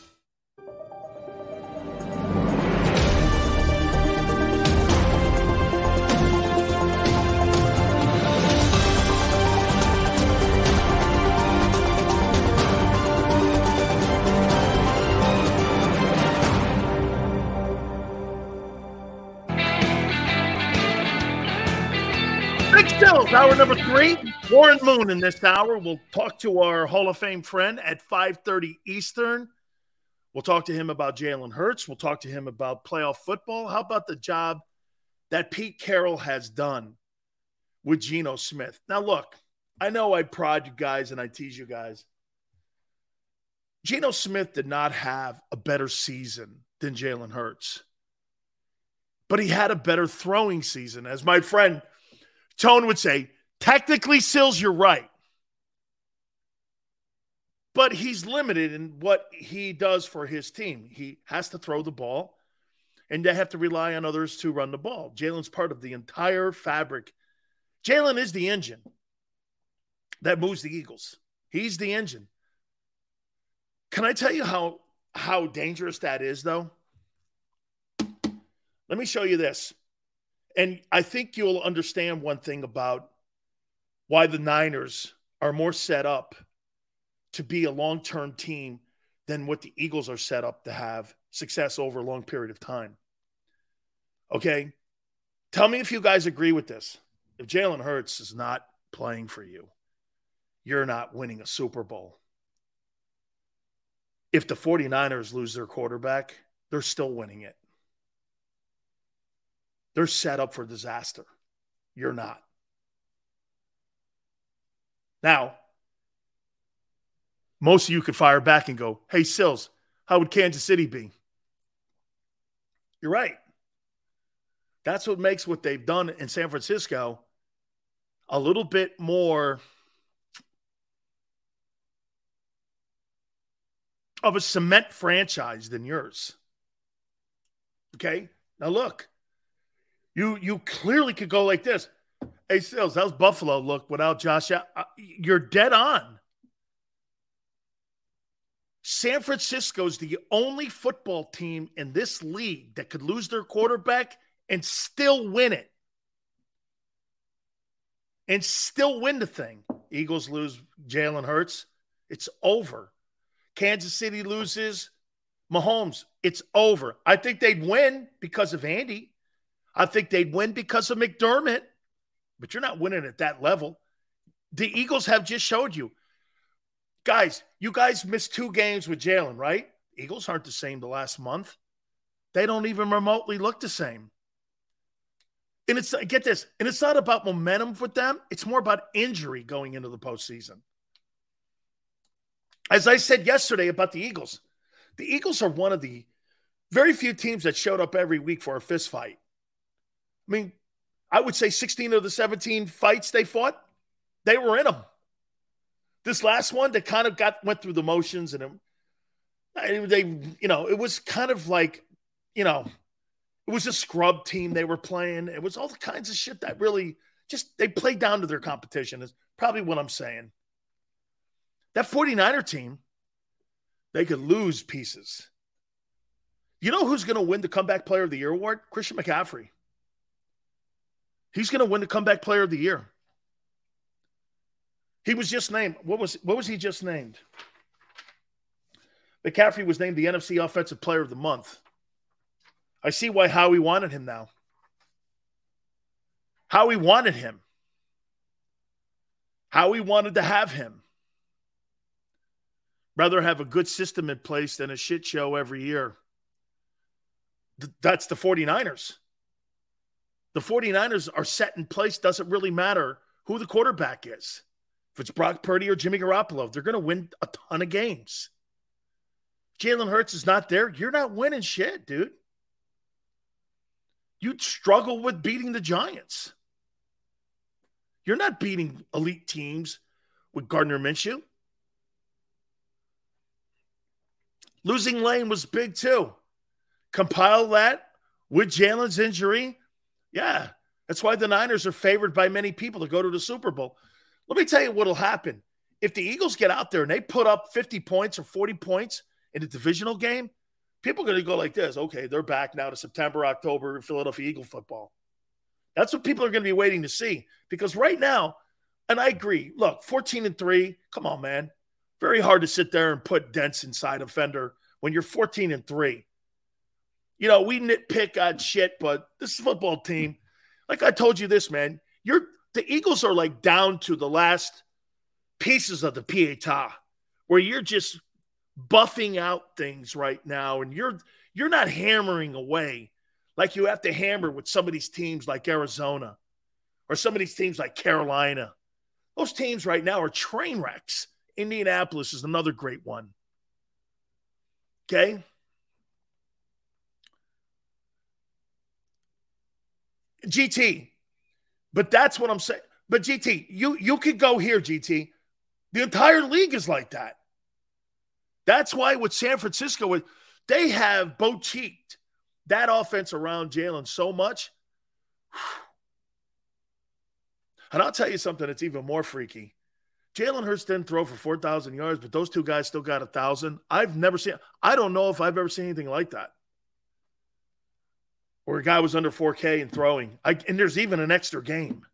Hour number three. Warren Moon in this hour. We'll talk to our Hall of Fame friend at 5:30 Eastern. We'll talk to him about Jalen Hurts. We'll talk to him about playoff football. How about the job that Pete Carroll has done with Geno Smith? Now, look, I know I prod you guys and I tease you guys. Geno Smith did not have a better season than Jalen Hurts, but he had a better throwing season. As my friend Tone would say, technically, Sills, you're right. But he's limited in what he does for his team. He has to throw the ball, and they have to rely on others to run the ball. Jalen's part of the entire fabric. Jalen is the engine that moves the Eagles. He's the engine. Can I tell you how how dangerous that is, though? Let me show you this. And I think you'll understand one thing about why the Niners are more set up to be a long term team than what the Eagles are set up to have success over a long period of time. Okay. Tell me if you guys agree with this. If Jalen Hurts is not playing for you, you're not winning a Super Bowl. If the 49ers lose their quarterback, they're still winning it. They're set up for disaster. You're not. Now, most of you could fire back and go, hey, Sills, how would Kansas City be? You're right. That's what makes what they've done in San Francisco a little bit more of a cement franchise than yours. Okay? Now look, you you clearly could go like this. Hey, Sills, how's Buffalo look without Josh? Uh, You're dead on. San Francisco's the only football team in this league that could lose their quarterback and still win it. And still win the thing. Eagles lose Jalen Hurts. It's over. Kansas City loses Mahomes. It's over. I think they'd win because of Andy. I think they'd win because of McDermott, but you're not winning at that level. The Eagles have just showed you. Guys, you guys missed two games with Jalen, right? Eagles aren't the same the last month. They don't even remotely look the same. And it's get this, and it's not about momentum with them, it's more about injury going into the postseason. As I said yesterday about the Eagles, the Eagles are one of the very few teams that showed up every week for a fist fight. I mean, I would say 16 of the 17 fights they fought, they were in them. This last one, they kind of got went through the motions, and it, they, you know, it was kind of like, you know, it was a scrub team they were playing. It was all the kinds of shit that really just they played down to their competition. Is probably what I'm saying. That 49er team, they could lose pieces. You know who's going to win the comeback player of the year award? Christian McCaffrey. He's going to win the comeback player of the year. He was just named. What was what was he just named? McCaffrey was named the NFC Offensive Player of the Month. I see why Howie wanted him now. Howie wanted him. Howie wanted to have him. Rather have a good system in place than a shit show every year. Th- that's the 49ers. The 49ers are set in place. Doesn't really matter who the quarterback is. If it's Brock Purdy or Jimmy Garoppolo, they're going to win a ton of games. Jalen Hurts is not there. You're not winning shit, dude. You'd struggle with beating the Giants. You're not beating elite teams with Gardner Minshew. Losing Lane was big too. Compile that with Jalen's injury. Yeah, that's why the Niners are favored by many people to go to the Super Bowl. Let me tell you what'll happen. If the Eagles get out there and they put up 50 points or 40 points in a divisional game, people are going to go like this. Okay, they're back now to September, October, Philadelphia Eagle football. That's what people are going to be waiting to see because right now, and I agree. Look, 14 and 3, come on, man. Very hard to sit there and put dents inside a fender when you're 14 and 3. You know, we nitpick on shit, but this football team, like I told you this, man, you're the Eagles are like down to the last pieces of the pieta where you're just buffing out things right now and you're you're not hammering away like you have to hammer with some of these teams like Arizona or some of these teams like Carolina. Those teams right now are train wrecks. Indianapolis is another great one. Okay? GT. But that's what I'm saying. But GT, you you could go here, GT. The entire league is like that. That's why with San Francisco, they have boutiqued that offense around Jalen so much. And I'll tell you something that's even more freaky. Jalen Hurts didn't throw for 4,000 yards, but those two guys still got a 1,000. I've never seen, I don't know if I've ever seen anything like that. Where a guy was under 4K and throwing. I, and there's even an extra game.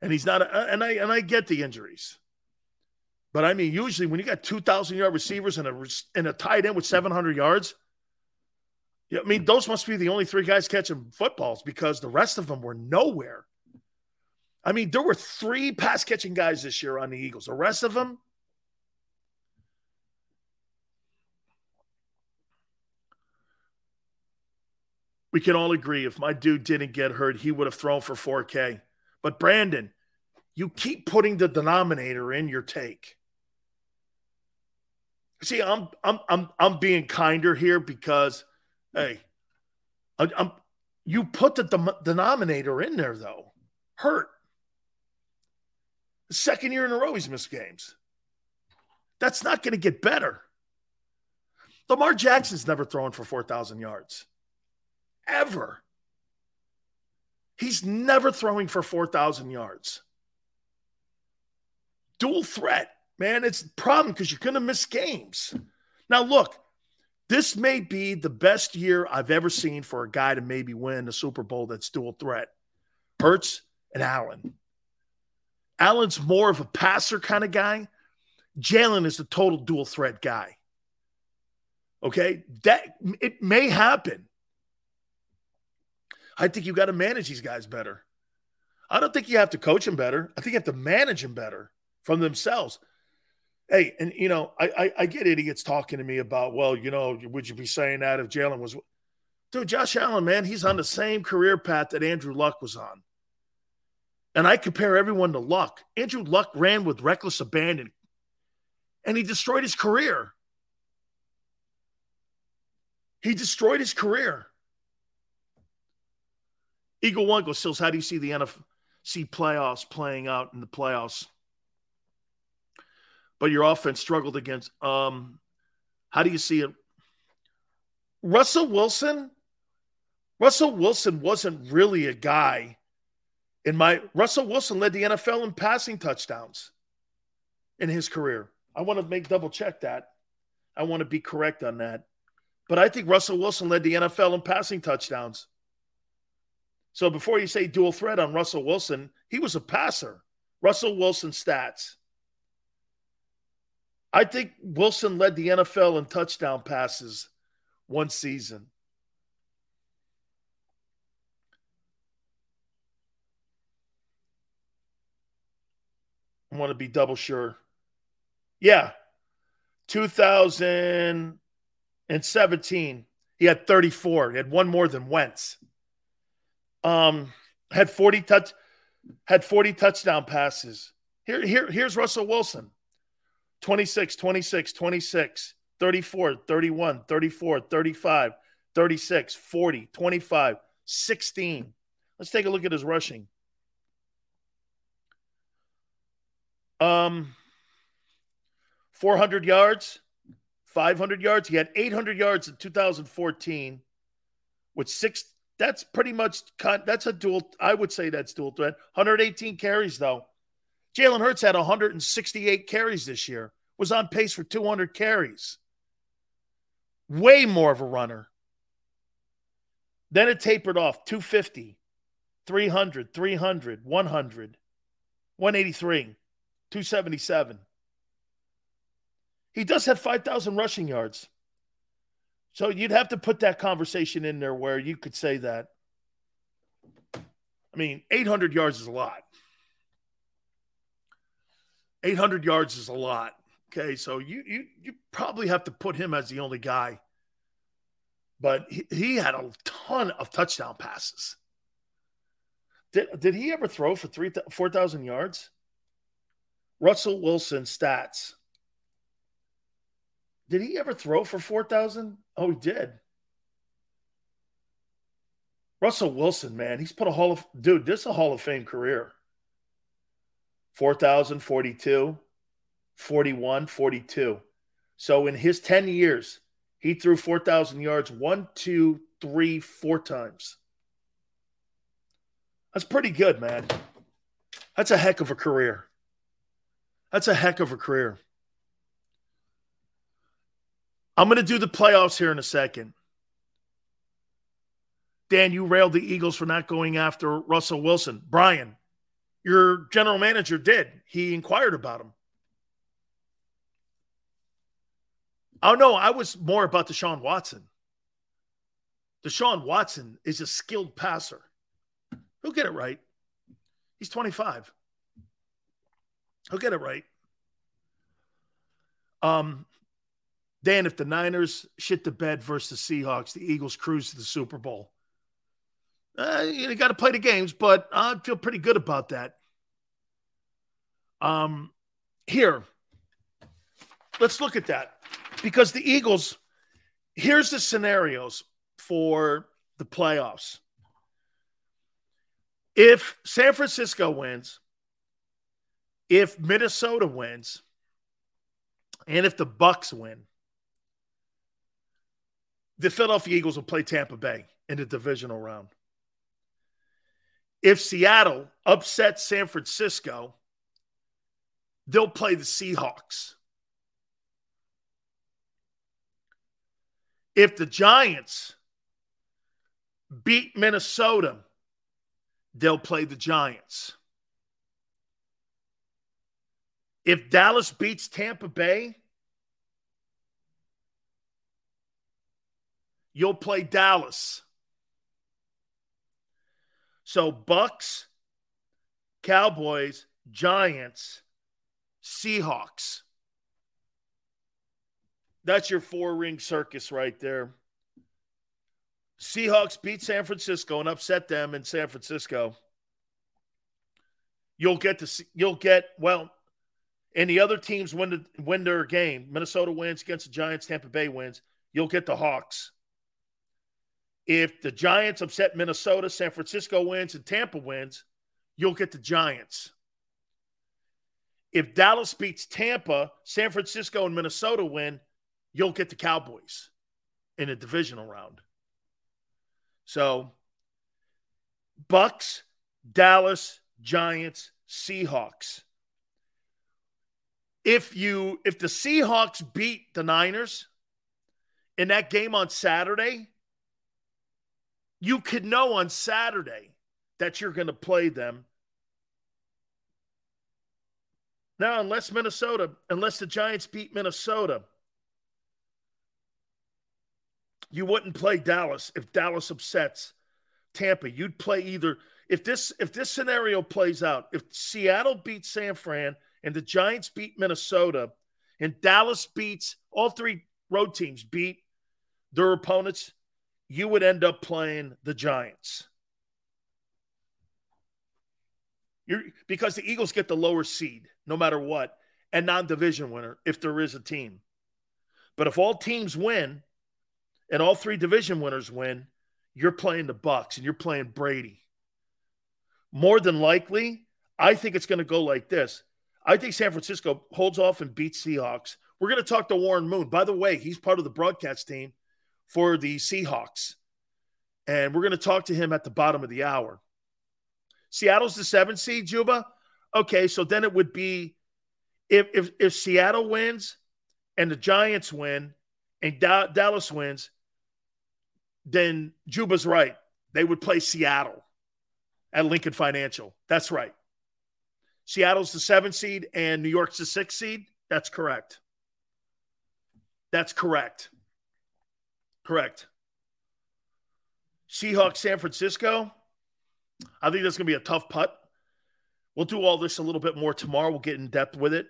And he's not, a, and I, and I get the injuries. But I mean, usually when you got 2,000 yard receivers and a, and a tight end with 700 yards, I mean, those must be the only three guys catching footballs because the rest of them were nowhere. I mean, there were three pass catching guys this year on the Eagles. The rest of them, we can all agree if my dude didn't get hurt, he would have thrown for 4K. But Brandon, you keep putting the denominator in your take. See, I'm I'm I'm I'm being kinder here because hey, I, am you put the de- denominator in there though. Hurt. Second year in a row he's missed games. That's not going to get better. Lamar Jackson's never thrown for 4,000 yards. Ever. He's never throwing for 4,000 yards. Dual threat, man. It's a problem because you're going to miss games. Now, look, this may be the best year I've ever seen for a guy to maybe win a Super Bowl that's dual threat. Hurts and Allen. Allen's more of a passer kind of guy. Jalen is the total dual threat guy. Okay, that it may happen. I think you got to manage these guys better. I don't think you have to coach them better. I think you have to manage them better from themselves. Hey, and you know, I, I, I get idiots talking to me about, well, you know, would you be saying that if Jalen was, dude, Josh Allen, man, he's on the same career path that Andrew Luck was on. And I compare everyone to Luck. Andrew Luck ran with reckless abandon and he destroyed his career. He destroyed his career. Eagle One goes, Sills, how do you see the NFC playoffs playing out in the playoffs? But your offense struggled against. Um, how do you see it? Russell Wilson. Russell Wilson wasn't really a guy in my Russell Wilson led the NFL in passing touchdowns in his career. I want to make double check that. I want to be correct on that. But I think Russell Wilson led the NFL in passing touchdowns. So before you say dual threat on Russell Wilson, he was a passer. Russell Wilson stats. I think Wilson led the NFL in touchdown passes one season. I want to be double sure. Yeah. 2017, he had 34. He had one more than Wentz. Um, had 40 touch had 40 touchdown passes. Here, here, here's Russell Wilson. 26, 26, 26, 34, 31, 34, 35, 36, 40, 25, 16. Let's take a look at his rushing. Um, 400 yards, 500 yards. He had 800 yards in 2014 with six. That's pretty much that's a dual. I would say that's dual threat. 118 carries though. Jalen Hurts had 168 carries this year. Was on pace for 200 carries. Way more of a runner. Then it tapered off 250, 300, 300, 100, 183, 277. He does have 5,000 rushing yards. So you'd have to put that conversation in there where you could say that. I mean, 800 yards is a lot. 800 yards is a lot. Okay, so you you you probably have to put him as the only guy. But he, he had a ton of touchdown passes. Did, did he ever throw for three 4,000 yards? Russell Wilson stats. Did he ever throw for 4,000? Oh, he did. Russell Wilson, man, he's put a Hall of dude, this is a Hall of Fame career. 4,000, 42, 41, 42. So in his 10 years, he threw 4,000 yards one, two, three, four times. That's pretty good, man. That's a heck of a career. That's a heck of a career. I'm going to do the playoffs here in a second. Dan, you railed the Eagles for not going after Russell Wilson. Brian, your general manager did. He inquired about him. Oh, no, I was more about Deshaun Watson. Deshaun Watson is a skilled passer. He'll get it right. He's 25. He'll get it right. Um, Dan, if the Niners shit the bed versus the Seahawks, the Eagles cruise to the Super Bowl. Uh, you got to play the games, but I feel pretty good about that. Um, here, let's look at that because the Eagles. Here's the scenarios for the playoffs. If San Francisco wins, if Minnesota wins, and if the Bucks win, the Philadelphia Eagles will play Tampa Bay in the divisional round. If Seattle upsets San Francisco, they'll play the Seahawks. If the Giants beat Minnesota, they'll play the Giants. If Dallas beats Tampa Bay, you'll play Dallas. So Bucks, Cowboys, Giants, Seahawks. That's your four ring circus right there. Seahawks beat San Francisco and upset them in San Francisco. You'll get to you'll get well, and the other teams win the, win their game. Minnesota wins against the Giants. Tampa Bay wins. You'll get the Hawks. If the Giants upset Minnesota, San Francisco wins, and Tampa wins, you'll get the Giants. If Dallas beats Tampa, San Francisco and Minnesota win, you'll get the Cowboys in a divisional round. So, Bucks, Dallas, Giants, Seahawks. If you if the Seahawks beat the Niners in that game on Saturday, you could know on Saturday that you're going to play them. Now, unless Minnesota, unless the Giants beat Minnesota, you wouldn't play Dallas if Dallas upsets Tampa. You'd play either if this if this scenario plays out, if Seattle beats San Fran and the Giants beat Minnesota and Dallas beats all three road teams beat their opponents, you would end up playing the Giants. You're, because the Eagles get the lower seed no matter what and non-division winner if there is a team. But if all teams win, and all three division winners win, you're playing the Bucks and you're playing Brady. More than likely, I think it's going to go like this. I think San Francisco holds off and beats Seahawks, We're going to talk to Warren Moon. By the way, he's part of the broadcast team for the Seahawks. And we're going to talk to him at the bottom of the hour. Seattle's the seventh seed, Juba. Okay, so then it would be if if, if Seattle wins and the Giants win and da- Dallas wins, then Juba's right. They would play Seattle at Lincoln Financial. That's right. Seattle's the seventh seed and New York's the sixth seed. That's correct. That's correct. Correct. Seahawks, San Francisco. I think that's going to be a tough putt. We'll do all this a little bit more tomorrow. We'll get in depth with it.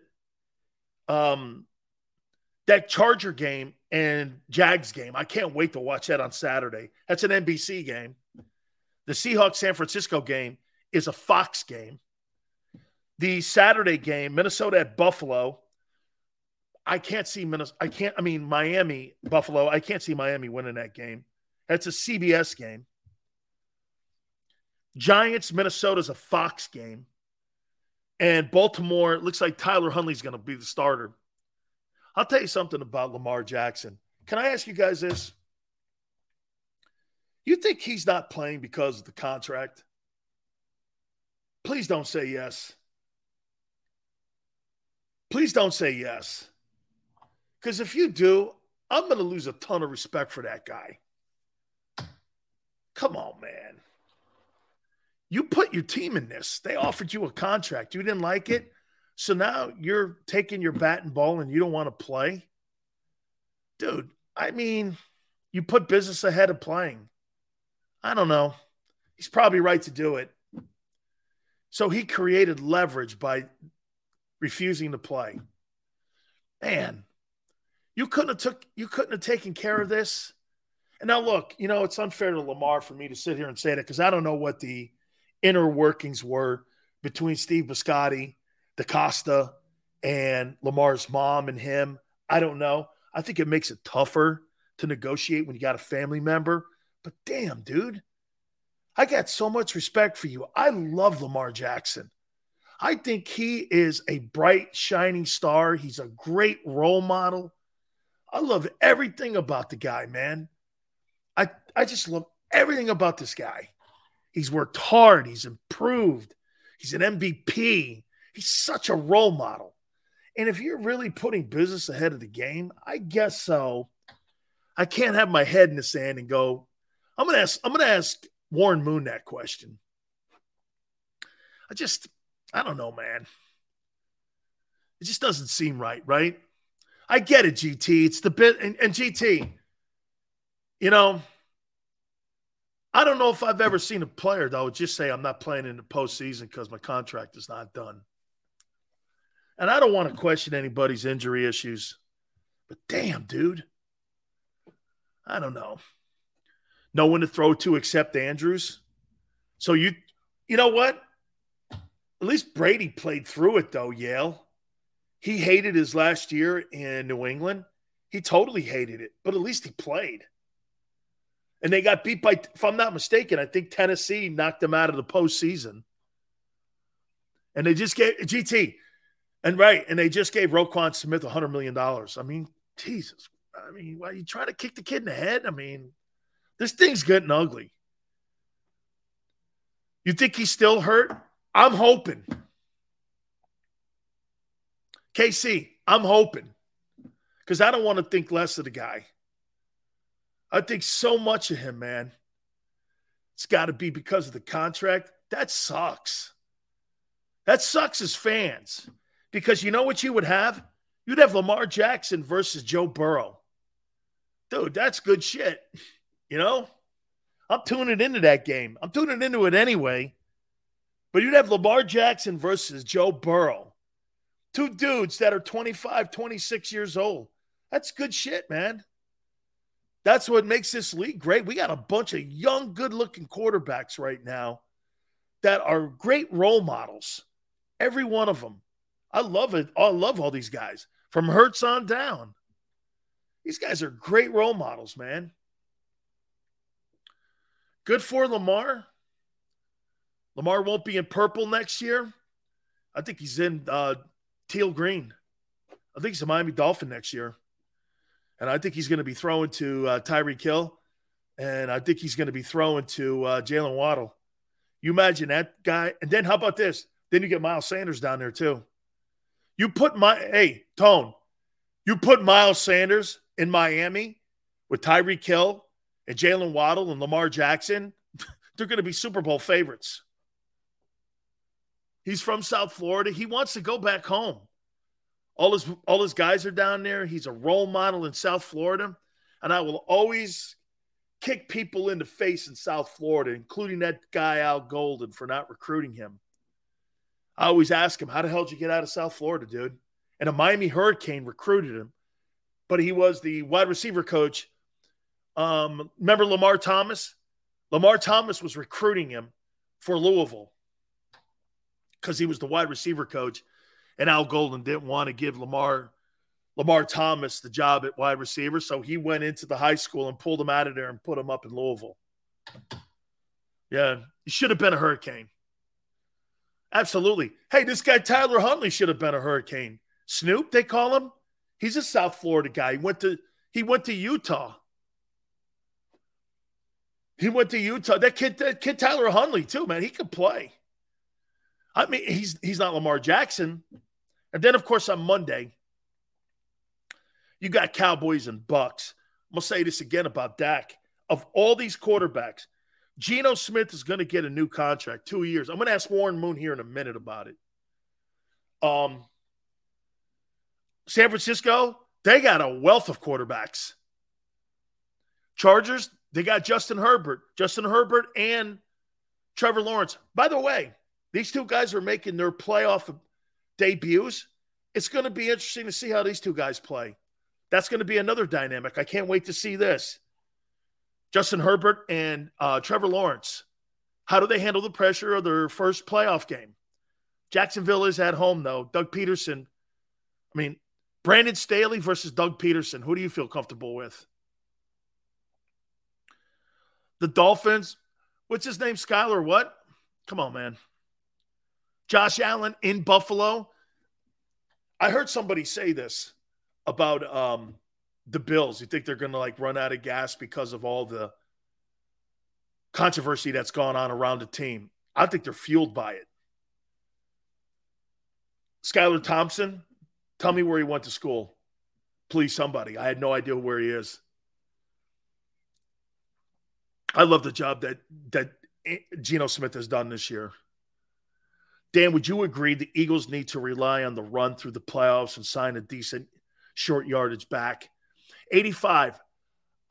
Um, that Charger game and Jags game, I can't wait to watch that on Saturday. That's an NBC game. The Seahawks San Francisco game is a Fox game. The Saturday game, Minnesota at Buffalo. I can't see Minnesota. I can't. I mean, Miami, Buffalo. I can't see Miami winning that game. That's a CBS game. Giants, Minnesota's a Fox game. And Baltimore, looks like Tyler Huntley's going to be the starter. I'll tell you something about Lamar Jackson. Can I ask you guys this? You think he's not playing because of the contract? Please don't say yes. Please don't say yes. Because if you do, I'm going to lose a ton of respect for that guy. Come on, man. You put your team in this. They offered you a contract. You didn't like it. So now you're taking your bat and ball and you don't want to play? Dude, I mean, you put business ahead of playing. I don't know. He's probably right to do it. So he created leverage by refusing to play. Man, you couldn't have took you couldn't have taken care of this. And now look, you know, it's unfair to Lamar for me to sit here and say that because I don't know what the inner workings were between Steve Bisciotti, DeCosta, and Lamar's mom and him. I don't know. I think it makes it tougher to negotiate when you got a family member. But damn, dude, I got so much respect for you. I love Lamar Jackson. I think he is a bright, shining star. He's a great role model. I love everything about the guy, man. I, I just love everything about this guy. He's worked hard, he's improved, he's an MVP. He's such a role model. And if you're really putting business ahead of the game, I guess so. I can't have my head in the sand and go, I'm gonna ask, I'm gonna ask Warren Moon that question. I just, I don't know, man. It just doesn't seem right, right? I get it, GT. It's the bit, and, and GT, you know, I don't know if I've ever seen a player that would just say, I'm not playing in the postseason because my contract is not done. And I don't want to question anybody's injury issues, but damn, dude. I don't know. No one to throw to except Andrews. So you, you know what? At least Brady played through it, though, Yale. He hated his last year in New England. He totally hated it, but at least he played. And they got beat by, if I'm not mistaken, I think Tennessee knocked them out of the postseason. And they just gave GT, and right, and they just gave Roquan Smith $100 million. I mean, Jesus. I mean, why are you trying to kick the kid in the head? I mean, this thing's getting ugly. You think he's still hurt? I'm hoping. KC, I'm hoping. Because I don't want to think less of the guy. I think so much of him, man. It's got to be because of the contract. That sucks. That sucks as fans. Because you know what you would have? You'd have Lamar Jackson versus Joe Burrow. Dude, that's good shit. You know? I'm tuning into that game. I'm tuning into it anyway. But you'd have Lamar Jackson versus Joe Burrow. Two dudes that are 25, 26 years old. That's good shit, man. That's what makes this league great. We got a bunch of young, good looking quarterbacks right now that are great role models. Every one of them. I love it. I love all these guys from Hurts on down. These guys are great role models, man. Good for Lamar. Lamar won't be in purple next year. I think he's in uh, teal green. I think he's a Miami Dolphin next year. And I think he's going to be throwing to uh, Tyreek Hill. And I think he's going to be throwing to uh, Jaylen Waddle. You imagine that guy. And then how about this? Then you get Miles Sanders down there too. You put my, hey, Tone, you put Miles Sanders in Miami with Tyreek Hill and Jaylen Waddle and Lamar Jackson. They're going to be Super Bowl favorites. He's from South Florida. He wants to go back home. All his all his guys are down there. He's a role model in South Florida, and I will always kick people in the face in South Florida, including that guy Al Golden for not recruiting him. I always ask him, "How the hell did you get out of South Florida, dude?" And a Miami Hurricane recruited him, but he was the wide receiver coach. Um, remember Lamar Thomas? Lamar Thomas was recruiting him for Louisville because he was the wide receiver coach and Al Golden didn't want to give Lamar Lamar Thomas the job at wide receiver, so he went into the high school and pulled him out of there and put him up in Louisville. Yeah, he should have been a hurricane. Absolutely. Hey, this guy Tyler Huntley should have been a hurricane. Snoop, they call him. He's a South Florida guy. He went to he went to Utah. He went to Utah. That kid, that kid Tyler Huntley too, man. He could play. I mean, he's he's not Lamar Jackson, and then, of course, on Monday, you got Cowboys and Bucks. I'm to say this again about Dak. Of all these quarterbacks, Geno Smith is to get a new contract, two years. I'm to ask Warren Moon here in a minute about it. Um, San Francisco, they got a wealth of quarterbacks. Chargers, they got Justin Herbert, Justin Herbert and Trevor Lawrence. By the way, these two guys are making their playoff debuts. It's going to be interesting to see how these two guys play. That's going to be another dynamic. I can't wait to see this. Justin Herbert and uh, Trevor Lawrence. How do they handle the pressure of their first playoff game? Jacksonville is at home, though. Doug Pederson. I mean, Brandon Staley versus Doug Pederson. Who do you feel comfortable with? The Dolphins. What's his name? Skylar, what? Come on, man. Josh Allen in Buffalo. I heard somebody say this about um, the Bills. You think they're going to like run out of gas because of all the controversy that's gone on around the team? I think they're fueled by it. Skylar Thompson, tell me where he went to school. Please, somebody. I had no idea where he is. I love the job that that Geno Smith has done this year. Dan, would you agree the Eagles need to rely on the run through the playoffs and sign a decent short yardage back? 85.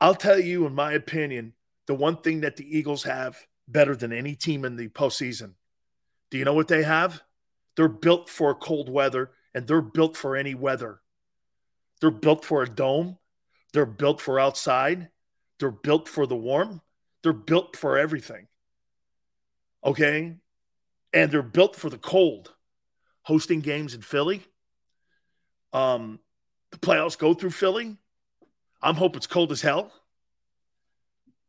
I'll tell you, in my opinion, the one thing that the Eagles have better than any team in the postseason. Do you know what they have? They're built for cold weather and they're built for any weather. They're built for a dome. They're built for outside. They're built for the warm. They're built for everything. Okay and they're built for the cold. Hosting games in Philly. Um, the playoffs go through Philly. I'm hoping it's cold as hell.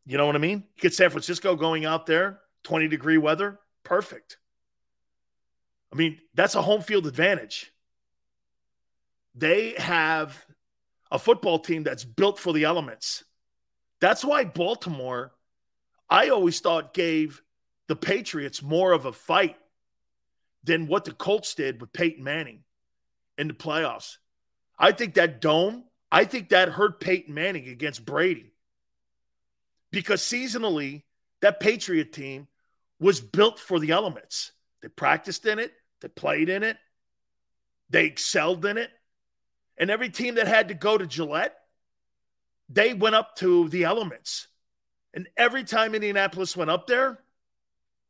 You know what I mean? Get San Francisco going out there, 20 degree weather, perfect. I mean, that's a home field advantage. They have a football team that's built for the elements. That's why Baltimore, I always thought, gave the Patriots more of a fight than what the Colts did with Peyton Manning in the playoffs. I think that dome, I think that hurt Peyton Manning against Brady. Because seasonally, that Patriot team was built for the elements. They practiced in it, they played in it, they excelled in it. And every team that had to go to Gillette, they went up to the elements. And every time Indianapolis went up there,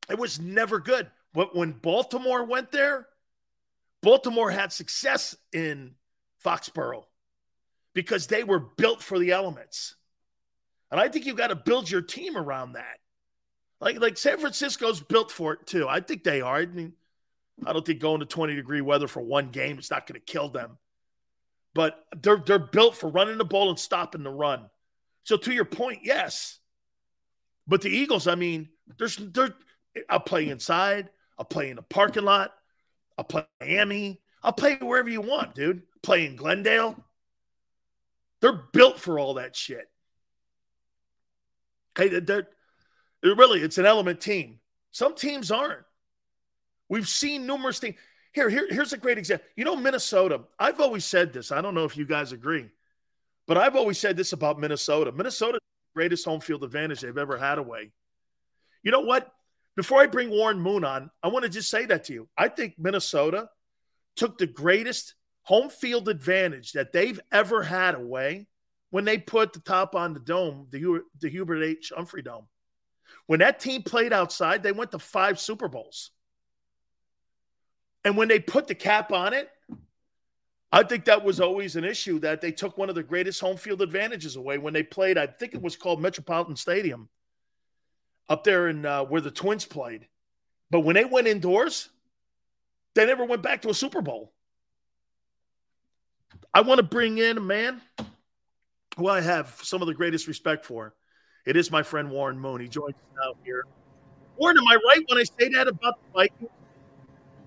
it was never good. But when Baltimore went there, Baltimore had success in Foxborough because they were built for the elements. And I think you've got to build your team around that. Like, like San Francisco's built for it too. I think they are. I mean, I don't think going to 20 degree weather for one game is not going to kill them. But they're they're built for running the ball and stopping the run. So to your point, yes. But the Eagles, I mean, there's they're I'll play inside. I'll play in the parking lot. I'll play Miami. I'll play wherever you want, dude. play in Glendale. They're built for all that shit. Okay, they're, they're really it's an element team. Some teams aren't. We've seen numerous things. Here, here, here's a great example. You know, Minnesota. I've always said this. I don't know if you guys agree, but I've always said this about Minnesota. Minnesota, greatest home field advantage they've ever had away. You know what? Before I bring Warren Moon on, I want to just say that to you. I think Minnesota took the greatest home field advantage that they've ever had away when they put the top on the dome, the, the Hubert H. Humphrey Dome. When that team played outside, they went to five Super Bowls. And when they put the cap on it, I think that was always an issue that they took one of the greatest home field advantages away when they played. I think it was called Metropolitan Stadium up there in uh, where the Twins played. But when they went indoors, they never went back to a Super Bowl. I want to bring in a man who I have some of the greatest respect for. It is my friend Warren Moon. He joins us now here. Warren, am I right when I say that about the Vikings?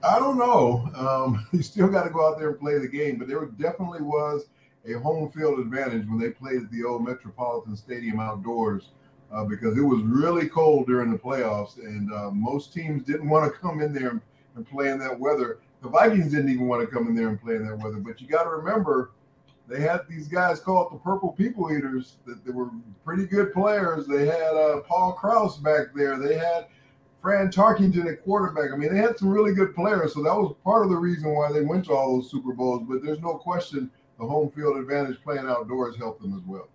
I don't know. Um, you still got to go out there and play the game, but there definitely was a home field advantage when they played at the old Metropolitan Stadium outdoors uh, because it was really cold during the playoffs, and uh, most teams didn't want to come in there and, and play in that weather. The Vikings didn't even want to come in there and play in that weather. But you got to remember, they had these guys called the Purple People Eaters that they were pretty good players. They had uh, Paul Krause back there. They had Fran Tarkenton at quarterback. I mean, they had some really good players. So that was part of the reason why they went to all those Super Bowls. But there's no question the home field advantage playing outdoors helped them as well.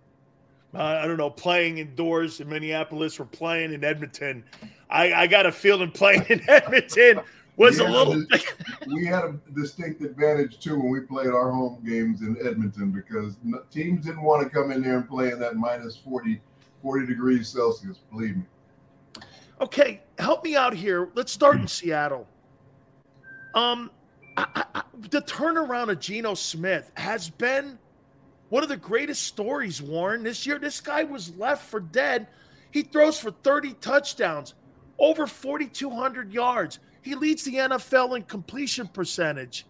Uh, I don't know, playing indoors in Minneapolis or playing in Edmonton. I, I got a feeling playing in Edmonton was a little. we had a distinct advantage too when we played our home games in Edmonton because teams didn't want to come in there and play in that minus 40, 40 degrees Celsius. Believe me. Okay, help me out here. Let's start in Seattle. Um, I, I, the turnaround of Geno Smith has been one of the greatest stories, Warren. This year, this guy was left for dead. He throws for 30 touchdowns, over 4,200 yards. He leads the NFL in completion percentage.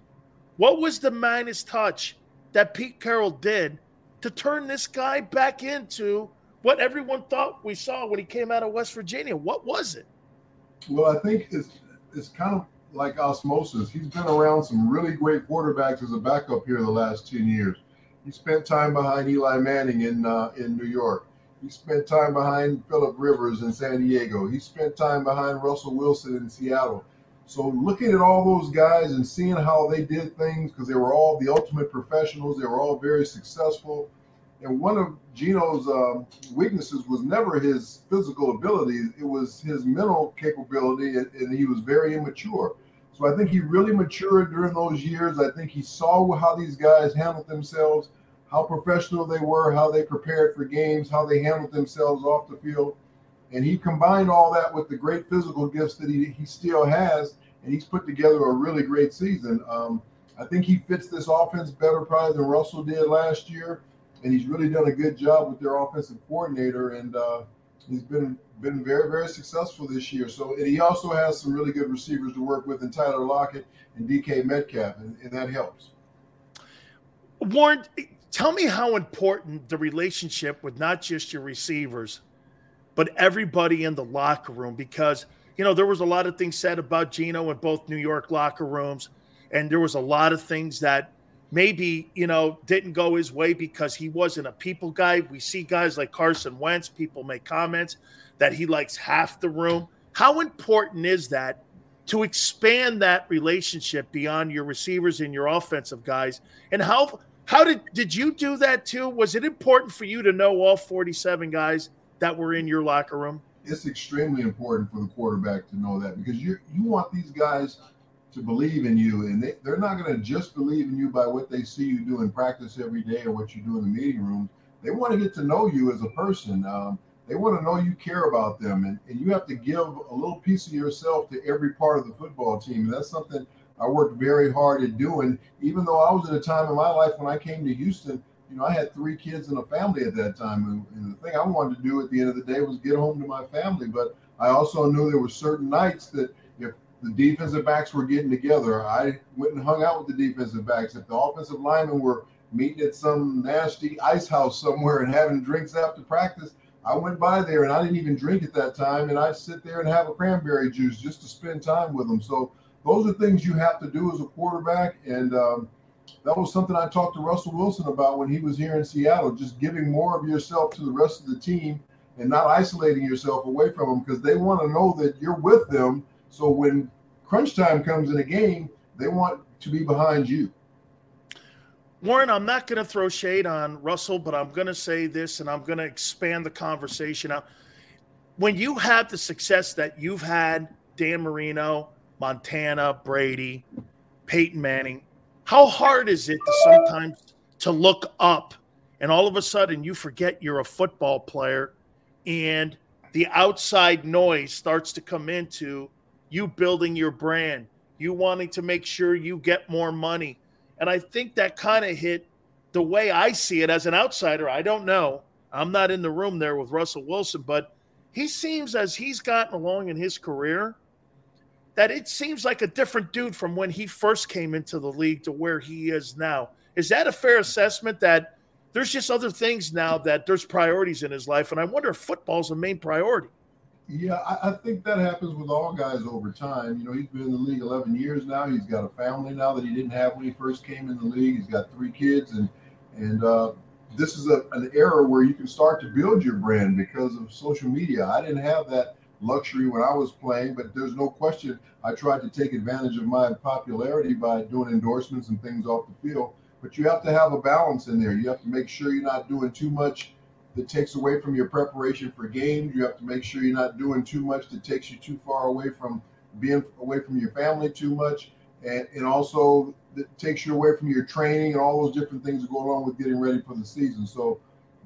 What was the Midas touch that Pete Carroll did to turn this guy back into what everyone thought we saw when he came out of West Virginia? What was it? Well, I think it's it's kind of like osmosis. He's been around some really great quarterbacks as a backup here the last 10 years. He spent time behind Eli Manning in uh, in New York. He spent time behind Philip Rivers in San Diego. He spent time behind Russell Wilson in Seattle. So looking at all those guys and seeing how they did things, because they were all the ultimate professionals, they were all very successful. And one of Geno's um, weaknesses was never his physical ability; it was his mental capability, and, and he was very immature. So I think he really matured during those years. I think he saw how these guys handled themselves, how professional they were, how they prepared for games, how they handled themselves off the field. And he combined all that with the great physical gifts that he, he still has, and he's put together a really great season. Um, I think he fits this offense better probably than Russell did last year, and he's really done a good job with their offensive coordinator, and uh, he's been been very very successful this year. So and he also has some really good receivers to work with in Tyler Lockett and DK Metcalf, and, and that helps. Warren, tell me how important the relationship with not just your receivers but everybody in the locker room because you know there was a lot of things said about Geno in both New York locker rooms, and there was a lot of things that maybe you know didn't go his way because he wasn't a people guy. We see guys like Carson Wentz. People make comments that he likes half the room. How important is that to expand that relationship beyond your receivers and your offensive guys? And how how did did you do that too? Was it important for you to know all 47 guys that were in your locker room? It's extremely important for the quarterback to know that because you you want these guys to believe in you, and they, they're not going to just believe in you by what they see you do in practice every day or what you do in the meeting room. They want to get to know you as a person. Um, they want to know you care about them, and, and you have to give a little piece of yourself to every part of the football team. And that's something I worked very hard at doing, even though I was at a time in my life when I came to Houston you know, I had three kids and a family at that time. And, and, the thing I wanted to do at the end of the day was get home to my family. But I also knew there were certain nights that the defensive backs were getting together, I went and hung out with the defensive backs. If the offensive linemen were meeting at some nasty ice house somewhere and having drinks after practice, I went by there and I didn't even drink at that time. And I'd sit there and have a cranberry juice just to spend time with them. So those are things you have to do as a quarterback. And um, that was something I talked to Russell Wilson about when he was here in Seattle, just giving more of yourself to the rest of the team and not isolating yourself away from them because they want to know that you're with them. So when crunch time comes in a game, they want to be behind you. Warren, I'm not going to throw shade on Russell, but I'm going to say this and I'm going to expand the conversation out. When you have the success that you've had, Dan Marino, Montana, Brady, Peyton Manning, how hard is it to sometimes to look up and all of a sudden you forget you're a football player and the outside noise starts to come into you building your brand, you wanting to make sure you get more money. And I think that kind of hit the way I see it as an outsider. I don't know. I'm not in the room there with Russell Wilson, but he seems as he's gotten along in his career that it seems like a different dude from when he first came into the league to where he is now. Is that a fair assessment that there's just other things now that there's priorities in his life, and I wonder if football's a main priority. Yeah, I, I, think that happens with all guys over time. You know, he's been in the league 11 years now. He's got a family now that he didn't have when he first came in the league. He's got three kids, and and uh, this is a, an era where you can start to build your brand because of social media. I didn't have that luxury when I was playing, but there's no question I tried to take advantage of my popularity by doing endorsements and things off the field but you have to have a balance in there. You have to make sure you're not doing too much that takes away from your preparation for games. You have to make sure you're not doing too much that takes you too far away from being away from your family too much, and, and also that takes you away from your training and all those different things that go along with getting ready for the season. So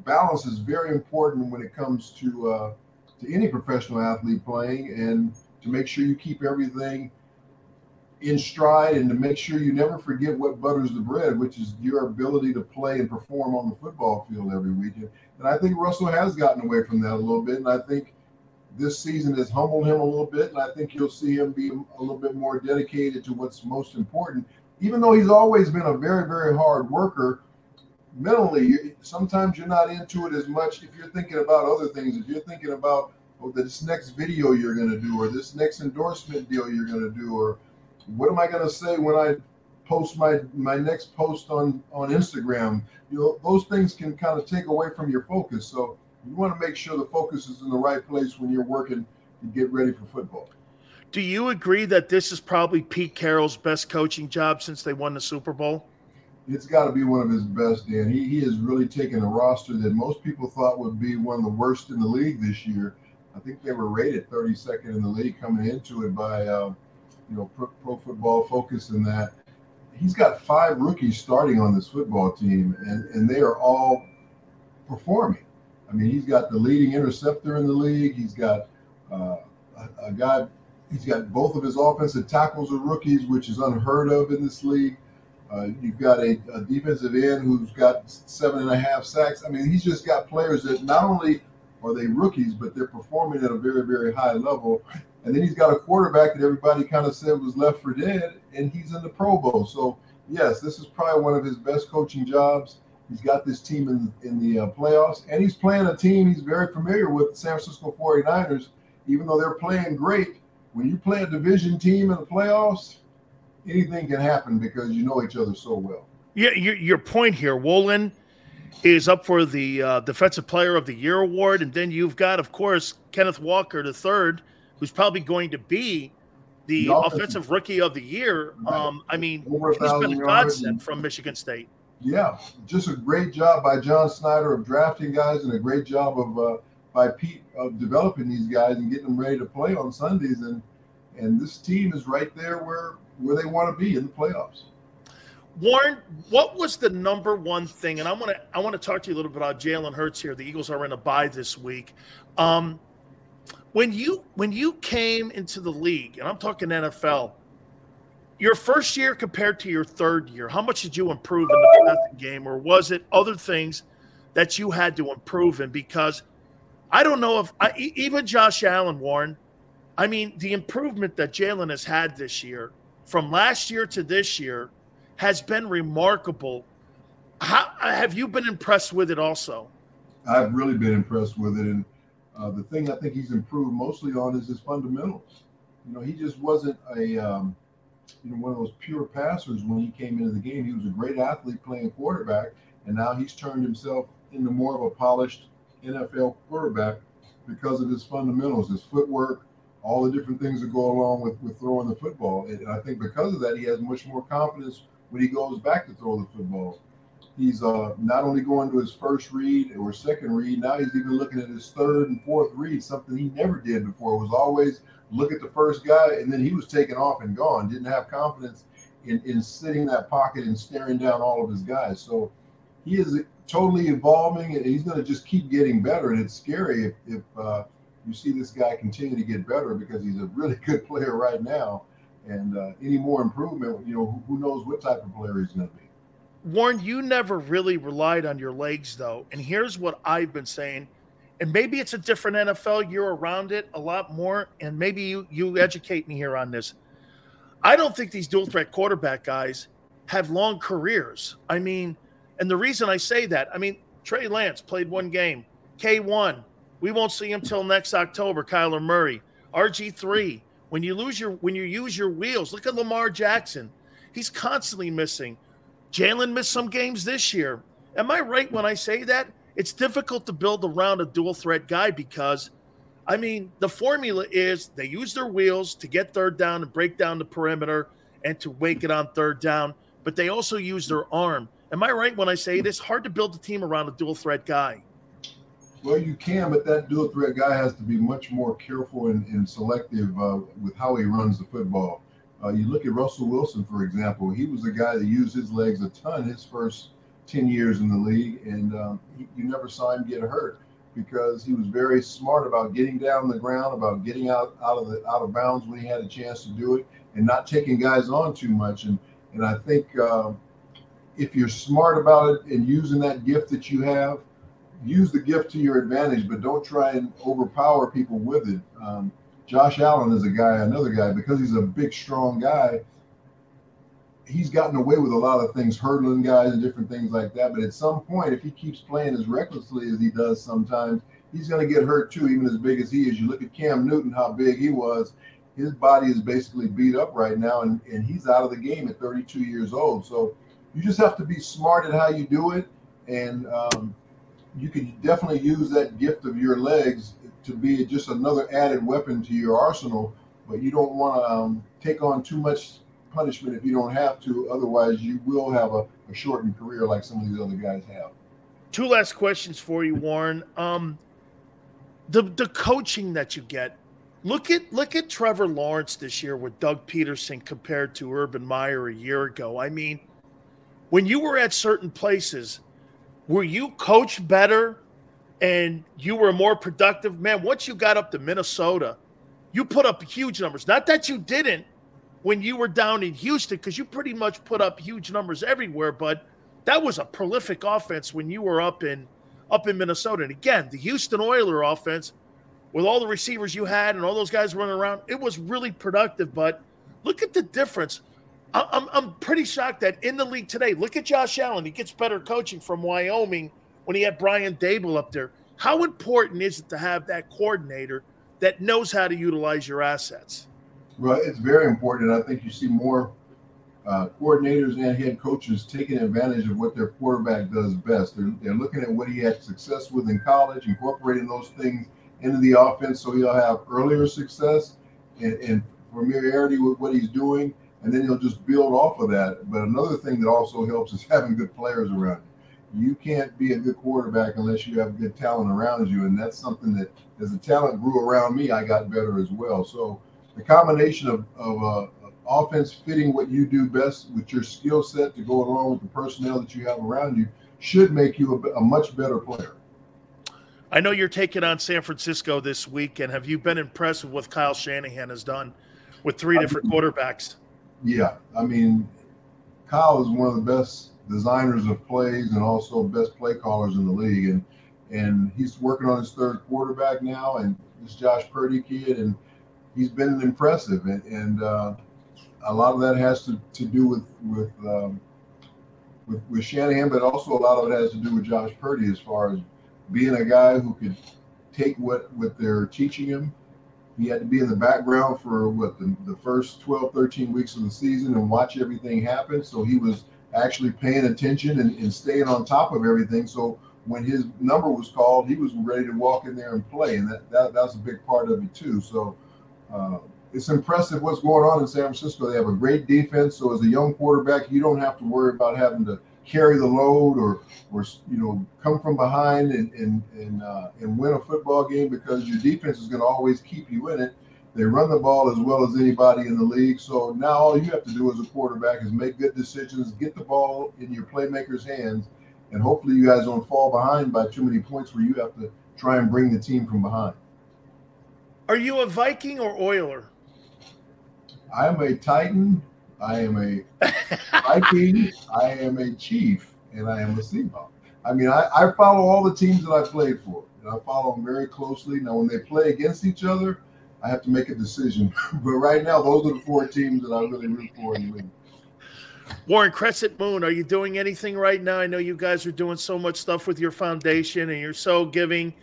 balance is very important when it comes to uh, to any professional athlete playing, and to make sure you keep everything in stride and to make sure you never forget what butters the bread, which is your ability to play and perform on the football field every weekend. And I think Russell has gotten away from that a little bit. And I think this season has humbled him a little bit. And I think you'll see him be a little bit more dedicated to what's most important. Even though he's always been a very, very hard worker, mentally, sometimes you're not into it as much if you're thinking about other things. If you're thinking about oh, this next video you're going to do, or this next endorsement deal you're going to do, or what am I going to say when I post my my next post on on Instagram? You know, those things can kind of take away from your focus. So you want to make sure the focus is in the right place when you're working to get ready for football. Do you agree that this is probably Pete Carroll's best coaching job since they won the Super Bowl? It's got to be one of his best, Dan. He, he has really taken a roster that most people thought would be one of the worst in the league this year. I think they were rated 32nd in the league coming into it by uh, you know, pro, pro football focus in that he's got five rookies starting on this football team, and, and they are all performing. I mean, he's got the leading interceptor in the league. He's got uh, a, a, guy. He's got both of his offensive tackles are rookies, which is unheard of in this league. Uh, you've got a, a, defensive end who's got seven and a half sacks. I mean, he's just got players that not only are they rookies, but they're performing at a very, very high level. And then he's got a quarterback that everybody kind of said was left for dead, and he's in the Pro Bowl. So, yes, this is probably one of his best coaching jobs. He's got this team in, in the uh, playoffs, and he's playing a team he's very familiar with, the San Francisco 49ers. Even though they're playing great, when you play a division team in the playoffs, anything can happen because you know each other so well. Yeah, your, your point here, Woolen is up for the uh, Defensive Player of the Year award, and then you've got, of course, Kenneth Walker the third who's probably going to be the, the offensive rookie of the year. Um, I mean, Over he's been a godsend from Michigan State. Yeah, just a great job by John Schneider of drafting guys, and a great job of uh, by Pete of developing these guys and getting them ready to play on Sundays. And and this team is right there where where they want to be in the playoffs. Warren, what was the number one thing? And I want to I want to talk to you a little bit about Jalen Hurts here. The Eagles are in a bye this week. Um, when you when you came into the league, and I'm talking NFL, your first year compared to your third year, how much did you improve in the passing game, or was it other things that you had to improve in? Because I don't know if I, even Josh Allen, Warren, I mean, the improvement that Jalen has had this year, from last year to this year, has been remarkable. How have you been impressed with it? Also, I've really been impressed with it, and uh, the thing I think he's improved mostly on is his fundamentals. You know, he just wasn't a um, you know one of those pure passers when he came into the game. He was a great athlete playing quarterback, and now he's turned himself into more of a polished NFL quarterback because of his fundamentals, his footwork, all the different things that go along with, with throwing the football. And I think because of that, he has much more confidence when he goes back to throw the football. He's uh, not only going to his first read or second read, now he's even looking at his third and fourth read, something he never did before. It was always look at the first guy, and then he was taken off and gone. Didn't have confidence in, in sitting in that pocket and staring down all of his guys. So he is totally evolving, and he's going to just keep getting better. And it's scary if, if uh, you see this guy continue to get better because he's a really good player right now. And uh, any more improvement, you know, who, who knows what type of player he's going to be. Warren, you never really relied on your legs, though. And here's what I've been saying. And maybe it's a different NFL. You're around it a lot more. And maybe you, you educate me here on this. I don't think these dual threat quarterback guys have long careers. I mean, and the reason I say that, I mean, Trey Lance played one game, K1. We won't see him till next October. Kyler Murray, RG3. When you lose your, when you use your wheels, look at Lamar Jackson. He's constantly missing. Jalen missed some games this year. Am I right when I say that? It's difficult to build around a dual threat guy because, I mean, the formula is they use their wheels to get third down and break down the perimeter and to wake it on third down, but they also use their arm. Am I right when I say this? Hard to build a team around a dual threat guy. Well, you can, but that dual threat guy has to be much more careful and, and selective uh, with how he runs the football. Uh, you look at Russell Wilson, for example. He was a guy that used his legs a ton his first 10 years in the league, and um, he, you never saw him get hurt because he was very smart about getting down the ground, about getting out, out of the out of bounds when he had a chance to do it, and not taking guys on too much. And and I think uh, if you're smart about it and using that gift that you have, use the gift to your advantage, but don't try and overpower people with it. Um, Josh Allen is a guy, another guy, because he's a big, strong guy. He's gotten away with a lot of things, hurdling guys and different things like that. But at some point, if he keeps playing as recklessly as he does sometimes, he's going to get hurt too, even as big as he is. You look at Cam Newton, how big he was. His body is basically beat up right now, and, and he's out of the game at 32 years old. So you just have to be smart at how you do it. And um, you can definitely use that gift of your legs to be just another added weapon to your arsenal, but you don't want to um, take on too much punishment if you don't have to. Otherwise, you will have a, a, shortened career like some of these other guys have. Two last questions for you, Warren. Um, the the coaching that you get. Look at look at Trevor Lawrence this year with Doug Pederson compared to Urban Meyer a year ago. I mean, when you were at certain places, were you coached better and you were more productive, man, once you got up to Minnesota, you put up huge numbers. Not that you didn't when you were down in Houston, because you pretty much put up huge numbers everywhere, but that was a prolific offense when you were up in up in Minnesota. And again, the Houston Oiler offense, with all the receivers you had and all those guys running around, it was really productive. But look at the difference. I'm, I'm pretty shocked that in the league today, look at Josh Allen. He gets better coaching from Wyoming when he had Brian Daboll up there. How important is it to have that coordinator that knows how to utilize your assets? Well, it's very important. I think you see more uh, coordinators and head coaches taking advantage of what their quarterback does best. They're, they're looking at what he had success with in college, incorporating those things into the offense so he'll have earlier success and, and familiarity with what he's doing, and then he'll just build off of that. But another thing that also helps is having good players around you can't be a good quarterback unless you have good talent around you. And that's something that, as the talent grew around me, I got better as well. So the combination of, of uh, offense fitting what you do best with your skill set to go along with the personnel that you have around you should make you a, a much better player. I know you're taking on San Francisco this week, and have you been impressed with what Kyle Shanahan has done with three different I mean, quarterbacks? Yeah, I mean, Kyle is one of the best designers of plays and also best play callers in the league. And and he's working on his third quarterback now, and this Josh Purdy kid, and he's been impressive, and, and uh, a lot of that has to, to do with with, um, with with Shanahan, but also a lot of it has to do with Josh Purdy as far as being a guy who could take what what they're teaching him. He had to be in the background for what the, the first 12, 13 weeks of the season and watch everything happen. So he was actually paying attention and, and staying on top of everything. So when his number was called, he was ready to walk in there and play, and that, that that's a big part of it too. So uh, it's impressive what's going on in San Francisco. They have a great defense, so as a young quarterback, you don't have to worry about having to carry the load or or you know come from behind and and and, uh, and win a football game because your defense is going to always keep you in it. They run the ball as well as anybody in the league. So now all you have to do as a quarterback is make good decisions, get the ball in your playmakers' hands, and hopefully you guys don't fall behind by too many points where you have to try and bring the team from behind. Are you a Viking or Oiler? I am a Titan. I am a Viking. I am a Chief, and I am a Seahawk. I mean, I, I follow all the teams that I played for, and I follow them very closely. Now, when they play against each other, I have to make a decision. but right now, those are the four teams that I really root for in the league. Warren Crescent Moon, are you doing anything right now? I know you guys are doing so much stuff with your foundation and you're so giving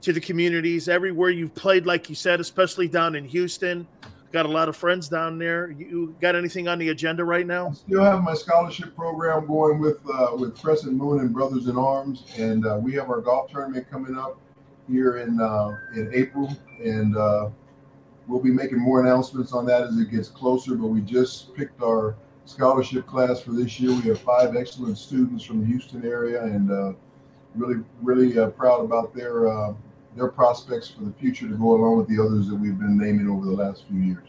to the communities everywhere you've played, like you said, especially down in Houston. Got a lot of friends down there. You got anything on the agenda right now? I still have my scholarship program going with uh, with Crescent Moon and Brothers in Arms, and uh, we have our golf tournament coming up here in uh, in April, and uh, we'll be making more announcements on that as it gets closer. But we just picked our scholarship class for this year. We have five excellent students from the Houston area, and uh, really, really uh, proud about their uh, their prospects for the future to go along with the others that we've been naming over the last few years.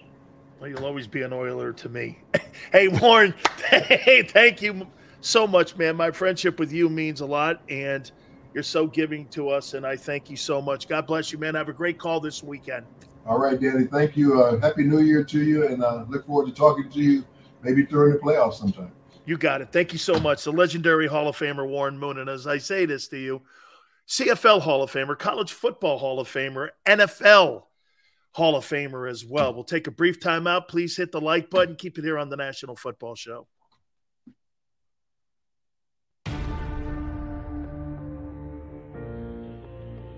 Well, you'll always be an Oiler to me. hey, Warren, hey, thank you so much, man. My friendship with you means a lot, and you're so giving to us, and I thank you so much. God bless you, man. Have a great call this weekend. All right, Danny. Thank you. Uh, Happy New Year to you, and uh, look forward to talking to you maybe during the playoffs sometime. You got it. Thank you so much. The legendary Hall of Famer Warren Moon. And as I say this to you, CFL Hall of Famer, College Football Hall of Famer, NFL Hall of Famer as well. We'll take a brief time out. Please hit the like button. Keep it here on the National Football Show.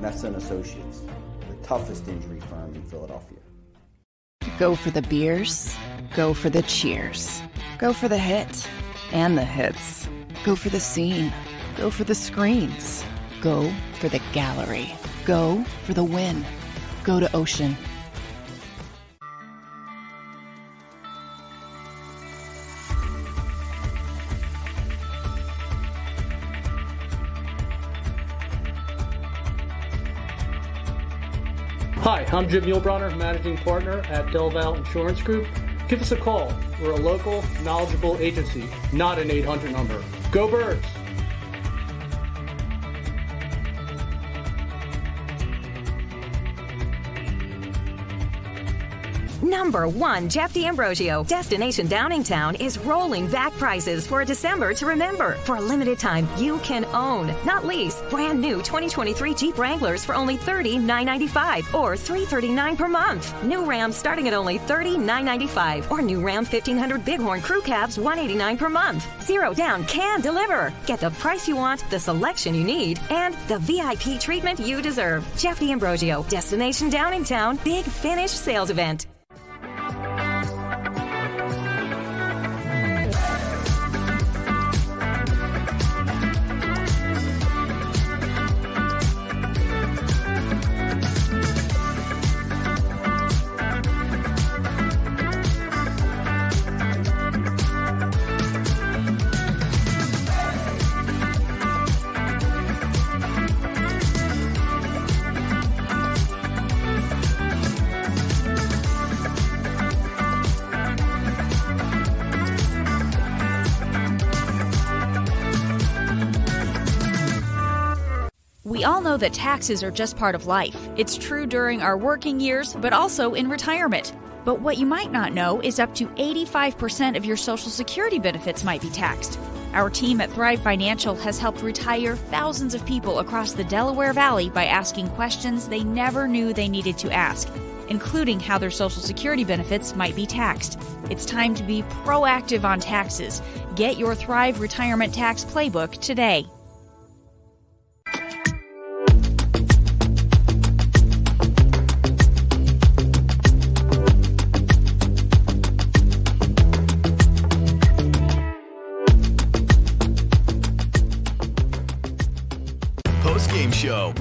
Messa Associates, the toughest injury firm in Philadelphia. Go for the beers, go for the cheers, go for the hit and the hits, go for the scene, go for the screens, go for the gallery, go for the win, go to Ocean. Hi, I'm Jim Muehlbronner, Managing Partner at DelVal Insurance Group. Give us a call. We're a local, knowledgeable agency, not an 800 number. Go Birds! Number one, Jeff D'Ambrosio. Destination Downingtown is rolling back prices for a December to remember. For a limited time, you can own, not lease, brand new 2023 Jeep Wranglers for only $30,995 or 339 per month. New Ram starting at only $30,995 or new Ram 1500 Bighorn Crew Cabs 189 per month. Zero down can deliver. Get the price you want, the selection you need, and the VIP treatment you deserve. Jeff D'Ambrosio, Destination Downingtown, Big Finish Sales Event. Know that taxes are just part of life. It's true during our working years, but also in retirement. But what you might not know is up to 85% of your Social Security benefits might be taxed. Our team at Thrive Financial has helped retire thousands of people across the Delaware Valley by asking questions they never knew they needed to ask, including how their Social Security benefits might be taxed. It's time to be proactive on taxes. Get your Thrive Retirement Tax Playbook today.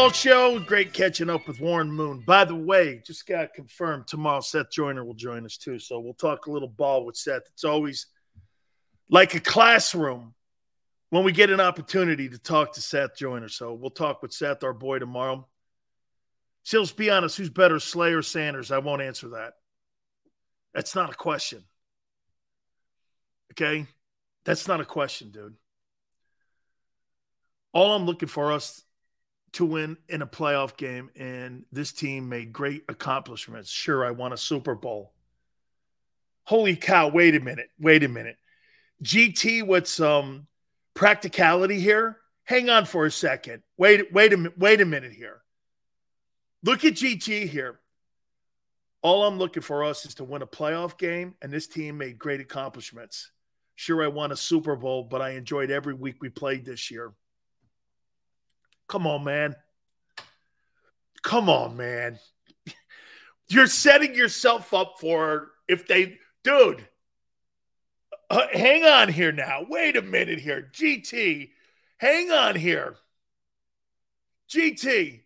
Football Show. Great catching up with Warren Moon. By the way, just got confirmed tomorrow Seth Joyner will join us too. So we'll talk a little ball with Seth. It's always like a classroom when we get an opportunity to talk to Seth Joyner. So we'll talk with Seth, our boy, tomorrow. Let's be honest, who's better, Slay or Sanders? I won't answer that. That's not a question. Okay? That's not a question, dude. All I'm looking for us to win in a playoff game, and this team made great accomplishments. Sure, I won a Super Bowl. Holy cow, wait a minute. Wait a minute. GT with some um, practicality here. Hang on for a second. Wait, wait a minute. Wait a minute here. Look at GT here. All I'm looking for us is to win a playoff game, and this team made great accomplishments. Sure, I won a Super Bowl, but I enjoyed every week we played this year. Come on, man. Come on, man. You're setting yourself up for if they, dude. Uh, hang on here now. Wait a minute here. GT, hang on here. GT.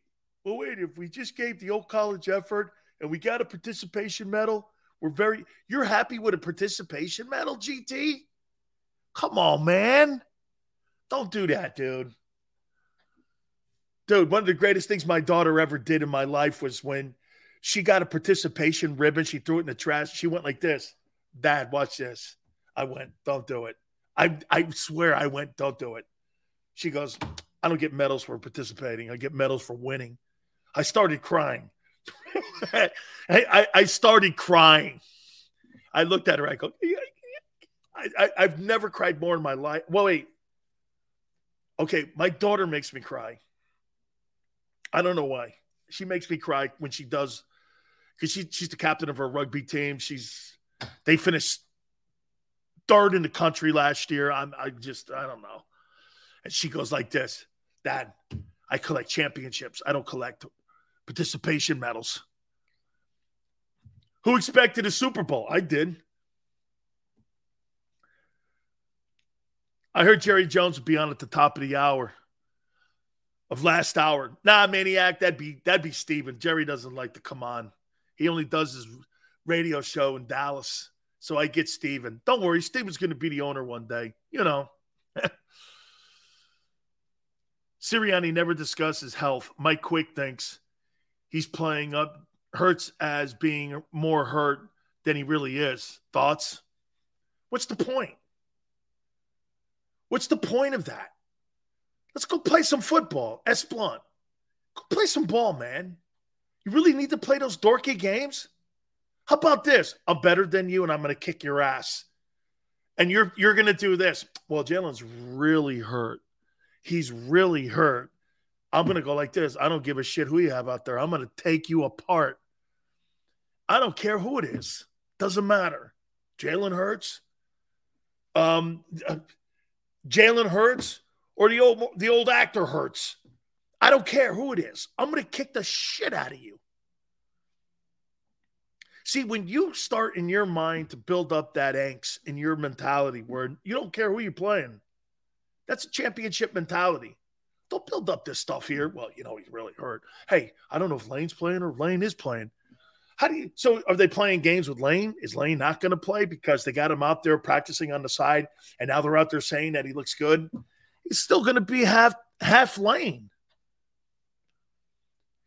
Well, wait, if we just gave the old college effort and we got a participation medal, we're very, you're happy with a participation medal, GT? Come on, man. Don't do that, dude. Dude, one of the greatest things my daughter ever did in my life was when she got a participation ribbon. She threw it in the trash. She went like this Dad, watch this. I went, Don't do it. I, I swear I went, Don't do it. She goes, I don't get medals for participating. I get medals for winning. I started crying. I, I, I started crying. I looked at her. I go, I, I, I've never cried more in my life. Well, wait. Okay, my daughter makes me cry. I don't know why. She makes me cry when she does because she, she's the captain of her rugby team. She's they finished third in the country last year. I'm I just I don't know. And she goes like this, Dad, I collect championships. I don't collect participation medals. Who expected a Super Bowl? I did. I heard Jerry Jones would be on at the top of the hour of last hour. Nah, maniac, that'd be that'd be Stephen. Jerry doesn't like to come on. He only does his radio show in Dallas. So I get Stephen. Don't worry, Stephen's gonna be the owner one day. You know. Sirianni never discusses health. Mike Quick thinks he's playing up Hurts as being more hurt than he really is. Thoughts? What's the point? What's the point of that? Let's go play some football. S Blunt. Go play some ball, man. You really need to play those dorky games? How about this? I'm better than you and I'm gonna kick your ass. And you're you're gonna do this. Well, Jalen's really hurt. He's really hurt. I'm gonna go like this. I don't give a shit who you have out there. I'm gonna take you apart. I don't care who it is. Doesn't matter. Jalen Hurts. Um, uh, Jalen Hurts or the old the old actor Hurts. I don't care who it is. I'm going to kick the shit out of you. See, when you start in your mind to build up that angst in your mentality where you don't care who you're playing, that's a championship mentality. Don't build up this stuff here. Well, you know, he's really hurt. Hey, I don't know if Lane's playing or Lane is playing. How do you so are they playing games with Lane? Is Lane not going to play because they got him out there practicing on the side and now they're out there saying that he looks good? He's still going to be half half Lane.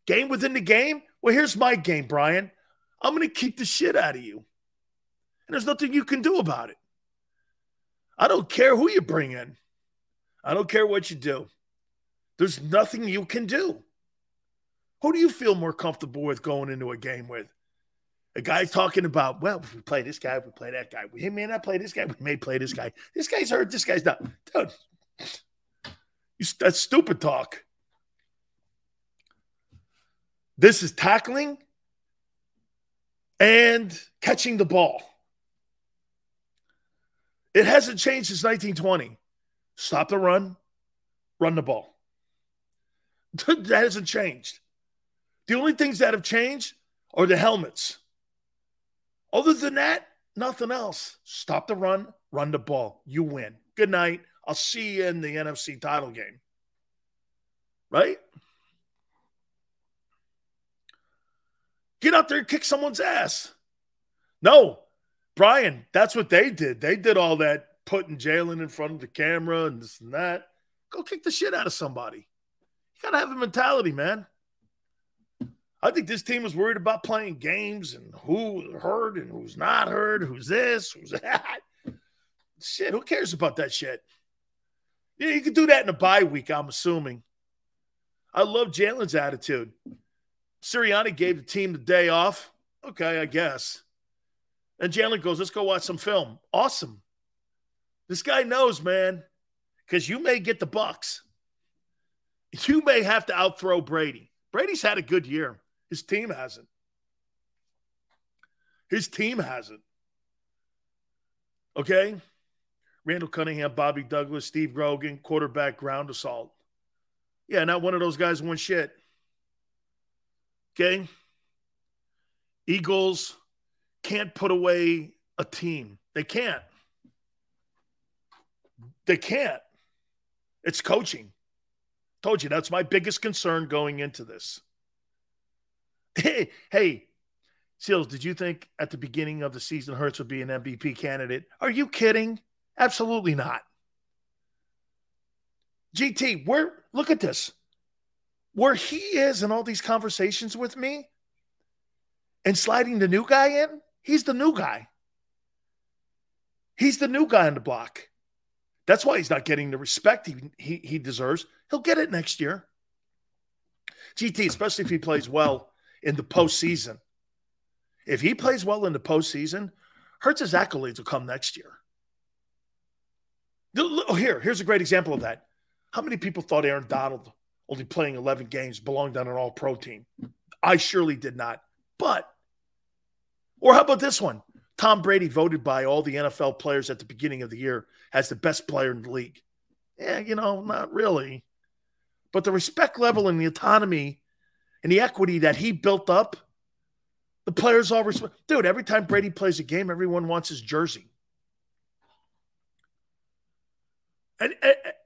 Game within the game? Well, here's my game, Brian. I'm going to kick the shit out of you. And there's nothing you can do about it. I don't care who you bring in. I don't care what you do. There's nothing you can do. Who do you feel more comfortable with going into a game with? A guy talking about, well, if we play this guy, we play that guy. We may not play this guy, we may play this guy. This guy's hurt, this guy's not. Dude, that's stupid talk. This is tackling and catching the ball. It hasn't changed since 1920. Stop the run, run the ball. that hasn't changed. The only things that have changed are the helmets. Other than that, nothing else. Stop the run, run the ball. You win. Good night. I'll see you in the NFC title game. Right? Get out there and kick someone's ass. No, Brian, that's what they did. They did all that putting Jalen in front of the camera and this and that. Go kick the shit out of somebody. You got to have a mentality, man. I think this team was worried about playing games and who heard and who's not heard, who's this, who's that. Shit, who cares about that shit? Yeah, you can do that in a bye week, I'm assuming. I love Jalen's attitude. Sirianni gave the team the day off. Okay, I guess. And Jalen goes, let's go watch some film. Awesome. This guy knows, man, because you may get the Bucks. You may have to outthrow Brady. Brady's had a good year. His team hasn't. His team hasn't. Okay? Randall Cunningham, Bobby Douglass, Steve Grogan, quarterback ground assault. Yeah, not one of those guys won shit. Okay? Eagles can't put away a team. They can't. They can't. It's coaching. Told you that's my biggest concern going into this. Hey, hey, Seals, did you think at the beginning of the season Hurts would be an MVP candidate? Are you kidding? Absolutely not. GT, where look at this. Where he is in all these conversations with me and sliding the new guy in, he's the new guy. He's the new guy on the block. That's why he's not getting the respect he, he, he deserves. He'll get it next year. GT, especially if he plays well in the postseason. If he plays well in the postseason, Hurts' accolades will come next year. Oh, here, here's a great example of that. How many people thought Aaron Donald, only playing 11 games, belonged on an all pro team? I surely did not. But, or how about this one? Tom Brady voted by all the NFL players at the beginning of the year as the best player in the league. Yeah, you know, not really. But the respect level and the autonomy and the equity that he built up, the players all respect. Dude, every time Brady plays a game, everyone wants his jersey. And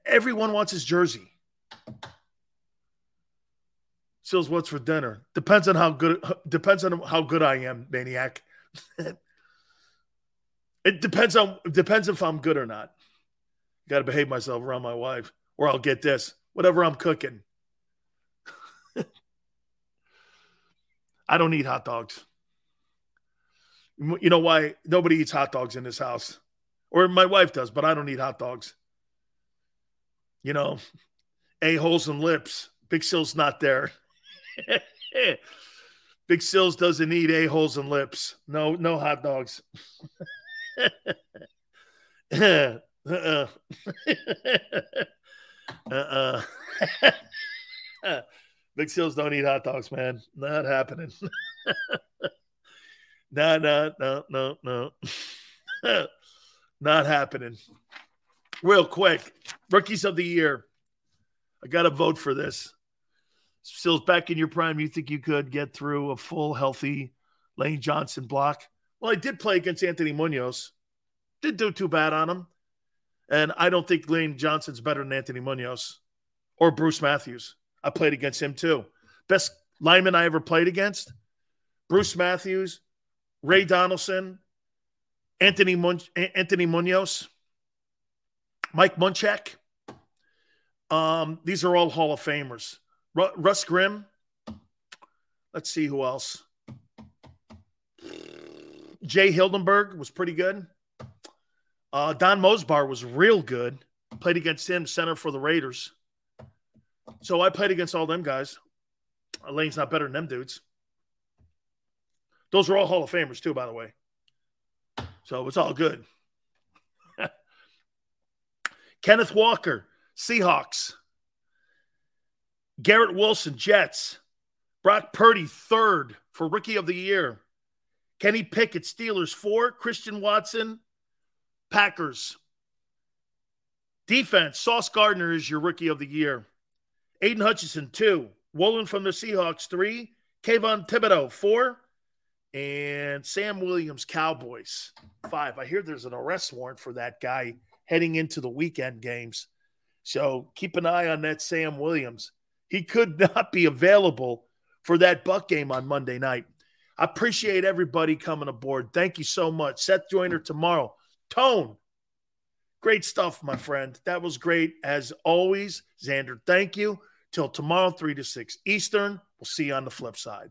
everyone wants his jersey. Sills, what's for dinner? Depends on how good. Depends on how good I am, maniac. it depends on depends if I'm good or not. Got to behave myself around my wife, or I'll get this. Whatever I'm cooking. I don't eat hot dogs. You know why? Nobody eats hot dogs in this house. Or my wife does, but I don't eat hot dogs. You know, a-holes and lips. Big Sills not there. Big Sills doesn't eat a-holes and lips. No, no hot dogs. uh-uh. uh-uh. Big Seals don't eat hot dogs, man. Not happening. no, no, no, no, no. Not happening. Real quick, rookies of the year. I got to vote for this. Stills back in your prime. You think you could get through a full, healthy Lane Johnson block. Well, I did play against Anthony Munoz. Did do too bad on him. And I don't think Lane Johnson's better than Anthony Munoz or Bruce Matthews. I played against him too. Best lineman I ever played against Bruce Matthews, Ray Donaldson, Anthony, Mun- Anthony Munoz, Mike Munchak. Um, these are all Hall of Famers. Ru- Russ Grimm. Let's see who else. Jay Hilgenberg was pretty good. Uh, Don Mosebar was real good. Played against him, center for the Raiders. So I played against all them guys. Lane's not better than them dudes. Those are all Hall of Famers, too, by the way. So it's all good. Kenneth Walker, Seahawks. Garrett Wilson, Jets. Brock Purdy, third for Rookie of the Year. Kenny Pickett, Steelers, four. Christian Watson, Packers. Defense, Sauce Gardner is your Rookie of the Year. Aidan Hutchinson, two. Woolen from the Seahawks, three. Kayvon Thibodeaux, four. And Sam Williams, Cowboys, five. I hear there's an arrest warrant for that guy heading into the weekend games. So keep an eye on that Sam Williams. He could not be available for that Buck game on Monday night. I appreciate everybody coming aboard. Thank you so much. Seth Joyner tomorrow. Tone. Great stuff, my friend. That was great as always. Xander, thank you. Till tomorrow, 3 to 6 Eastern. We'll see you on the flip side.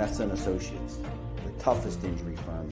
Messa and Associates, the toughest injury firm